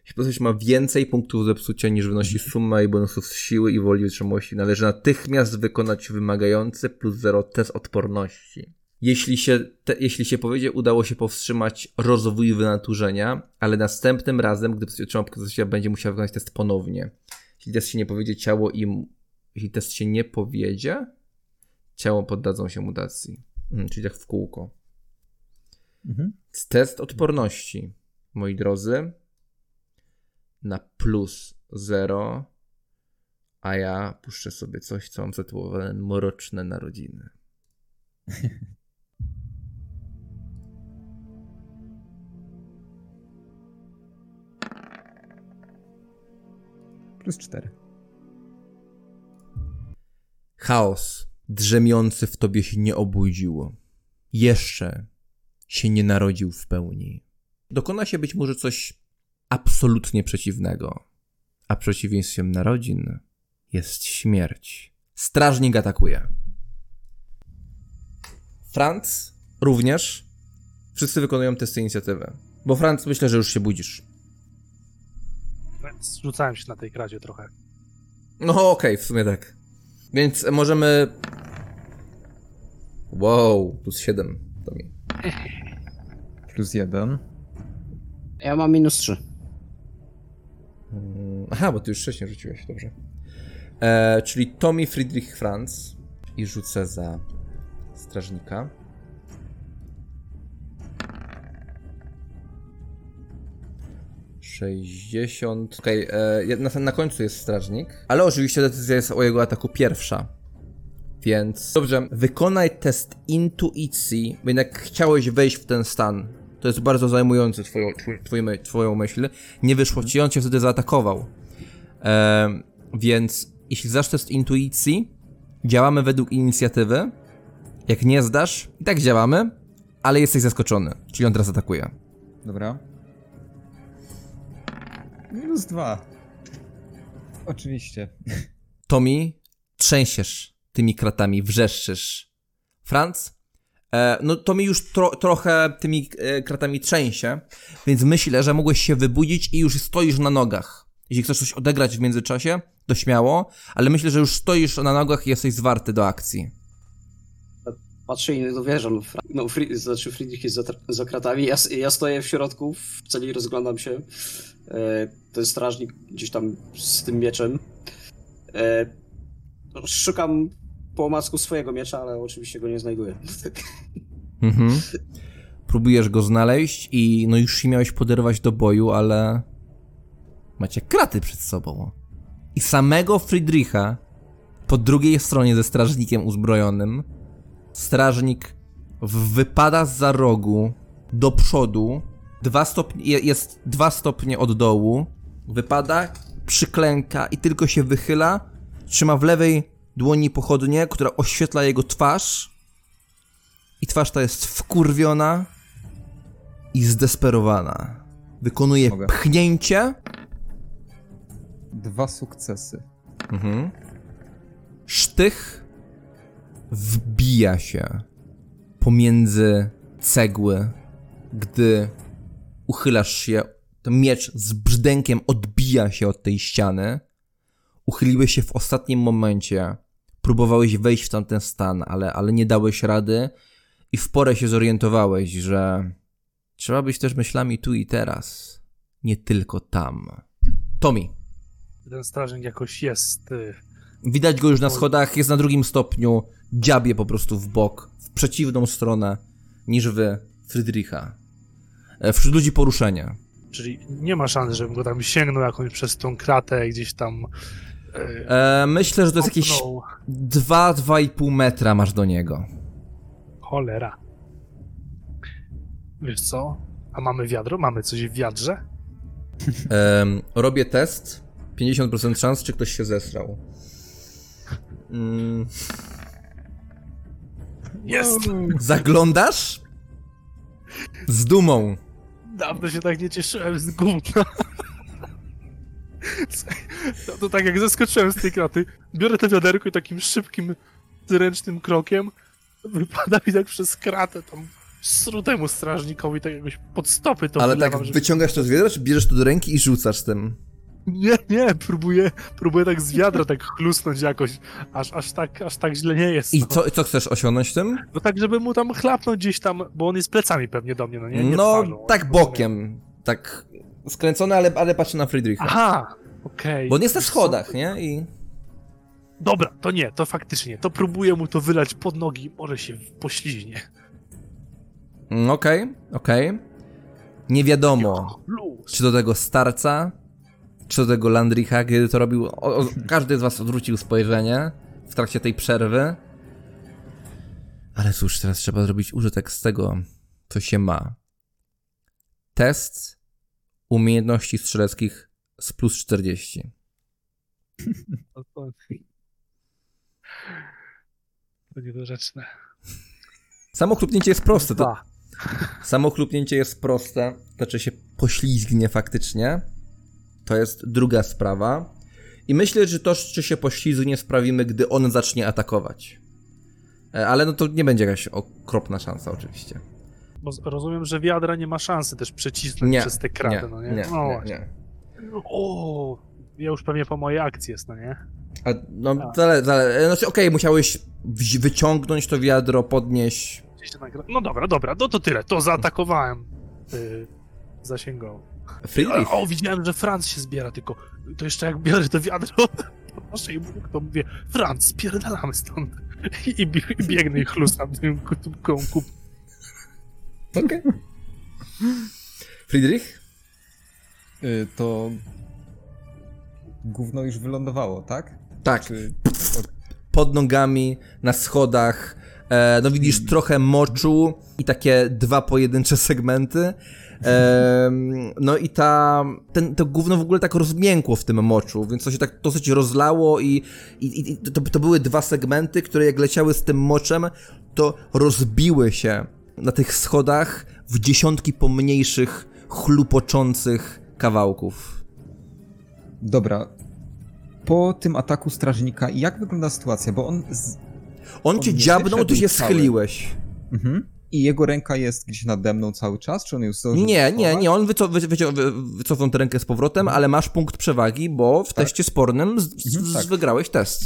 Speaker 2: Jeśli postać ma więcej punktów zepsucia niż wynosi suma i bonusów z siły i woli wytrzymałości, należy natychmiast wykonać wymagający plus 0 test odporności. Jeśli się, te, jeśli się powiedzie, udało się powstrzymać rozwój wynaturzenia, ale następnym razem, gdy otrzymał punkt będzie musiał wykonać test ponownie. Jeśli test się nie powiedzie, ciało im. Jeśli test się nie powiedzie, ciało poddadzą się mutacji. Mm, czyli tak w kółko.
Speaker 3: Mhm.
Speaker 2: Test odporności, moi drodzy, na plus 0, a ja puszczę sobie coś, co mam zatytułowane Mroczne Narodziny. (laughs)
Speaker 3: Plus 4.
Speaker 2: Chaos drzemiący w tobie się nie obudził. Jeszcze się nie narodził w pełni. Dokona się być może coś absolutnie przeciwnego. A przeciwieństwem narodzin jest śmierć. Strażnik atakuje. Franz również. Wszyscy wykonują testy inicjatywy. Bo Franz, myślę, że już się budzisz.
Speaker 4: Więc rzucałem się na tej kradzie trochę.
Speaker 2: No okej, w sumie tak. Więc możemy... Wow, plus 7 to mi. (laughs)
Speaker 3: Plus 1.
Speaker 5: Ja mam minus 3.
Speaker 2: Mm, Aha, bo ty już wcześniej rzuciłeś, dobrze. E, czyli Tommy Friedrich Franz i rzucę za strażnika. Sześćdziesiąt. Okej, okay, na, na końcu jest strażnik, ale oczywiście decyzja jest o jego ataku pierwsza. Więc dobrze, wykonaj test intuicji, bo jednak chciałeś wejść w ten stan. To jest bardzo zajmujące twoją, my- twoją myśl. Nie wyszło ci, on cię wtedy zaatakował. Em, więc jeśli zdasz test intuicji, działamy według inicjatywy. Jak nie zdasz, i tak działamy, ale jesteś zaskoczony, czyli on teraz atakuje.
Speaker 3: Dobra. Minus 2. Oczywiście.
Speaker 2: Tommy, trzęsiesz tymi kratami, wrzeszczysz. Franz? E, no Tommy już tro, trochę tymi e, kratami trzęsie, więc myślę, że mogłeś się wybudzić i już stoisz na nogach. Jeśli chcesz coś odegrać w międzyczasie, to śmiało, ale myślę, że już stoisz na nogach i jesteś zwarty do akcji.
Speaker 5: Patrzę i nie dowierzam. No, Fri- znaczy Friedrich jest za, tra- za kratami. Ja, ja stoję w środku, w celi rozglądam się. E, ten strażnik gdzieś tam z tym mieczem. E, szukam po omacku swojego miecza, ale oczywiście go nie znajduję.
Speaker 2: Mhm. Próbujesz go znaleźć i no już się miałeś poderwać do boju, ale macie kraty przed sobą. I samego Friedricha po drugiej stronie ze strażnikiem uzbrojonym. Strażnik wypada za rogu do przodu. Dwa stopnie, je- jest dwa stopnie od dołu. Wypada, przyklęka i tylko się wychyla. Trzyma w lewej dłoni pochodnię, która oświetla jego twarz. I twarz ta jest wkurwiona i zdesperowana. Wykonuje
Speaker 3: Mogę.
Speaker 2: pchnięcie.
Speaker 3: Dwa sukcesy.
Speaker 2: Mhm. Sztych wbija się pomiędzy cegły, gdy uchylasz się. Ten miecz z brzdękiem odbija się od tej ściany. Uchyliłeś się w ostatnim momencie. Próbowałeś wejść w tamten stan, ale, ale nie dałeś rady i w porę się zorientowałeś, że trzeba być też myślami tu i teraz, nie tylko tam. Tommy,
Speaker 4: Ten strażnik jakoś jest. y,
Speaker 2: Widać go już na schodach, jest na drugim stopniu, dziabie po prostu w bok, w przeciwną stronę niż wy, Frydricha. E, Wśród ludzi poruszenie.
Speaker 4: Czyli nie ma szans, żebym go tam sięgnął jakąś przez tą kratę gdzieś tam. y,
Speaker 2: E, myślę, że to jest jakieś
Speaker 4: popchnął.
Speaker 2: 2-2,5 metra masz do niego.
Speaker 4: Cholera. Wiesz co? A mamy wiadro? Mamy coś w wiadrze?
Speaker 2: Em, robię test. 50% szans, czy ktoś się zesrał. Mm,
Speaker 4: Jest!
Speaker 2: zaglądasz? Z dumą.
Speaker 4: Dawno się tak nie cieszyłem z gówna. No to tak jak zaskoczyłem z tej kraty, biorę to wiaderko i takim szybkim, zręcznym krokiem wypada mi tak przez kratę tam sru temu strażnikowi tak jakoś pod stopy to
Speaker 2: Ale
Speaker 4: wylewam,
Speaker 2: tak
Speaker 4: żeby-
Speaker 2: wyciągasz to z wiadra, czy bierzesz to do ręki i rzucasz tym?
Speaker 4: Nie, nie, próbuję, próbuję tak z wiadra tak chlusnąć jakoś, aż, aż, tak, aż tak źle nie jest.
Speaker 2: I
Speaker 4: no.
Speaker 2: co, co chcesz osiągnąć tym?
Speaker 4: No tak, żeby mu tam chlapnąć gdzieś tam, bo on jest plecami pewnie do mnie, no nie? nie
Speaker 2: no,
Speaker 4: twarzą,
Speaker 2: tak bokiem. Tak skręcony, ale, ale patrzy na Friedricha.
Speaker 4: Aha, okej.
Speaker 2: Bo on jest na schodach, nie? I...
Speaker 4: Dobra, to nie, to faktycznie, to próbuję mu to wylać pod nogi, może się pośliźnie.
Speaker 2: Mm, Okej, okej. Nie wiadomo, czy do tego starca, czy do tego Landricha, kiedy to robił. O, o, każdy z was odwrócił spojrzenie w trakcie tej przerwy. Ale cóż, teraz trzeba zrobić użytek z tego, co się ma. Test umiejętności strzeleckich z plus 40. (laughs)
Speaker 4: To, niedorzeczne.
Speaker 2: Samo chlupnięcie jest proste. To,
Speaker 4: Dwa.
Speaker 2: Samo chlupnięcie jest proste, znaczy się poślizgnie faktycznie. To jest druga sprawa. I myślę, że to, czy się poślizgnie, sprawimy, gdy on zacznie atakować. E, Ale no to nie będzie jakaś okropna szansa, oczywiście.
Speaker 4: Bo rozumiem, że wiadra nie ma szansy też przecisnąć
Speaker 2: Nie,
Speaker 4: przez te kraty,
Speaker 2: nie,
Speaker 4: no nie?
Speaker 2: nie,
Speaker 4: no
Speaker 2: nie, nie.
Speaker 4: O, ja już pewnie po mojej akcji jest, no nie?
Speaker 2: A, no, zale, zale, znaczy, okej, musiałeś wzi- wyciągnąć to wiadro, podnieść.
Speaker 4: No dobra, dobra, no to tyle, to zaatakowałem yy, zasięgową.
Speaker 2: Friedrich,
Speaker 4: O, widziałem, że Franz się zbiera, tylko to jeszcze jak biorę to wiadro, podnoszę i Bóg, to mówię, Franz, spierdalamy stąd. I, i biegnę i chlustam tym kubką kup.
Speaker 2: okej. Friedrich?
Speaker 3: Y, To gówno już wylądowało, tak?
Speaker 2: Tak.
Speaker 3: Czy...
Speaker 2: pod nogami, na schodach. E, no widzisz trochę moczu i takie dwa pojedyncze segmenty. No i ta, ten, to gówno w ogóle tak rozmiękło w tym moczu, więc to się tak dosyć rozlało i, i, i to, to były dwa segmenty, które jak leciały z tym moczem, to rozbiły się na tych schodach w dziesiątki pomniejszych, chlupoczących kawałków.
Speaker 3: Dobra. Po tym ataku strażnika, jak wygląda sytuacja? Bo on. Z...
Speaker 2: On
Speaker 3: On
Speaker 2: cię dziabnął, ty się
Speaker 3: cały.
Speaker 2: schyliłeś.
Speaker 3: Mhm. I jego ręka jest gdzieś nade mną cały czas? Czy on już zdążył
Speaker 2: Nie, nie, nie, on wyco wyco wycio wy wycofał tę rękę z powrotem, ale masz punkt przewagi, bo w teście spornym z
Speaker 3: Mhm,
Speaker 2: z
Speaker 3: tak.
Speaker 2: wygrałeś test.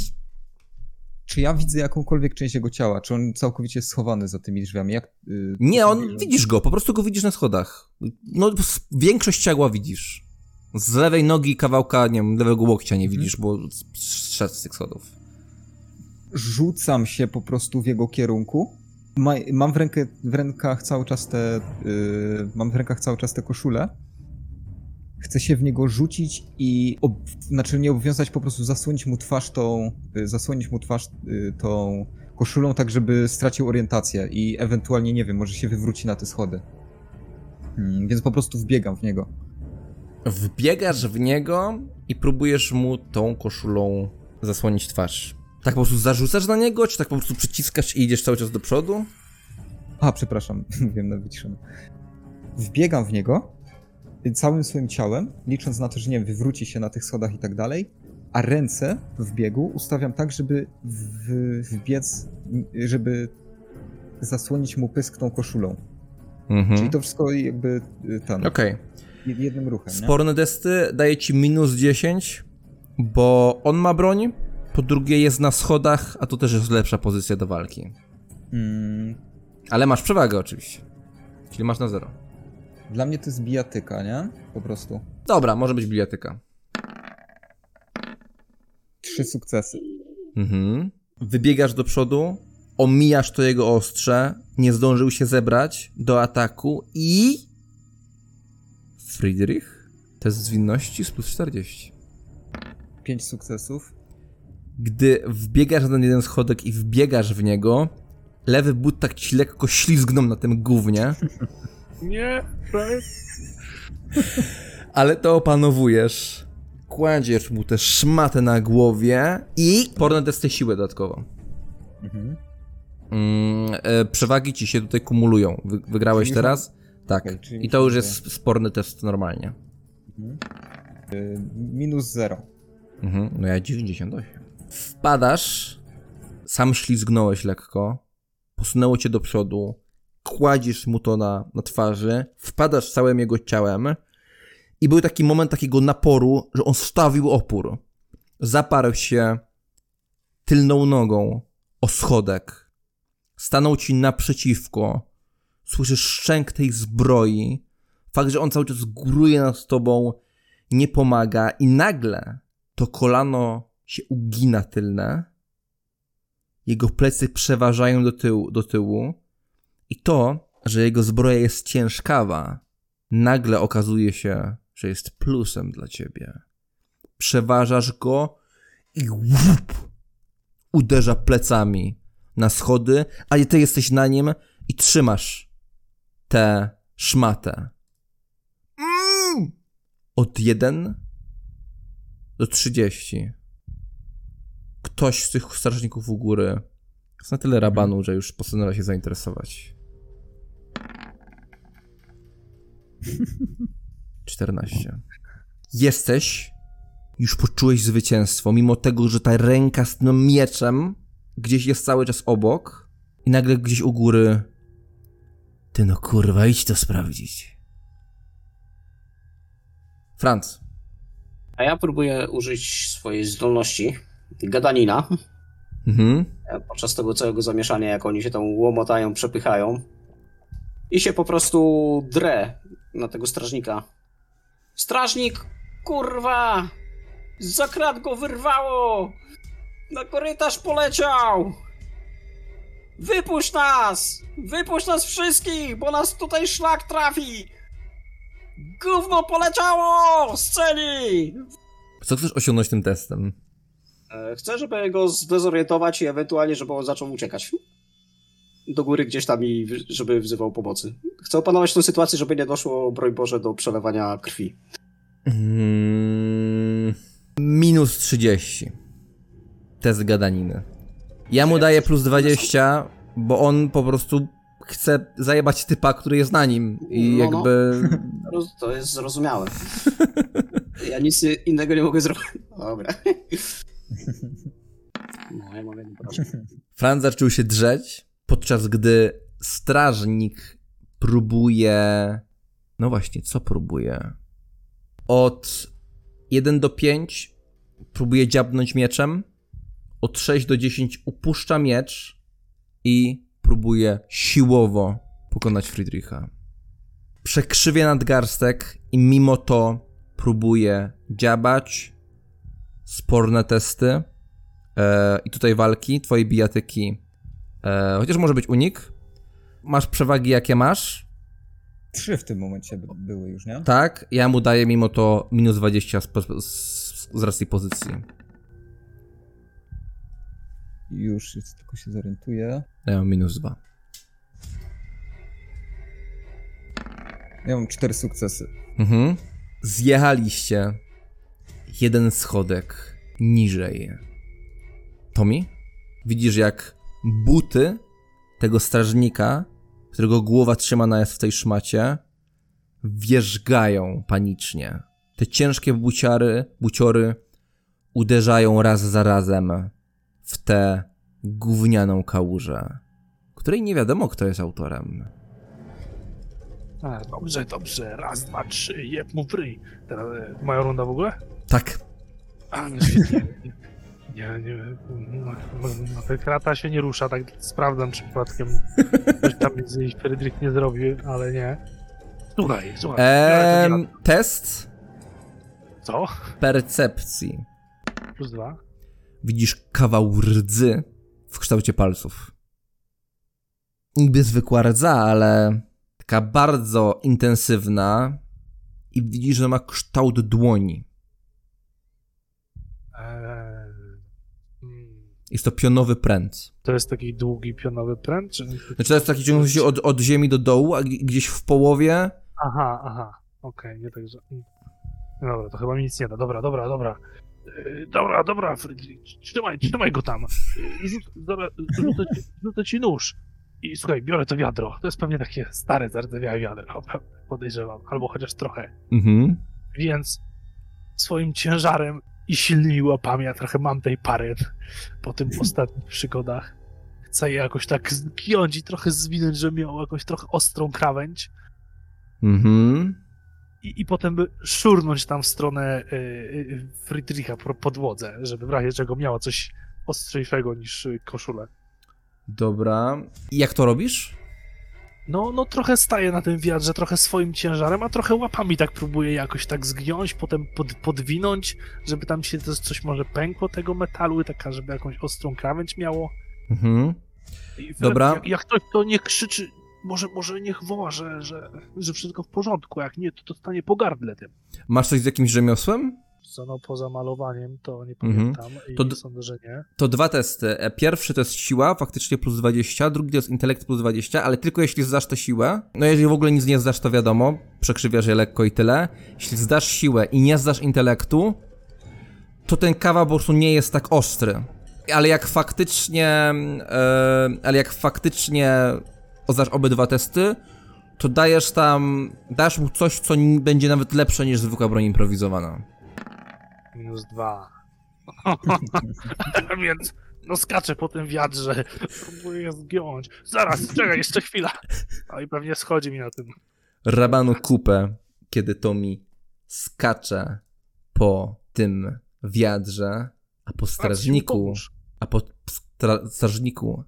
Speaker 3: Czy ja widzę jakąkolwiek część jego ciała? Czy on całkowicie jest schowany za tymi drzwiami? Jak, y,
Speaker 2: Nie, on, widzisz go, po prostu go widzisz na schodach. No, większość ciała widzisz. Z lewej nogi kawałka, nie wiem, lewego łokcia nie widzisz, bo szedł z tych schodów.
Speaker 3: Rzucam się po prostu w jego kierunku. Ma, mam w, rękę, w rękach cały czas te. y, mam w rękach cały czas te koszule. Chcę się w niego rzucić i. Ob, znaczy nie obowiązać, po prostu zasłonić mu twarz tą. y, zasłonić mu twarz y, tą koszulą, tak żeby stracił orientację i ewentualnie, nie wiem, może się wywróci na te schody. Hmm, więc po prostu wbiegam w niego.
Speaker 2: Wbiegasz w niego i próbujesz mu tą koszulą zasłonić twarz. Tak po prostu zarzucasz na niego, czy tak po prostu przyciskasz i idziesz cały czas do przodu?
Speaker 3: A, przepraszam, (laughs) mówiłem na wyciszony. Wbiegam w niego całym swoim ciałem, licząc na to, że nie wiem, wywróci się na tych schodach i tak dalej, a ręce w biegu ustawiam tak, żeby w, wbiec, żeby zasłonić mu pysk tą koszulą.
Speaker 2: Mhm.
Speaker 3: Czyli to wszystko jakby y, ten,
Speaker 2: Okej.
Speaker 3: jednym ruchem, nie?
Speaker 2: Sporne testy daje ci minus 10, bo on ma broń, po drugie jest na schodach, a to też jest lepsza pozycja do walki.
Speaker 3: Mm,
Speaker 2: Ale masz przewagę oczywiście. Czyli masz na zero.
Speaker 3: dla mnie to jest bijatyka, nie? Po prostu.
Speaker 2: Dobra, może być bijatyka.
Speaker 3: Trzy sukcesy.
Speaker 2: Mhm. Wybiegasz do przodu, omijasz to jego ostrze, nie zdążył się zebrać do ataku i... Friedrich? Test zwinności z plus 40.
Speaker 3: Pięć sukcesów.
Speaker 2: Gdy wbiegasz na ten jeden schodek i wbiegasz w niego, lewy but tak ci lekko ślizgnął na tym gównie,
Speaker 4: Nie, prawie.
Speaker 2: ale to opanowujesz. Kładziesz mu tę szmatę na głowie i porne testy siły dodatkowo.
Speaker 3: Mhm.
Speaker 2: Mm, e, przewagi ci się tutaj kumulują. Wy, wygrałeś
Speaker 3: Czyli
Speaker 2: teraz? Tak. I to już jest sporny test normalnie.
Speaker 3: Y, minus zero.
Speaker 2: Mhm. No ja 98. Wpadasz, sam ślizgnąłeś lekko, posunęło cię do przodu, kładziesz mu to na, na twarzy, wpadasz całym jego ciałem i był taki moment takiego naporu, że on stawił opór. Zaparł się tylną nogą o schodek. Stanął ci naprzeciwko. Słyszysz szczęk tej zbroi. Fakt, że on cały czas góruje nad tobą, nie pomaga i nagle to kolano się ugina tylne. Jego plecy przeważają do tyłu, do tyłu. I to, że jego zbroja jest ciężkawa, nagle okazuje się, że jest plusem dla ciebie. Przeważasz go i łup, uderza plecami na schody, a ty jesteś na nim i trzymasz tę szmatę. Mm! Od 1 do 30. Ktoś z tych strażników u góry jest na tyle rabanu, że już postanawia się zainteresować. (laughs) 14. Jesteś, już poczułeś zwycięstwo, mimo tego, że ta ręka z tym mieczem gdzieś jest cały czas obok i nagle gdzieś u góry ty no kurwa, idź to sprawdzić. Franz.
Speaker 5: A ja próbuję użyć swojej zdolności gadanina.
Speaker 2: Mhm.
Speaker 5: Podczas tego całego zamieszania, jak oni się tam łomotają, przepychają. I się po prostu drę na tego strażnika. Strażnik, kurwa! Za krat go wyrwało! Na korytarz poleciał! Wypuść nas! Wypuść nas wszystkich, bo nas tutaj szlak trafi! Gówno poleciało! Z celi!
Speaker 2: Co chcesz osiągnąć tym testem?
Speaker 5: E, Chcę, żeby go zdezorientować i ewentualnie, żeby on zaczął uciekać. Do góry gdzieś tam i żeby wzywał pomocy. Chcę opanować tę sytuację, żeby nie doszło, broń Boże, do przelewania krwi.
Speaker 2: Mm, minus 30. Test gadaniny. Ja mu daję plus 20, bo on po prostu chce zajebać typa, który jest na nim. I
Speaker 5: No, no.
Speaker 2: jakby.
Speaker 5: Roz- To jest zrozumiałe. Ja nic innego nie mogę zrobić. Dobra. No, ja mam prośbę.
Speaker 2: Franz zaczął się drzeć, podczas gdy strażnik próbuje. No właśnie, co próbuje? Od 1 do 5 próbuje dziabnąć mieczem. Od 6 do 10 upuszcza miecz i próbuje siłowo pokonać Friedricha. Przekrzywia nadgarstek i mimo to próbuje dziabać. Sporne testy. E, I tutaj walki, twojej bijatyki. E, chociaż może być unik. Masz przewagi, jakie masz.
Speaker 3: Trzy w tym momencie by- były już, nie?
Speaker 2: Tak, ja mu daję mimo to minus 20 z, z, z racji pozycji.
Speaker 3: Już jest, tylko się zorientuję.
Speaker 2: Ja mam minus 2.
Speaker 3: Ja mam cztery sukcesy.
Speaker 2: Mhm. Zjechaliście jeden schodek niżej. Tommy, widzisz jak buty tego strażnika, którego głowa trzymana jest w tej szmacie, wierzgają panicznie. Te ciężkie buciary, buciory uderzają raz za razem w tę gównianą kałużę, której nie wiadomo kto jest autorem.
Speaker 4: A, dobrze, dobrze. Raz, dwa, trzy, jeb mu. Teraz e, moja runda w ogóle?
Speaker 2: Tak,
Speaker 4: A, no świetnie. Nie, nie, no, no, ta krata się nie rusza, tak sprawdzam, czy przypadkiem coś tam między Fredrik nie zrobił, ale nie. Słuchaj, słuchaj.
Speaker 2: Test
Speaker 4: Co?
Speaker 2: percepcji.
Speaker 4: Plus dwa.
Speaker 2: Widzisz kawał rdzy w kształcie palców. Niby zwykła rdza, ale taka bardzo intensywna i widzisz, że ma kształt dłoni.
Speaker 4: Eee, mm,
Speaker 2: Jest to pionowy pręt.
Speaker 4: to jest taki długi pionowy pręt? Czy...
Speaker 2: Znaczy to jest taki ciągnący się od, od ziemi do dołu, a gdzieś w połowie
Speaker 4: Aha, aha. Okej, nie tak, że... Dobra, to chyba mi nic nie da. Dobra, dobra, dobra. Yy, Dobra, dobra, Fredrik, trzymaj, trzymaj go tam. Rzuc, dobra, rzucę, ci, rzucę ci nóż. I słuchaj, biorę to wiadro. To jest pewnie takie stare, zardzewiałe wiadro, podejrzewam. Albo chociaż trochę.
Speaker 2: Mhm.
Speaker 4: Więc swoim ciężarem i silnymi łapami, ja trochę mam tej pary po tym (clears throat) ostatnich przygodach, chce je jakoś tak zgiąć i trochę zwinąć, że miał jakąś trochę ostrą krawędź
Speaker 2: Mhm.
Speaker 4: i, i potem by szurnąć tam w stronę y, y, Friedricha po podłodze, żeby w razie czego miała coś ostrzejszego niż koszulę.
Speaker 2: Dobra. I jak to robisz?
Speaker 4: No, no trochę staje na tym wiatrze, trochę swoim ciężarem, a trochę łapami tak próbuje jakoś tak zgiąć, potem pod, podwinąć, żeby tam się też coś może pękło tego metalu, taka, żeby jakąś ostrą krawędź miało.
Speaker 2: Mhm. Dobra.
Speaker 4: Jak, jak ktoś to nie krzyczy, może, może niech woła, że, że, że wszystko w porządku, jak nie, to dostanie po gardle tym.
Speaker 2: Masz coś z jakimś rzemiosłem?
Speaker 4: No, poza malowaniem, to nie
Speaker 2: Mhm.
Speaker 4: pamiętam i
Speaker 2: To d-
Speaker 4: sądzę, że nie.
Speaker 2: To dwa testy. E, Pierwszy to jest siła, faktycznie plus 20, drugi to jest intelekt plus 20, ale tylko jeśli zdasz tę siłę. No jeżeli w ogóle nic nie zdasz, to wiadomo, przekrzywiasz je lekko i tyle. Jeśli zdasz siłę i nie zdasz intelektu, to ten kawał po prostu nie jest tak ostry. Ale jak faktycznie, e, ale jak faktycznie zdasz obydwa testy, to dajesz tam, dasz mu coś, co będzie nawet lepsze niż zwykła broń improwizowana.
Speaker 4: Minus dwa. (laughs) Więc no skaczę po tym wiatrze, próbuję je zgiąć. Zaraz, czekaj, jeszcze chwila. No i pewnie schodzi mi na tym.
Speaker 2: rabanu kupę, kiedy Tomi skacze po tym wiadrze, a po strażniku, a po stra- strażniku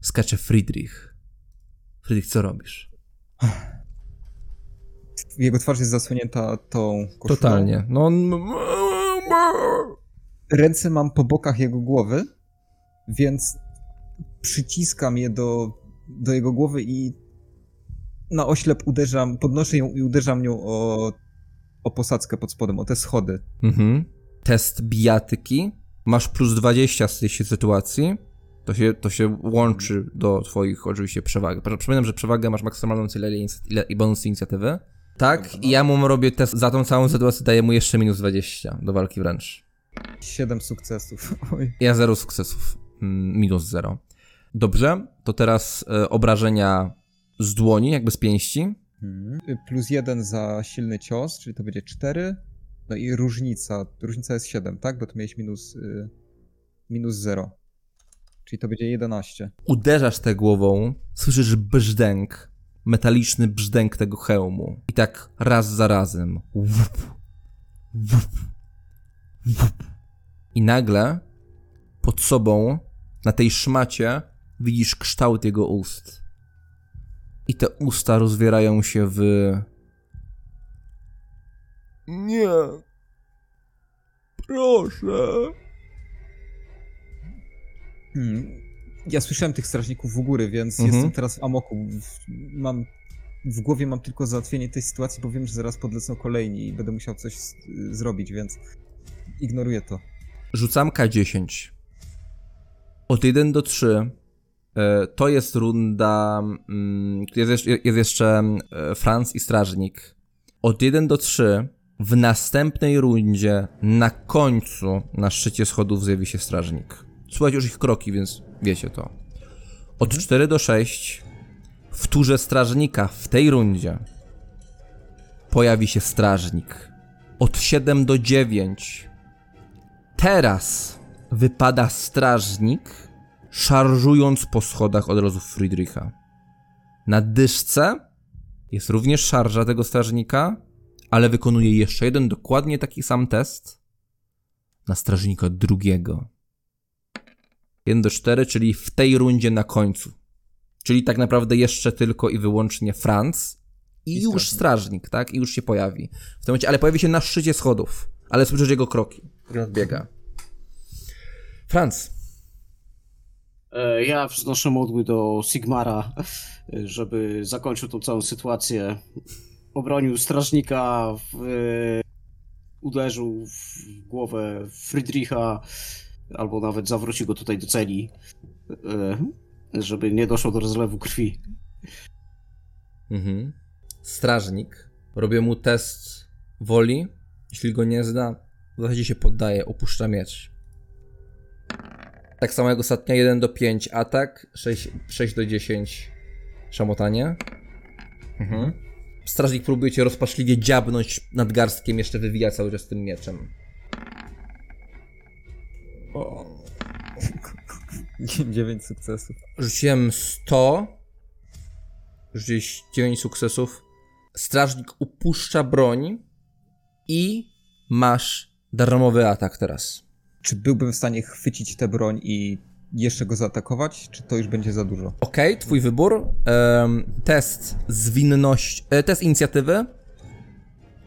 Speaker 2: skacze Friedrich. Friedrich, co robisz?
Speaker 3: Jego twarz jest zasłonięta tą koszulą.
Speaker 2: Totalnie. No on...
Speaker 3: Ręce mam po bokach jego głowy, więc przyciskam je do, do jego głowy i na oślep uderzam, podnoszę ją i uderzam nią o, o posadzkę pod spodem, o te schody.
Speaker 2: Mhm. Test bijatyki. Masz plus 20 z tej sytuacji. To się, to się łączy do twoich oczywiście przewag. Przypominam, że przewagę masz maksymalną tyle i bonus inicjatywy. Tak,
Speaker 3: Dobra, no.
Speaker 2: i ja mu robię test za tą całą sytuację, daję mu jeszcze minus 20 do walki wręcz.
Speaker 3: Siedem sukcesów. (laughs) Oj.
Speaker 2: Ja zero sukcesów. Mm, Minus zero. Dobrze, to teraz e, obrażenia z dłoni, jakby z pięści.
Speaker 3: Mhm. Plus jeden za silny cios, czyli to będzie cztery. No i różnica. Różnica jest 7, tak? Bo tu miałeś minus, y, minus 0. Czyli to będzie 11.
Speaker 2: Uderzasz tę głową, słyszysz brzdęk, metaliczny brzdęk tego hełmu. I tak raz za razem. I nagle pod sobą, na tej szmacie, widzisz kształt jego ust. I te usta rozwierają się w. Nie. Proszę.
Speaker 3: Hmm. Ja słyszałem tych strażników u góry, więc
Speaker 2: Mhm.
Speaker 3: jestem teraz w amoku. W, mam, w głowie mam tylko załatwienie tej sytuacji, bo wiem, że zaraz podlecą kolejni i będę musiał coś z, zrobić, więc ignoruję to.
Speaker 2: Rzucam K10. Od 1 do 3 e, to jest runda. mm, Jest, jeszcze- jest jeszcze e, Franz i Strażnik. Od 1 do 3 w następnej rundzie na końcu na szczycie schodów zjawi się Strażnik. Słuchajcie już ich kroki, więc wiecie to. Od 4 do 6 w turze Strażnika w tej rundzie pojawi się Strażnik. Od 7 do 9 Teraz wypada strażnik, szarżując po schodach od razu Friedricha. Na dyszce jest również szarża tego strażnika, ale wykonuje jeszcze jeden dokładnie taki sam test na strażnika drugiego. 1 do 4, czyli w tej rundzie na końcu. Czyli tak naprawdę jeszcze tylko i wyłącznie Franz i,
Speaker 3: I
Speaker 2: już
Speaker 3: strażnik.
Speaker 2: strażnik, tak? I już się pojawi. W tym momencie, ale pojawi się na szczycie schodów, ale słyszysz jego kroki. Biega. Franz.
Speaker 5: E, Ja wznoszę modły do Sigmara, żeby zakończył tą całą sytuację. Obronił strażnika, w, e, uderzył w głowę Friedricha, albo nawet zawrócił go tutaj do celi, e, żeby nie doszło do rozlewu krwi.
Speaker 2: Mhm. Strażnik. Robię mu test woli. Jeśli go nie zda, w zasadzie się poddaje, opuszcza miecz. Tak samo jak ostatnio 1 do 5 atak, 6, 6 do 10 szamotanie. Mhm. Strażnik próbuje cię rozpaczliwie dziabnąć nadgarstkiem, jeszcze wywija cały czas tym mieczem. (laughs)
Speaker 3: Dziewięć sukcesów.
Speaker 2: Rzuciłem 100. Rzuciłeś 9 sukcesów. Strażnik upuszcza broń i masz darmowy atak teraz.
Speaker 3: Czy byłbym w stanie chwycić tę broń i jeszcze go zaatakować, czy to już będzie za dużo?
Speaker 2: Ok, twój wybór. Em, test zwinność, e, test inicjatywy.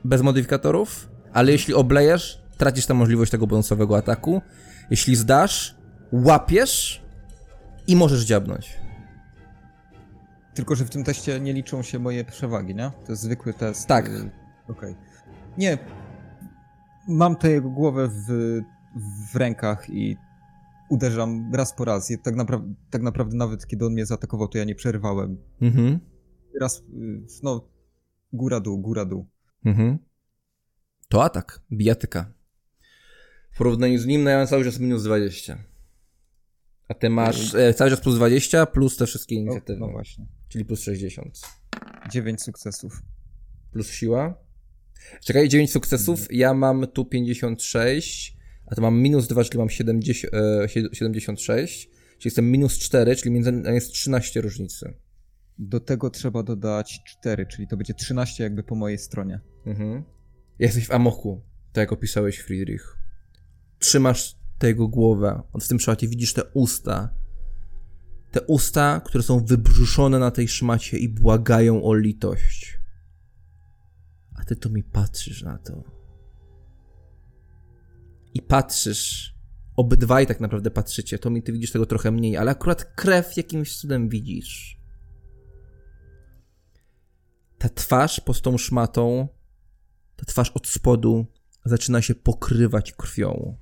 Speaker 2: Bez modyfikatorów. Ale jeśli oblejesz, tracisz tę możliwość tego bonusowego ataku. Jeśli zdasz, łapiesz i możesz dziabnąć.
Speaker 3: Tylko, że w tym teście nie liczą się moje przewagi, nie? To jest zwykły test.
Speaker 2: Tak.
Speaker 3: y, Okej. Nie. Mam tę jego głowę w, w rękach i uderzam raz po raz. I tak, napra- tak naprawdę nawet kiedy on mnie zaatakował, to ja nie przerwałem.
Speaker 2: Mhm.
Speaker 3: Raz, y, no, góra dół, góra dół.
Speaker 2: Mhm. To atak, bijatyka. W porównaniu z nim miałem cały czas minus 20. A ty masz e, cały czas plus 20 plus te wszystkie
Speaker 3: No,
Speaker 2: inicjatywy.
Speaker 3: no właśnie.
Speaker 2: Czyli plus 60.
Speaker 3: Dziewięć sukcesów.
Speaker 2: Plus siła. Czekaj, 9 sukcesów. Ja mam tu 56. A to mam minus 2, czyli mam 70, e, 76. Czyli jestem minus 4, czyli między nami jest 13 różnicy.
Speaker 3: Do tego trzeba dodać 4, czyli to będzie 13 jakby po mojej stronie.
Speaker 2: Mhm. Jesteś w amoku, tak jak opisałeś Friedrich. Trzymasz tego głowę. W tym szmacie widzisz te usta. Te usta, które są wybrzuszone na tej szmacie i błagają o litość. A ty to mi patrzysz na to. I patrzysz. Obydwaj tak naprawdę patrzycie. To mi ty widzisz tego trochę mniej, ale akurat krew jakimś cudem widzisz. Ta twarz pod tą szmatą ta twarz od spodu zaczyna się pokrywać krwią.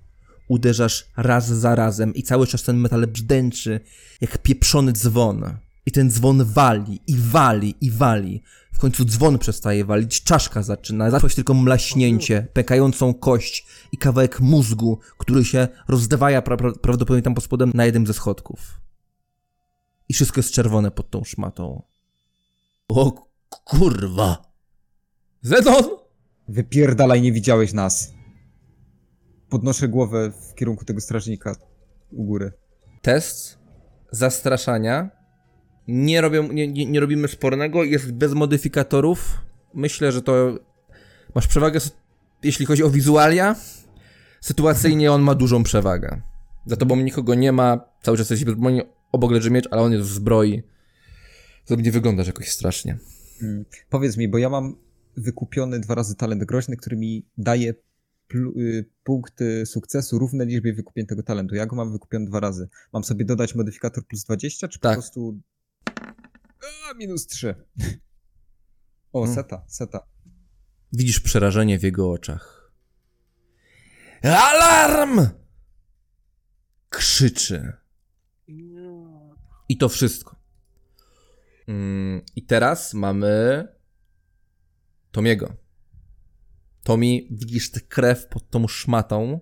Speaker 2: Uderzasz raz za razem i cały czas ten metal bzdęczy jak pieprzony dzwon. I ten dzwon wali, i wali, i wali. W końcu dzwon przestaje walić, czaszka zaczyna, zacząć tylko mlaśnięcie, pękającą kość i kawałek mózgu, który się rozdawaja pra pra prawdopodobnie tam pod spodem na jednym ze schodków. I wszystko jest czerwone pod tą szmatą. O kurwa! Zenon!
Speaker 3: Wypierdalaj, nie widziałeś nas. Podnoszę głowę w kierunku tego strażnika u góry.
Speaker 2: test zastraszania. Nie, robią, nie, nie, nie robimy spornego, jest bez modyfikatorów. Myślę, że to masz przewagę, jeśli chodzi o wizualia. Sytuacyjnie on ma dużą przewagę. Za tobą nikogo nie ma, cały czas jesteś broni, obok leży miecz, ale on jest w zbroi. To nie wyglądasz jakoś strasznie.
Speaker 3: Mm. Powiedz mi, bo ja mam wykupiony dwa razy talent groźny, który mi daje y, punkty sukcesu równe liczbie wykupiętego talentu. Ja go mam wykupiony dwa razy. Mam sobie dodać modyfikator plus 20, czy
Speaker 2: Tak.
Speaker 3: po prostu... A, minus 3. O,
Speaker 2: Hmm.
Speaker 3: seta, seta.
Speaker 2: Widzisz przerażenie w jego oczach. Alarm! Krzyczy. I to wszystko. Mm, I teraz mamy Tomiego. Tomi, widzisz tę krew pod tą szmatą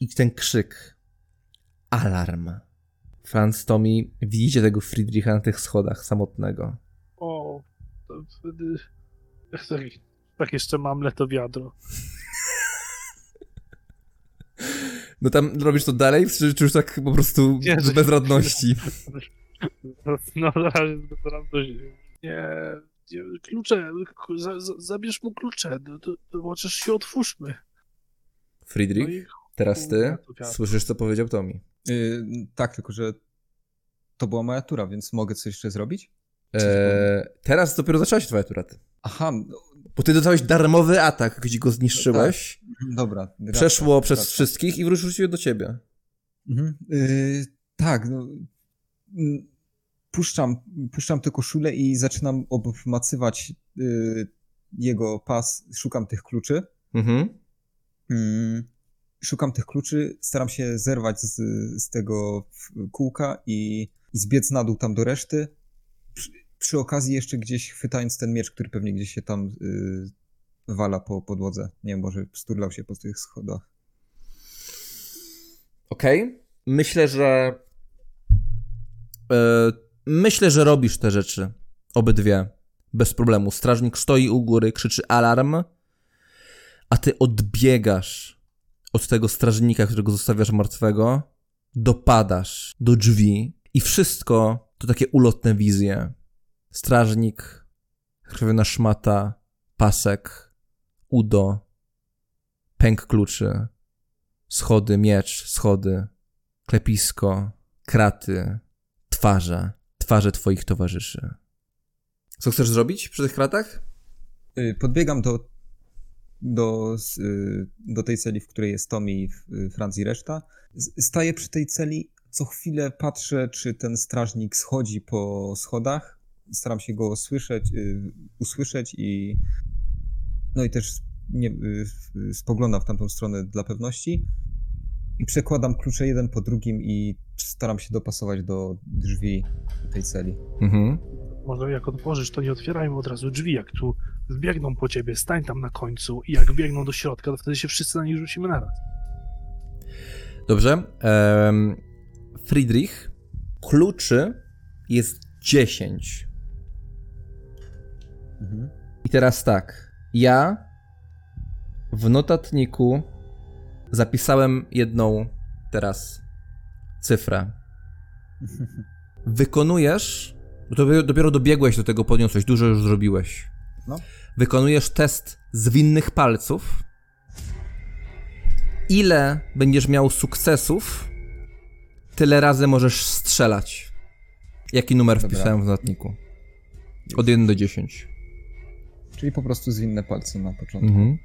Speaker 2: i ten krzyk. Alarm. Franz, Tomi, widzicie tego Friedricha na tych schodach samotnego.
Speaker 4: O, to wtedy... Tak, tak jeszcze mam leto wiadro.
Speaker 2: No tam robisz to dalej, czy, czy już tak po prostu
Speaker 4: Nie,
Speaker 2: z
Speaker 4: że-
Speaker 2: bezradności? (laughs)
Speaker 4: No, na razie staram się... Nie... Klucze, za, za, zabierz mu klucze, no, chociaż się otwórzmy. No
Speaker 2: Friedrich,
Speaker 4: i
Speaker 2: teraz ty słyszysz, co powiedział Tomi.
Speaker 3: Y, tak, tylko że to była moja tura, więc mogę coś jeszcze zrobić?
Speaker 2: Eee, teraz dopiero zaczęłaś twoja tura. ty.
Speaker 3: Aha, no,
Speaker 2: Bo ty dostałeś darmowy atak, gdzie go zniszczyłeś.
Speaker 3: dobra. racja,
Speaker 2: Przeszło przez wszystkich i wróciło do ciebie.
Speaker 3: Mhm. Y, tak, no. Puszczam, puszczam tę koszulę i zaczynam obmacywać y, jego pas. Szukam tych kluczy.
Speaker 2: Mhm.
Speaker 3: Mm, Szukam tych kluczy, staram się zerwać z, z tego kółka i, i zbiec na dół tam do reszty. Przy, przy okazji jeszcze gdzieś chwytając ten miecz, który pewnie gdzieś się tam y, wala po podłodze. Nie wiem, może sturlał się po tych schodach.
Speaker 2: Okej. Myślę, że. Myślę, że robisz te rzeczy. Obydwie. Bez problemu. Strażnik stoi u góry, krzyczy alarm, a ty odbiegasz od tego strażnika, którego zostawiasz martwego dopadasz do drzwi i wszystko to takie ulotne wizje. Strażnik, krwawiona szmata, pasek, udo, pęk kluczy, schody, miecz, schody, klepisko, kraty, twarze, twarze twoich towarzyszy. Co chcesz zrobić przy tych kratach?
Speaker 3: Y, Podbiegam do, do, y, do tej celi, w której jest Tommy, y, Franz i reszta. Staję przy tej celi, co chwilę patrzę, czy ten strażnik schodzi po schodach. Staram się go słyszeć, usłyszeć i no i też nie, spoglądam w tamtą stronę dla pewności. I przekładam klucze jeden po drugim i staram się dopasować do drzwi tej celi.
Speaker 2: Mhm.
Speaker 4: Może jak otworzysz, to nie otwierajmy od razu drzwi. Jak tu wbiegną po ciebie, stań tam na końcu i jak wbiegną do środka, to wtedy się wszyscy na nich rzucimy naraz.
Speaker 2: Dobrze. Em, Friedrich, kluczy jest 10.
Speaker 3: Mhm.
Speaker 2: I teraz tak. Ja w notatniku zapisałem jedną teraz cyfrę. Wykonujesz, dopiero- dopiero dobiegłeś do tego, podniosłeś, dużo już zrobiłeś.
Speaker 3: No.
Speaker 2: Wykonujesz test zwinnych palców. Ile będziesz miał sukcesów, tyle razy możesz strzelać. Jaki numer
Speaker 3: Dobra.
Speaker 2: wpisałem w notatniku? Od 1 do 10.
Speaker 3: Czyli po prostu zwinne palce na początku.
Speaker 2: Mhm.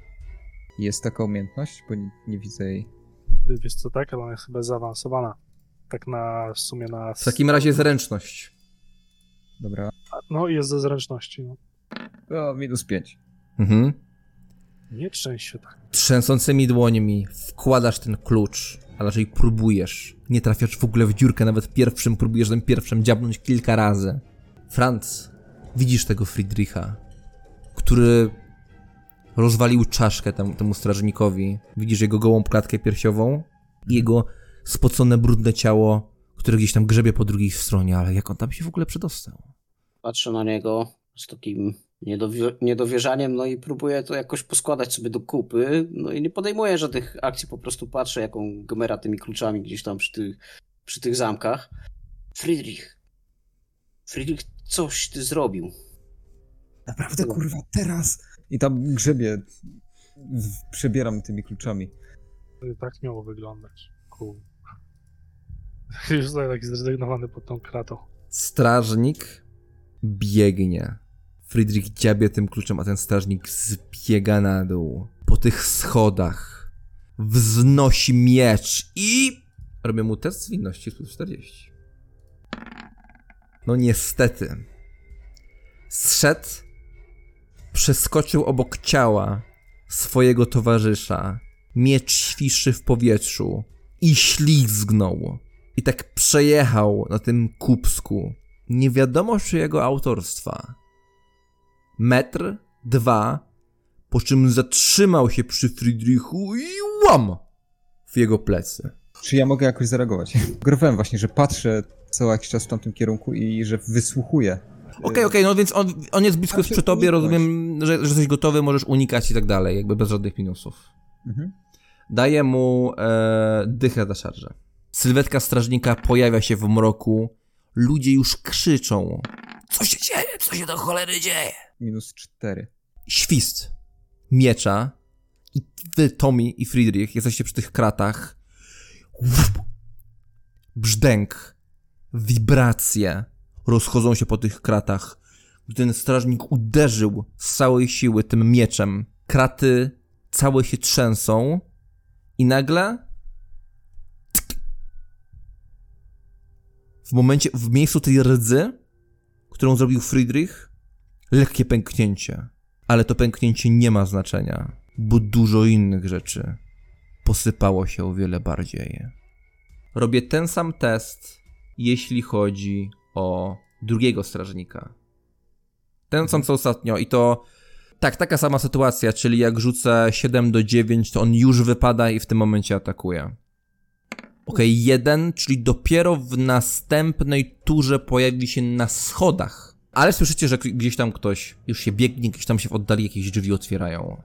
Speaker 3: Jest taka umiejętność, bo nie, nie widzę jej.
Speaker 4: Wiesz co, tak, ale ona jest chyba zaawansowana. Tak na w sumie na...
Speaker 2: W takim razie zręczność.
Speaker 3: Dobra.
Speaker 4: No i jest ze zręczności. No.
Speaker 3: O, minus 5.
Speaker 2: Mhm.
Speaker 4: Nie trzęś się tak.
Speaker 2: Trzęsącymi dłońmi wkładasz ten klucz, a raczej próbujesz. Nie trafiasz w ogóle w dziurkę, nawet pierwszym próbujesz tym pierwszym dziabnąć kilka razy. Franz, widzisz tego Friedricha, który rozwalił czaszkę temu, temu strażnikowi. Widzisz jego gołą klatkę piersiową i jego spocone, brudne ciało, które gdzieś tam grzebie po drugiej stronie, ale jak on tam się w ogóle przedostał?
Speaker 5: Patrzę na niego z takim niedowi- niedowierzaniem, no i próbuję to jakoś poskładać sobie do kupy, no i nie podejmuję żadnych akcji, po prostu patrzę, jaką gmera tymi kluczami gdzieś tam przy tych, przy tych zamkach. Friedrich, Friedrich, coś ty zrobił.
Speaker 3: Naprawdę, kurwa, teraz! I tam grzebie, przebieram tymi kluczami.
Speaker 4: Tak miało wyglądać. Cool. (laughs) Już zostałem taki zrezygnowany pod tą kratą.
Speaker 2: Strażnik biegnie. Friedrich dziabie tym kluczem, a ten strażnik zbiega na dół. Po tych schodach. Wznosi miecz i... Robię mu test zwinności plus 40. No niestety. Zszedł, przeskoczył obok ciała swojego towarzysza. Miecz świszy w powietrzu i ślizgnął. I tak przejechał na tym kubsku. Nie wiadomo czy jego autorstwa. Metr, dwa, po czym zatrzymał się przy Friedrichu i łam w jego plecy.
Speaker 3: Czy ja mogę jakoś zareagować? Growałem właśnie, że patrzę co jakiś czas w tamtym kierunku i że wysłuchuję.
Speaker 2: Okej, okej, no więc on, on jest blisko
Speaker 3: się
Speaker 2: przy tobie,
Speaker 3: uniknąć.
Speaker 2: rozumiem, że, że jesteś gotowy, możesz unikać i tak dalej, jakby bez żadnych minusów.
Speaker 3: Mhm.
Speaker 2: Daję mu e, dychę za szarżę. Sylwetka strażnika pojawia się w mroku. Ludzie już krzyczą. Co się dzieje? Co się do cholery dzieje?
Speaker 3: Minus 4.
Speaker 2: Świst miecza i wy, Tommy i Friedrich, jesteście przy tych kratach. Brzdęk, wibracje rozchodzą się po tych kratach. Gdy ten strażnik uderzył z całej siły tym mieczem, kraty całe się trzęsą i nagle w momencie, w miejscu tej rdzy, którą zrobił Friedrich, lekkie pęknięcie. Ale to pęknięcie nie ma znaczenia, bo dużo innych rzeczy posypało się o wiele bardziej. Robię ten sam test, jeśli chodzi o drugiego strażnika. Ten sam co ostatnio i to tak, taka sama sytuacja, czyli jak rzucę 7 do 9, to on już wypada i w tym momencie atakuje. Okej, jeden, czyli dopiero w następnej turze pojawi się na schodach. Ale słyszycie, że gdzieś tam ktoś już się biegnie, gdzieś tam się w oddali jakieś drzwi otwierają.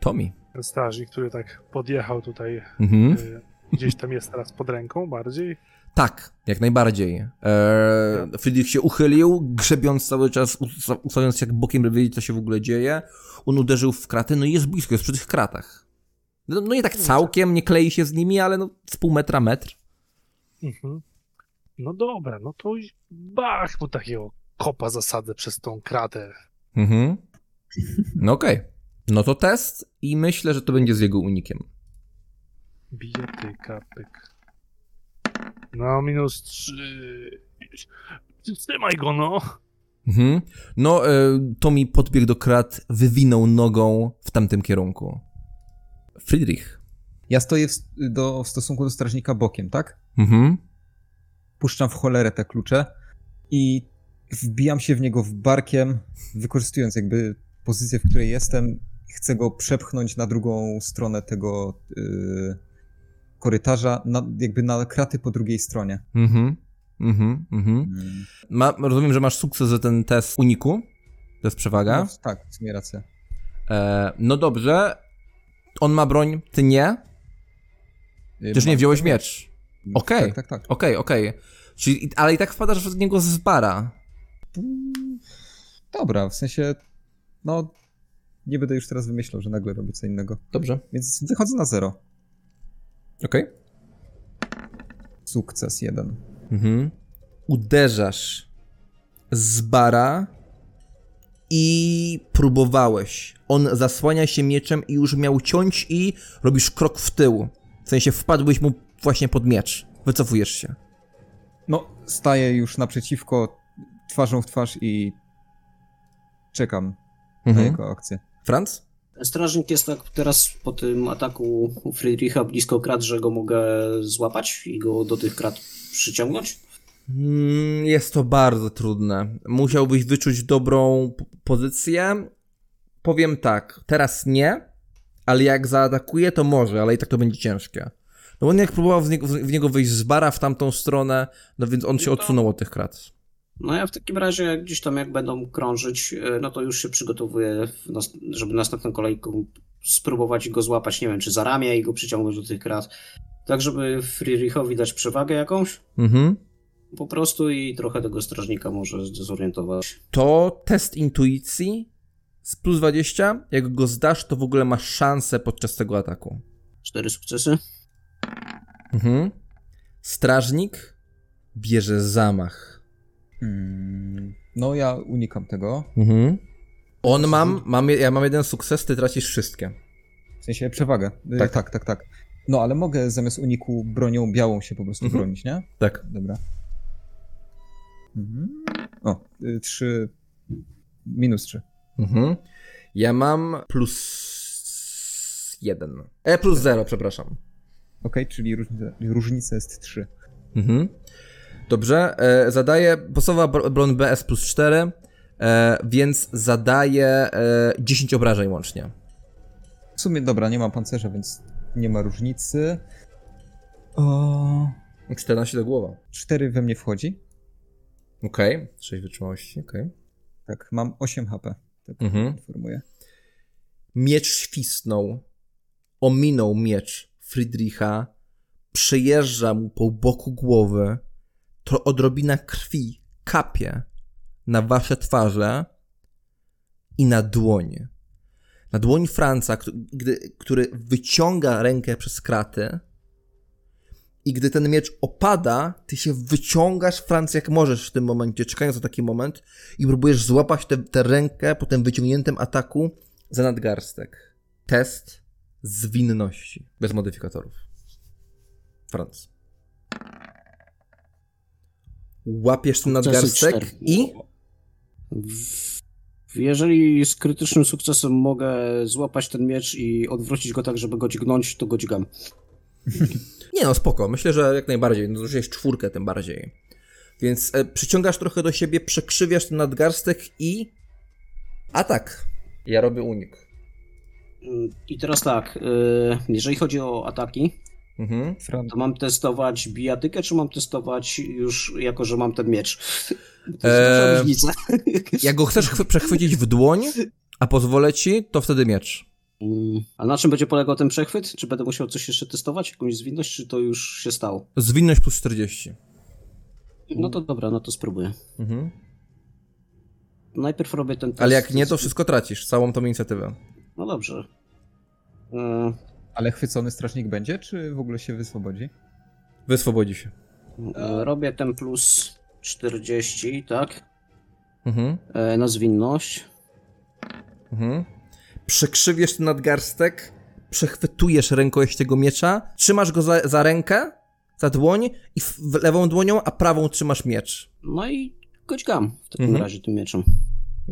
Speaker 2: Tommy.
Speaker 4: Ten strażnik, który tak podjechał tutaj
Speaker 2: Mhm.
Speaker 4: y, Gdzieś tam jest teraz pod ręką bardziej.
Speaker 2: Tak, jak najbardziej. Eee, Friedrich się uchylił, grzebiąc cały czas, usta- ustawiając się jak bokiem, by wiedzieć, co się w ogóle dzieje. On uderzył w kraty, no i jest blisko, jest przy tych kratach. No, no nie tak całkiem, nie klei się z nimi, ale no z pół metra, metr.
Speaker 4: Mhm. No dobra, no to bach mu takiego kopa zasadzę przez tą kratę.
Speaker 2: Mhm. No okej. No to test i myślę, że to będzie z jego unikiem.
Speaker 4: Bijatyka, pyk. No, minus trzy. Trzymaj go, no.
Speaker 2: Mhm. No, e, Tommy podbiegł do krat, wywinął nogą w tamtym kierunku. Friedrich.
Speaker 3: Ja stoję w, do, w stosunku do strażnika bokiem, tak?
Speaker 2: Mhm.
Speaker 3: Puszczam w cholerę te klucze i wbijam się w niego w barkiem, wykorzystując jakby pozycję, w której jestem. Chcę go przepchnąć na drugą stronę tego yy, korytarza, na, jakby na kraty po drugiej stronie.
Speaker 2: Mhm. Mhm. Mhm.
Speaker 3: Mm.
Speaker 2: Ma, rozumiem, że masz sukces za ten test uniku. To jest przewaga.
Speaker 3: No, tak, w sumie rację.
Speaker 2: E, no dobrze. On ma broń, ty nie?
Speaker 3: Yy,
Speaker 2: Też nie wziąłeś miecz. Okej.
Speaker 3: Tak, tak, tak.
Speaker 2: Okej, okej. Czyli, ale i tak wpadasz w niego z bara.
Speaker 3: Dobra, w sensie, no, nie będę już teraz wymyślał, że nagle robię co innego.
Speaker 2: Dobrze.
Speaker 3: Więc wychodzę na zero.
Speaker 2: Okej.
Speaker 3: Sukces jeden.
Speaker 2: Mhm. Uderzasz z bara i próbowałeś. On zasłania się mieczem i już miał ciąć i robisz krok w tył. W sensie wpadłeś mu właśnie pod miecz. Wycofujesz się.
Speaker 3: No, staję już naprzeciwko, twarzą w twarz i czekam na
Speaker 2: Mhm.
Speaker 3: jego akcję.
Speaker 2: Franz?
Speaker 5: Strażnik jest tak teraz po tym ataku Friedricha blisko krat, że go mogę złapać i go do tych krat przyciągnąć.
Speaker 2: Mm, Jest to bardzo trudne. Musiałbyś wyczuć dobrą pozycję. Powiem tak, teraz nie, ale jak zaatakuje, to może, ale i tak to będzie ciężkie. No on jak próbował w niego, w niego wyjść z bara w tamtą stronę, no więc on się
Speaker 5: No to-
Speaker 2: odsunął od tych krat.
Speaker 5: No ja w takim razie gdzieś tam jak będą krążyć, e, no to już się przygotowuję, żeby następną kolejką spróbować go złapać, nie wiem, czy za ramię i go przyciągnąć do tych krat. Tak, żeby Friedrichowi dać przewagę jakąś
Speaker 2: Mhm.
Speaker 5: po prostu i trochę tego strażnika może zdezorientować.
Speaker 2: To test intuicji z plus 20. Jak go zdasz, to w ogóle masz szansę podczas tego ataku.
Speaker 5: Cztery sukcesy.
Speaker 2: Mhm. Strażnik bierze zamach.
Speaker 3: Mm, no, ja unikam tego.
Speaker 2: Mhm. On mam, mam, ja mam jeden sukces, ty tracisz wszystkie.
Speaker 3: W sensie przewagę.
Speaker 2: Tak.
Speaker 3: Tak, tak, tak. tak. No, ale mogę zamiast uniku bronią białą się po prostu
Speaker 2: Mhm.
Speaker 3: bronić, nie?
Speaker 2: Tak.
Speaker 3: Dobra. Mhm. O, y, trzy. Minus trzy.
Speaker 2: Mhm. Ja mam plus jeden. E, plus zero, przepraszam.
Speaker 3: Okej, czyli różnica, różnica jest trzy.
Speaker 2: Mhm. Dobrze, e, zadaję, podstawowa bro- broń BS plus 4, e, więc zadaję e, 10 obrażeń łącznie.
Speaker 3: W sumie, dobra, nie mam pancerza, więc nie ma różnicy. O,
Speaker 2: 14 do głowa.
Speaker 3: cztery we mnie wchodzi.
Speaker 2: Okej, okay. 6 wytrzymałości, okej.
Speaker 3: Tak, mam 8 HP. Tak
Speaker 2: Mhm.
Speaker 3: informuję.
Speaker 2: Miecz świsnął, ominął miecz Friedricha, przejeżdża mu po boku głowy, to odrobina krwi kapie na wasze twarze i na dłoń. Na dłoń Franca, który wyciąga rękę przez kraty i gdy ten miecz opada, ty się wyciągasz, Franc, jak możesz w tym momencie, czekając na taki moment i próbujesz złapać tę rękę po tym wyciągniętym ataku za nadgarstek. Test zwinności. Bez modyfikatorów. Franc. Łapiesz ten nadgarstek i...
Speaker 5: Jeżeli z krytycznym sukcesem mogę złapać ten miecz i odwrócić go tak, żeby go dźgnąć, to go dźgam.
Speaker 2: Nie no, spoko. Myślę, że jak najbardziej. No, jest czwórkę tym bardziej. Więc e, przyciągasz trochę do siebie, przekrzywiasz ten nadgarstek i... Atak. Ja robię unik.
Speaker 5: I teraz tak, y, jeżeli chodzi o ataki,
Speaker 2: Mhm.
Speaker 5: To mam testować bijatykę, czy mam testować już jako, że mam ten miecz? To
Speaker 2: Eee,
Speaker 5: różnica. (laughs)
Speaker 2: Jak go chcesz chwy- przechwycić w dłoń, a pozwolę ci, to wtedy miecz.
Speaker 5: Mm, A na czym będzie polegał ten przechwyt? Czy będę musiał coś jeszcze testować? Jakąś zwinność, czy to już się stało?
Speaker 2: Zwinność plus 40.
Speaker 5: No to dobra, no to spróbuję.
Speaker 2: Mhm.
Speaker 5: Najpierw robię ten test.
Speaker 2: Ale jak nie, to wszystko tracisz, całą tą inicjatywę.
Speaker 5: No dobrze. E,
Speaker 3: Ale chwycony strażnik będzie, czy w ogóle się wyswobodzi?
Speaker 2: Wyswobodzi się.
Speaker 5: e, robię ten plus 40, tak?
Speaker 2: Mhm.
Speaker 5: E, na zwinność.
Speaker 2: Mhm. Przekrzywiesz ten nadgarstek, przechwytujesz rękojeść tego miecza, trzymasz go za, za rękę, za dłoń i w, w lewą dłonią, a prawą trzymasz miecz.
Speaker 5: No i goćgam w takim
Speaker 2: Mhm.
Speaker 5: razie tym mieczem.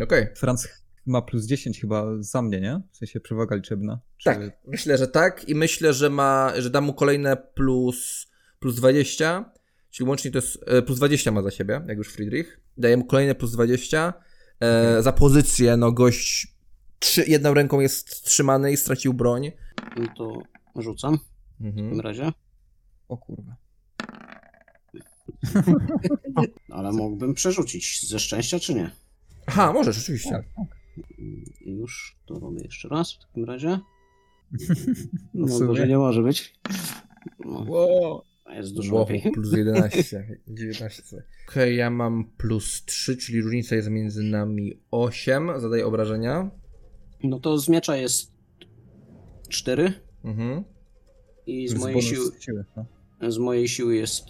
Speaker 2: Okej.
Speaker 3: Franz ma plus 10 chyba za mnie, nie? W sensie przewaga liczebna. Czy...
Speaker 2: Tak, myślę, że tak i myślę, że ma, że da mu kolejne plus, plus 20, czyli łącznie to jest, e, plus 20 ma za siebie, jak już Friedrich. Daje mu kolejne plus 20. E, za pozycję, no gość trzy, jedną ręką jest trzymany i stracił broń.
Speaker 5: No to rzucam w
Speaker 2: Mhm.
Speaker 5: takim razie.
Speaker 3: O kurwa. (laughs)
Speaker 5: Ale mógłbym przerzucić ze szczęścia, czy nie?
Speaker 2: Aha, może, rzeczywiście.
Speaker 5: Mm, Już to robię jeszcze raz w takim razie. (laughs) No, może nie może być. No,
Speaker 3: Wow.
Speaker 5: jest dużo
Speaker 2: Wow,
Speaker 5: lepiej.
Speaker 2: plus (laughs) 11, 19. Okej, ja mam plus 3, czyli różnica jest między nami 8, zadaję obrażenia.
Speaker 5: No to z miecza jest 4
Speaker 2: Mhm.
Speaker 5: i z mojej, siły,
Speaker 3: siły. No.
Speaker 5: z mojej siły jest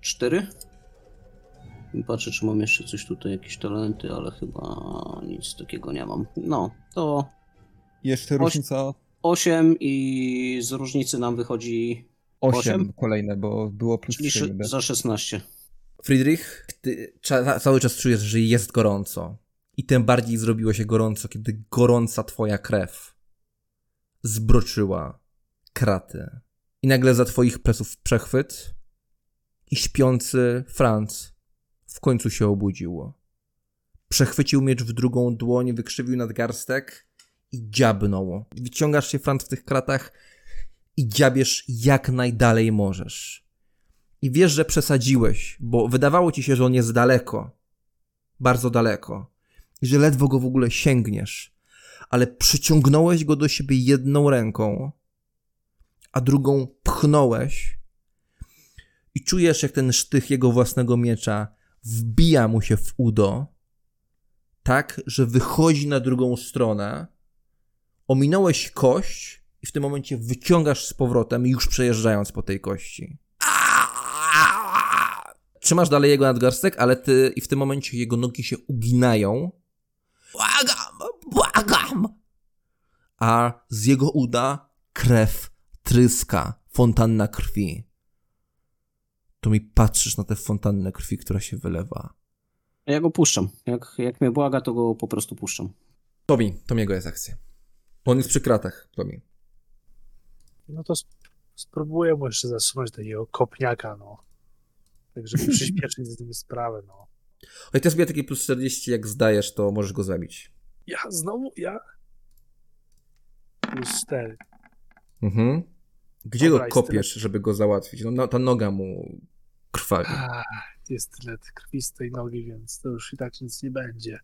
Speaker 5: 4. Patrzę, czy mam jeszcze coś tutaj, jakieś talenty, ale chyba nic takiego nie mam. No, to
Speaker 3: Jeszcze
Speaker 5: Oś-
Speaker 3: różnica
Speaker 5: 8 i z różnicy nam wychodzi
Speaker 3: 8
Speaker 5: Osiem?
Speaker 3: kolejne, bo było plus
Speaker 5: czyli
Speaker 3: 3.
Speaker 5: szy-
Speaker 3: niby.
Speaker 5: za 16.
Speaker 2: Friedrich, ty cza- cały czas czujesz, że jest gorąco. I tym bardziej zrobiło się gorąco, kiedy gorąca twoja krew zbroczyła kraty. I nagle za twoich pleców przechwyt i śpiący Franz w końcu się obudził. Przechwycił miecz w drugą dłoń, wykrzywił nadgarstek i dziabnął. Wyciągasz się, Franz, w tych kratach i dziabiesz jak najdalej możesz. I wiesz, że przesadziłeś, bo wydawało ci się, że on jest daleko. Bardzo daleko. I że ledwo go w ogóle sięgniesz. Ale przyciągnąłeś go do siebie jedną ręką, a drugą pchnąłeś. I czujesz, jak ten sztych jego własnego miecza wbija mu się w udo, tak, że wychodzi na drugą stronę. Ominąłeś kość i w tym momencie wyciągasz z powrotem, już przejeżdżając po tej kości. Trzymasz dalej jego nadgarstek, ale ty i w tym momencie jego nogi się uginają. Błagam, błagam! A z jego uda krew tryska, fontanna krwi. To mi patrzysz na tę fontannę krwi, która się wylewa.
Speaker 5: A Ja go puszczam. Jak, jak mnie błaga, to go po prostu puszczam.
Speaker 2: Tomi, Tomiego jest akcja. On jest przy kratach, Tomi.
Speaker 4: No to sp- spróbuję mu jeszcze zasunąć takiego kopniaka, no. Tak, żeby (laughs) przyspieszyć z nim sprawę, no.
Speaker 2: Oj, ty sobie taki plus 40, jak zdajesz, to możesz go zabić.
Speaker 4: Ja znowu, ja? Plus 4.
Speaker 2: Mhm. Gdzie
Speaker 4: Dobra,
Speaker 2: go kopiesz, żeby go załatwić? No, no, ta noga mu krwawi.
Speaker 4: Ach, jest tyle krwi z tej nogi, więc to już i tak nic nie będzie.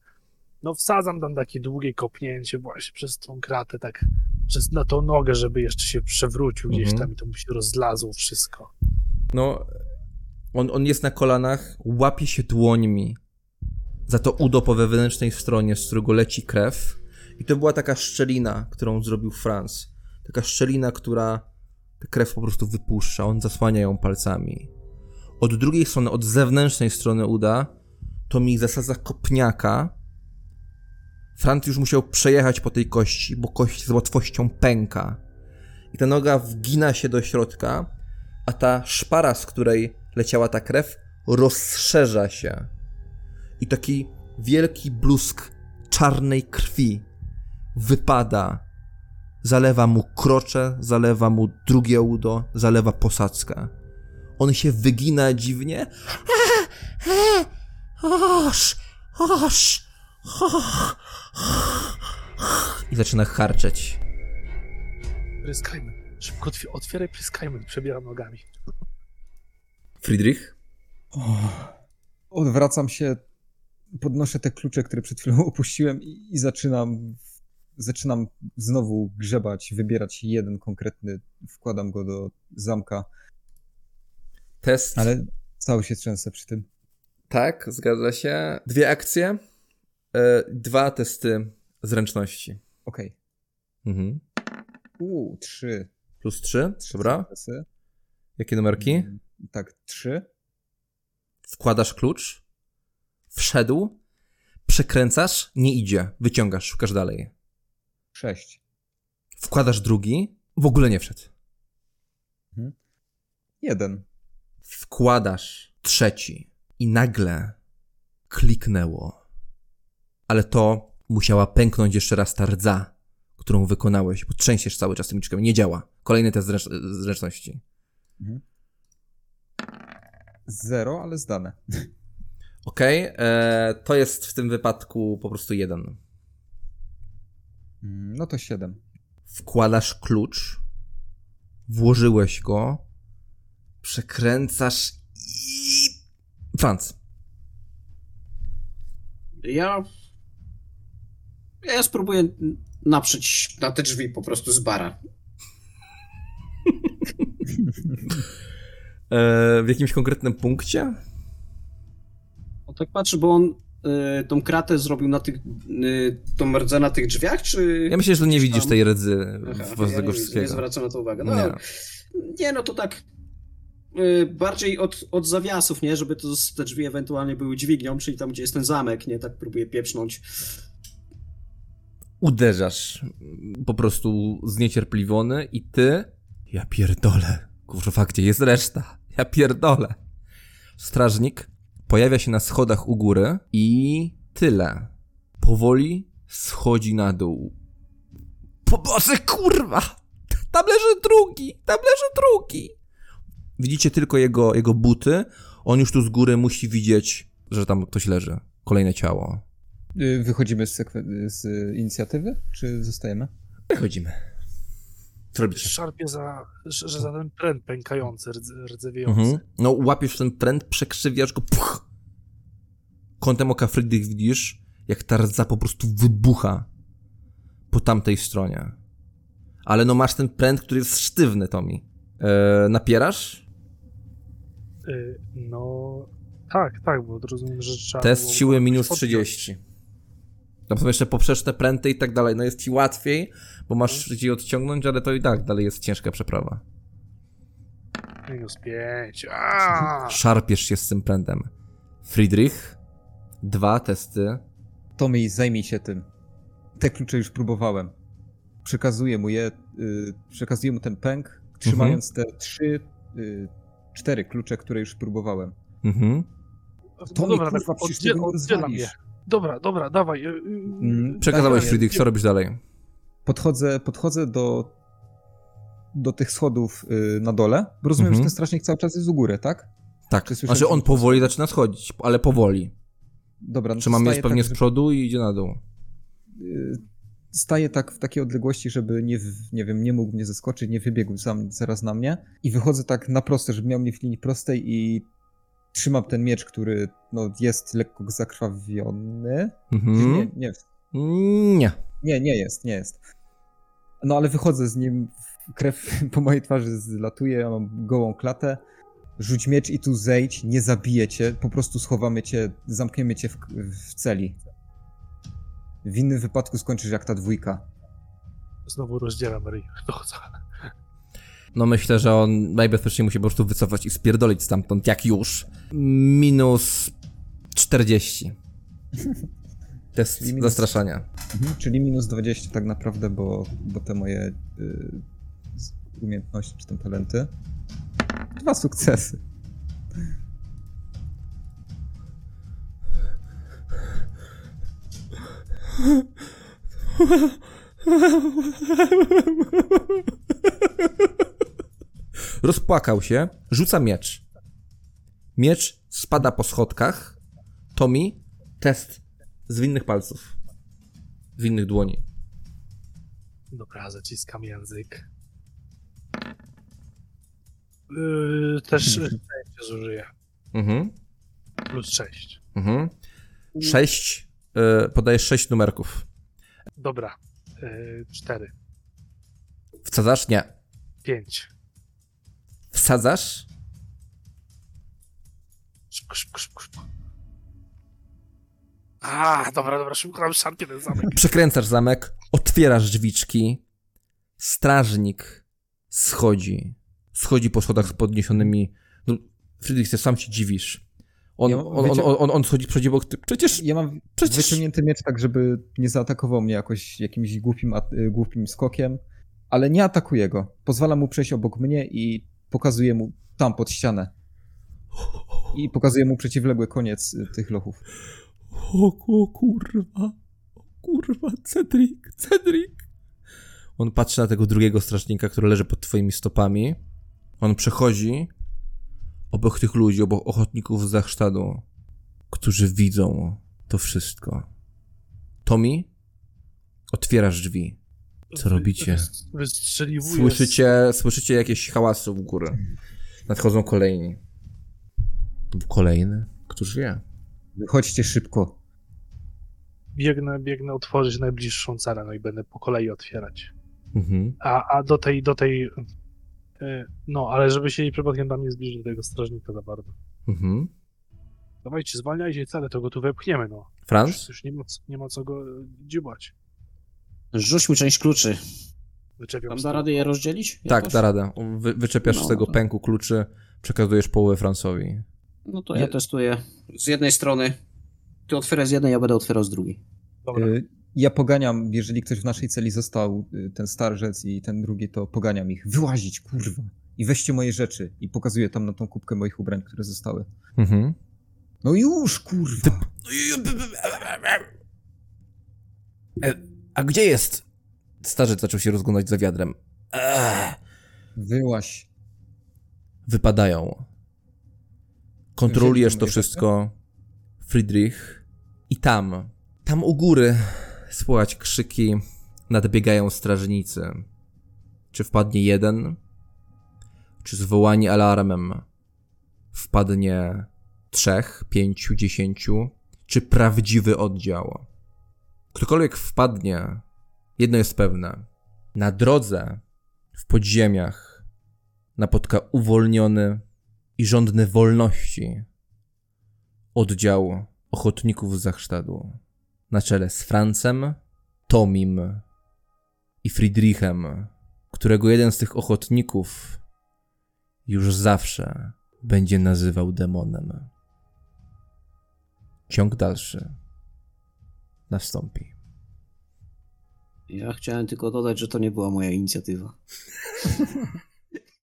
Speaker 4: No wsadzam tam takie długie kopnięcie właśnie przez tą kratę, tak przez, na tą nogę, żeby jeszcze się przewrócił gdzieś
Speaker 2: Mhm.
Speaker 4: tam i to mu się rozlazło wszystko.
Speaker 2: No, on, on jest na kolanach, łapie się dłońmi za to udo po wewnętrznej stronie, z którego leci krew. I to była taka szczelina, którą zrobił Franz. Taka szczelina, która krew po prostu wypuszcza. On zasłania ją palcami. Od drugiej strony, od zewnętrznej strony uda, to mi zasadza kopniaka. Franz już musiał przejechać po tej kości, bo kość z łatwością pęka. I ta noga wgina się do środka, a ta szpara, z której leciała ta krew, rozszerza się. I taki wielki blusk czarnej krwi wypada. Zalewa mu krocze, zalewa mu drugie udo, zalewa posadzkę. On się wygina dziwnie. Oż, oż, I zaczyna harczeć.
Speaker 4: Pryskajmy. Szybko otw- otwieraj pryskajmy. Przebieram nogami.
Speaker 2: Friedrich?
Speaker 3: Odwracam się, podnoszę te klucze, które przed chwilą (laughs) opuściłem i, i zaczynam zaczynam znowu grzebać, wybierać jeden konkretny, wkładam go do zamka,
Speaker 2: Test.
Speaker 3: ale cały się trzęsę przy tym.
Speaker 2: Tak, zgadza się. Dwie akcje, e, dwa testy zręczności.
Speaker 3: Okej.
Speaker 2: Mhm.
Speaker 3: Uuu, trzy.
Speaker 2: Plus trzy,
Speaker 3: Trzy
Speaker 2: dobra. Jakie numerki?
Speaker 3: Mm, Tak, trzy.
Speaker 2: Wkładasz klucz, wszedł, przekręcasz, nie idzie, wyciągasz, szukasz dalej.
Speaker 3: Sześć.
Speaker 2: Wkładasz drugi, w ogóle nie wszedł.
Speaker 3: Jeden.
Speaker 2: Wkładasz trzeci i nagle kliknęło. Ale to musiała pęknąć jeszcze raz ta rdza, którą wykonałeś, bo trzęsiesz cały czas tym liczkiem. Nie działa. Kolejny test zręcz- zręczności.
Speaker 3: Zero, ale zdane.
Speaker 2: Okej, e, to jest w tym wypadku po prostu jeden.
Speaker 3: Mm, No to siedem.
Speaker 2: Wkładasz klucz, włożyłeś go, przekręcasz i... Franc.
Speaker 5: Ja. Ja spróbuję naprzeć na te drzwi po prostu z bara. (laughs)
Speaker 2: E, w jakimś konkretnym punkcie?
Speaker 5: No tak patrzę, bo on tą kratę zrobił na tych. Y, tą rdzę na tych drzwiach, czy.
Speaker 2: Ja myślę, że nie widzisz
Speaker 5: tam.
Speaker 2: tej rdzy
Speaker 5: Aha,
Speaker 2: w
Speaker 5: ja
Speaker 2: tego
Speaker 5: nie, nie
Speaker 2: wszystkiego.
Speaker 5: zwracam na to uwagę. No,
Speaker 2: Nie.
Speaker 5: nie. no to tak. y, Bardziej od, od zawiasów, nie? Żeby to, te drzwi ewentualnie były dźwignią, czyli tam, gdzie jest ten zamek, nie? Tak próbuję pieprznąć.
Speaker 2: Uderzasz po prostu zniecierpliwiony i ty... Ja pierdolę. Kurwa, gdzie jest reszta? Ja pierdolę. Strażnik pojawia się na schodach u góry i tyle. Powoli schodzi na dół. Po Boże, kurwa! Tam leży drugi! Tam leży drugi! Widzicie tylko jego, jego buty. On już tu z góry musi widzieć, że tam ktoś leży. Kolejne ciało.
Speaker 3: Y, Wychodzimy z, z inicjatywy, czy zostajemy?
Speaker 2: Wychodzimy. Robicie?
Speaker 4: Szarpie za, że, za ten pręt pękający, rdze- rdzewiejący.
Speaker 2: Mhm. No, łapiesz ten trend, przekrzywiasz go, puch! Kątem oka Friedrich widzisz, jak ta rdza po prostu wybucha po tamtej stronie. Ale no masz ten pręt, który jest sztywny, Tomi. E, napierasz?
Speaker 4: Y, No, tak, tak, bo rozumiem, że trzeba
Speaker 2: Test siły minus
Speaker 4: podpiąć.
Speaker 2: 30. Tam są jeszcze poprzeczne pręty i tak dalej. No jest ci łatwiej, bo masz ci odciągnąć, ale to i tak dalej jest ciężka przeprawa.
Speaker 4: Minus 5. Aaaa!
Speaker 2: Szarpiesz się z tym prętem. Friedrich, dwa testy.
Speaker 3: Tommy, zajmij się tym. Te klucze już próbowałem. Przekazuję mu je, y, przekazuję mu ten pęk, trzymając te trzy, y, cztery klucze, które już próbowałem.
Speaker 2: Mhm.
Speaker 4: No
Speaker 3: Tommy,
Speaker 4: dobra,
Speaker 3: kurwa,
Speaker 4: tak,
Speaker 3: tego nie
Speaker 4: oddzielam je. Dobra, dobra, dawaj. y, y,
Speaker 3: Mm,
Speaker 2: Przekazałeś
Speaker 3: tak,
Speaker 2: Friedrich, co robisz dalej?
Speaker 3: Podchodzę, podchodzę do, do tych schodów y, na dole, bo rozumiem,
Speaker 2: Mhm.
Speaker 3: że ten strażnik cały czas jest u góry, tak?
Speaker 2: Tak, znaczy on powoli zaczyna schodzić, ale powoli.
Speaker 3: Dobra, no to
Speaker 2: Trzymam jest pewnie
Speaker 3: tak,
Speaker 2: z przodu i idzie na dół.
Speaker 3: staję tak w takiej odległości, żeby nie, nie wiem, nie mógł mnie zaskoczyć, nie wybiegł sam zaraz na mnie i wychodzę tak na proste, żeby miał mnie w linii prostej i trzymam ten miecz, który no, jest lekko zakrwawiony.
Speaker 2: Mhm.
Speaker 3: Nie, nie,
Speaker 2: Nie.
Speaker 3: nie, nie jest, nie jest. No ale wychodzę z nim, krew (laughs) po mojej twarzy zlatuje, ja mam gołą klatę. Rzuć miecz i tu zejdź, nie zabiję cię, po prostu schowamy cię, zamkniemy cię w, w celi. W innym wypadku skończysz jak ta dwójka.
Speaker 4: Znowu rozdzielam ryj. (laughs) Dochodzę.
Speaker 2: No myślę, że on najbezpieczniej musi po prostu wycofać i spierdolić stamtąd, jak już. Minus 40. Test
Speaker 3: Czyli minus-
Speaker 2: zastraszania.
Speaker 3: Mhm, czyli minus 20 tak naprawdę, bo, bo te moje y, umiejętności czy tam talenty. Dwa sukcesy. (laughs)
Speaker 2: Rozpłakał się, rzuca miecz. Miecz spada po schodkach. Tommy, test zwinnych palców. Zwinnych dłoni.
Speaker 4: Dobra, zaciskam język. Yy, też szczęście zużyję.
Speaker 2: Mhm.
Speaker 4: Plus 6.
Speaker 2: Mhm. Sześć. Y, podajesz sześć numerków.
Speaker 4: Dobra. Yy, cztery.
Speaker 2: Wsadzasz? Nie.
Speaker 4: Pięć.
Speaker 2: Wsadzasz?
Speaker 4: Szybko, szybko, szybko, szybko. A, dobra, dobra, szybko nam szarpie ten zamek. (laughs)
Speaker 2: Przekręcasz zamek, otwierasz drzwiczki. Strażnik schodzi. Schodzi po schodach z podniesionymi. No, Friedrich, ty sam się dziwisz. On,
Speaker 3: Ja-
Speaker 2: on, on, on, on, on schodzi przed obok. Ty, przecież.
Speaker 3: Ja mam
Speaker 2: Przecież-
Speaker 3: wyciągnięty miecz tak, żeby nie zaatakował mnie jakoś jakimś głupim, głupim skokiem, ale nie atakuję go. Pozwalam mu przejść obok mnie i pokazuję mu tam pod ścianę. I pokazuję mu przeciwległy koniec y, tych lochów.
Speaker 2: O, o kurwa. O kurwa, Cedric, Cedric. On patrzy na tego drugiego strażnika, który leży pod twoimi stopami. On przechodzi obok tych ludzi, obok ochotników z Zachsztadu, którzy widzą to wszystko. Tommy, otwierasz drzwi. Co robicie?
Speaker 4: Wystrzeliwuję.
Speaker 2: Słyszycie, słyszycie jakieś hałasy w górę. Nadchodzą kolejni. Kolejny? Któż wie?
Speaker 3: Wychodźcie szybko.
Speaker 4: Biegnę, biegnę otworzyć najbliższą celę, no i będę po kolei otwierać.
Speaker 2: Mhm.
Speaker 4: A, a do tej, do tej... y, No, ale żeby się jej przypadkiem tam nie zbliżyć do tego strażnika za bardzo.
Speaker 2: Mhm.
Speaker 4: Dawajcie, zwalniajcie cele, to go tu wepchniemy, no. Już,
Speaker 2: Franz?
Speaker 4: już nie, ma, co- nie ma co go y, dziubać.
Speaker 5: Rzućmy część kluczy.
Speaker 4: Wyczepiam
Speaker 5: Mam
Speaker 4: stół.
Speaker 5: da radę je rozdzielić?
Speaker 2: Tak,
Speaker 5: jakoś?
Speaker 2: da radę. Wy, wyczepiasz
Speaker 5: No,
Speaker 2: z tego
Speaker 5: to-
Speaker 2: pęku kluczy, przekazujesz połowę Francowi.
Speaker 5: No to ja testuję. Z jednej strony ty otwieraj z jednej, ja będę otwierał z drugiej.
Speaker 4: Dobra.
Speaker 3: Y, Ja poganiam, jeżeli ktoś w naszej celi został, y, ten starzec i ten drugi, to poganiam ich. Wyłazić, kurwa. I weźcie moje rzeczy. I pokazuję tam na tą kubkę moich ubrań, które zostały.
Speaker 2: Mhm.
Speaker 3: No już, kurwa.
Speaker 2: E, A gdzie jest? Starzec zaczął się rozglądać za wiadrem. Eee.
Speaker 3: Wyłaś.
Speaker 2: Wypadają. Kontrolujesz to wszystko, Friedrich. I tam, tam u góry słychać krzyki, nadbiegają strażnicy. Czy wpadnie jeden? Czy zwołani alarmem wpadnie trzech, pięciu, dziesięciu? Czy prawdziwy oddział? Ktokolwiek wpadnie, jedno jest pewne. Na drodze, w podziemiach, napotka uwolniony i żądny wolności oddział ochotników z Zachsztadu na czele z Francem, Tomim i Friedrichem, którego jeden z tych ochotników już zawsze będzie nazywał demonem. Ciąg dalszy nastąpi.
Speaker 5: Ja chciałem tylko dodać, że to nie była moja inicjatywa. (laughs)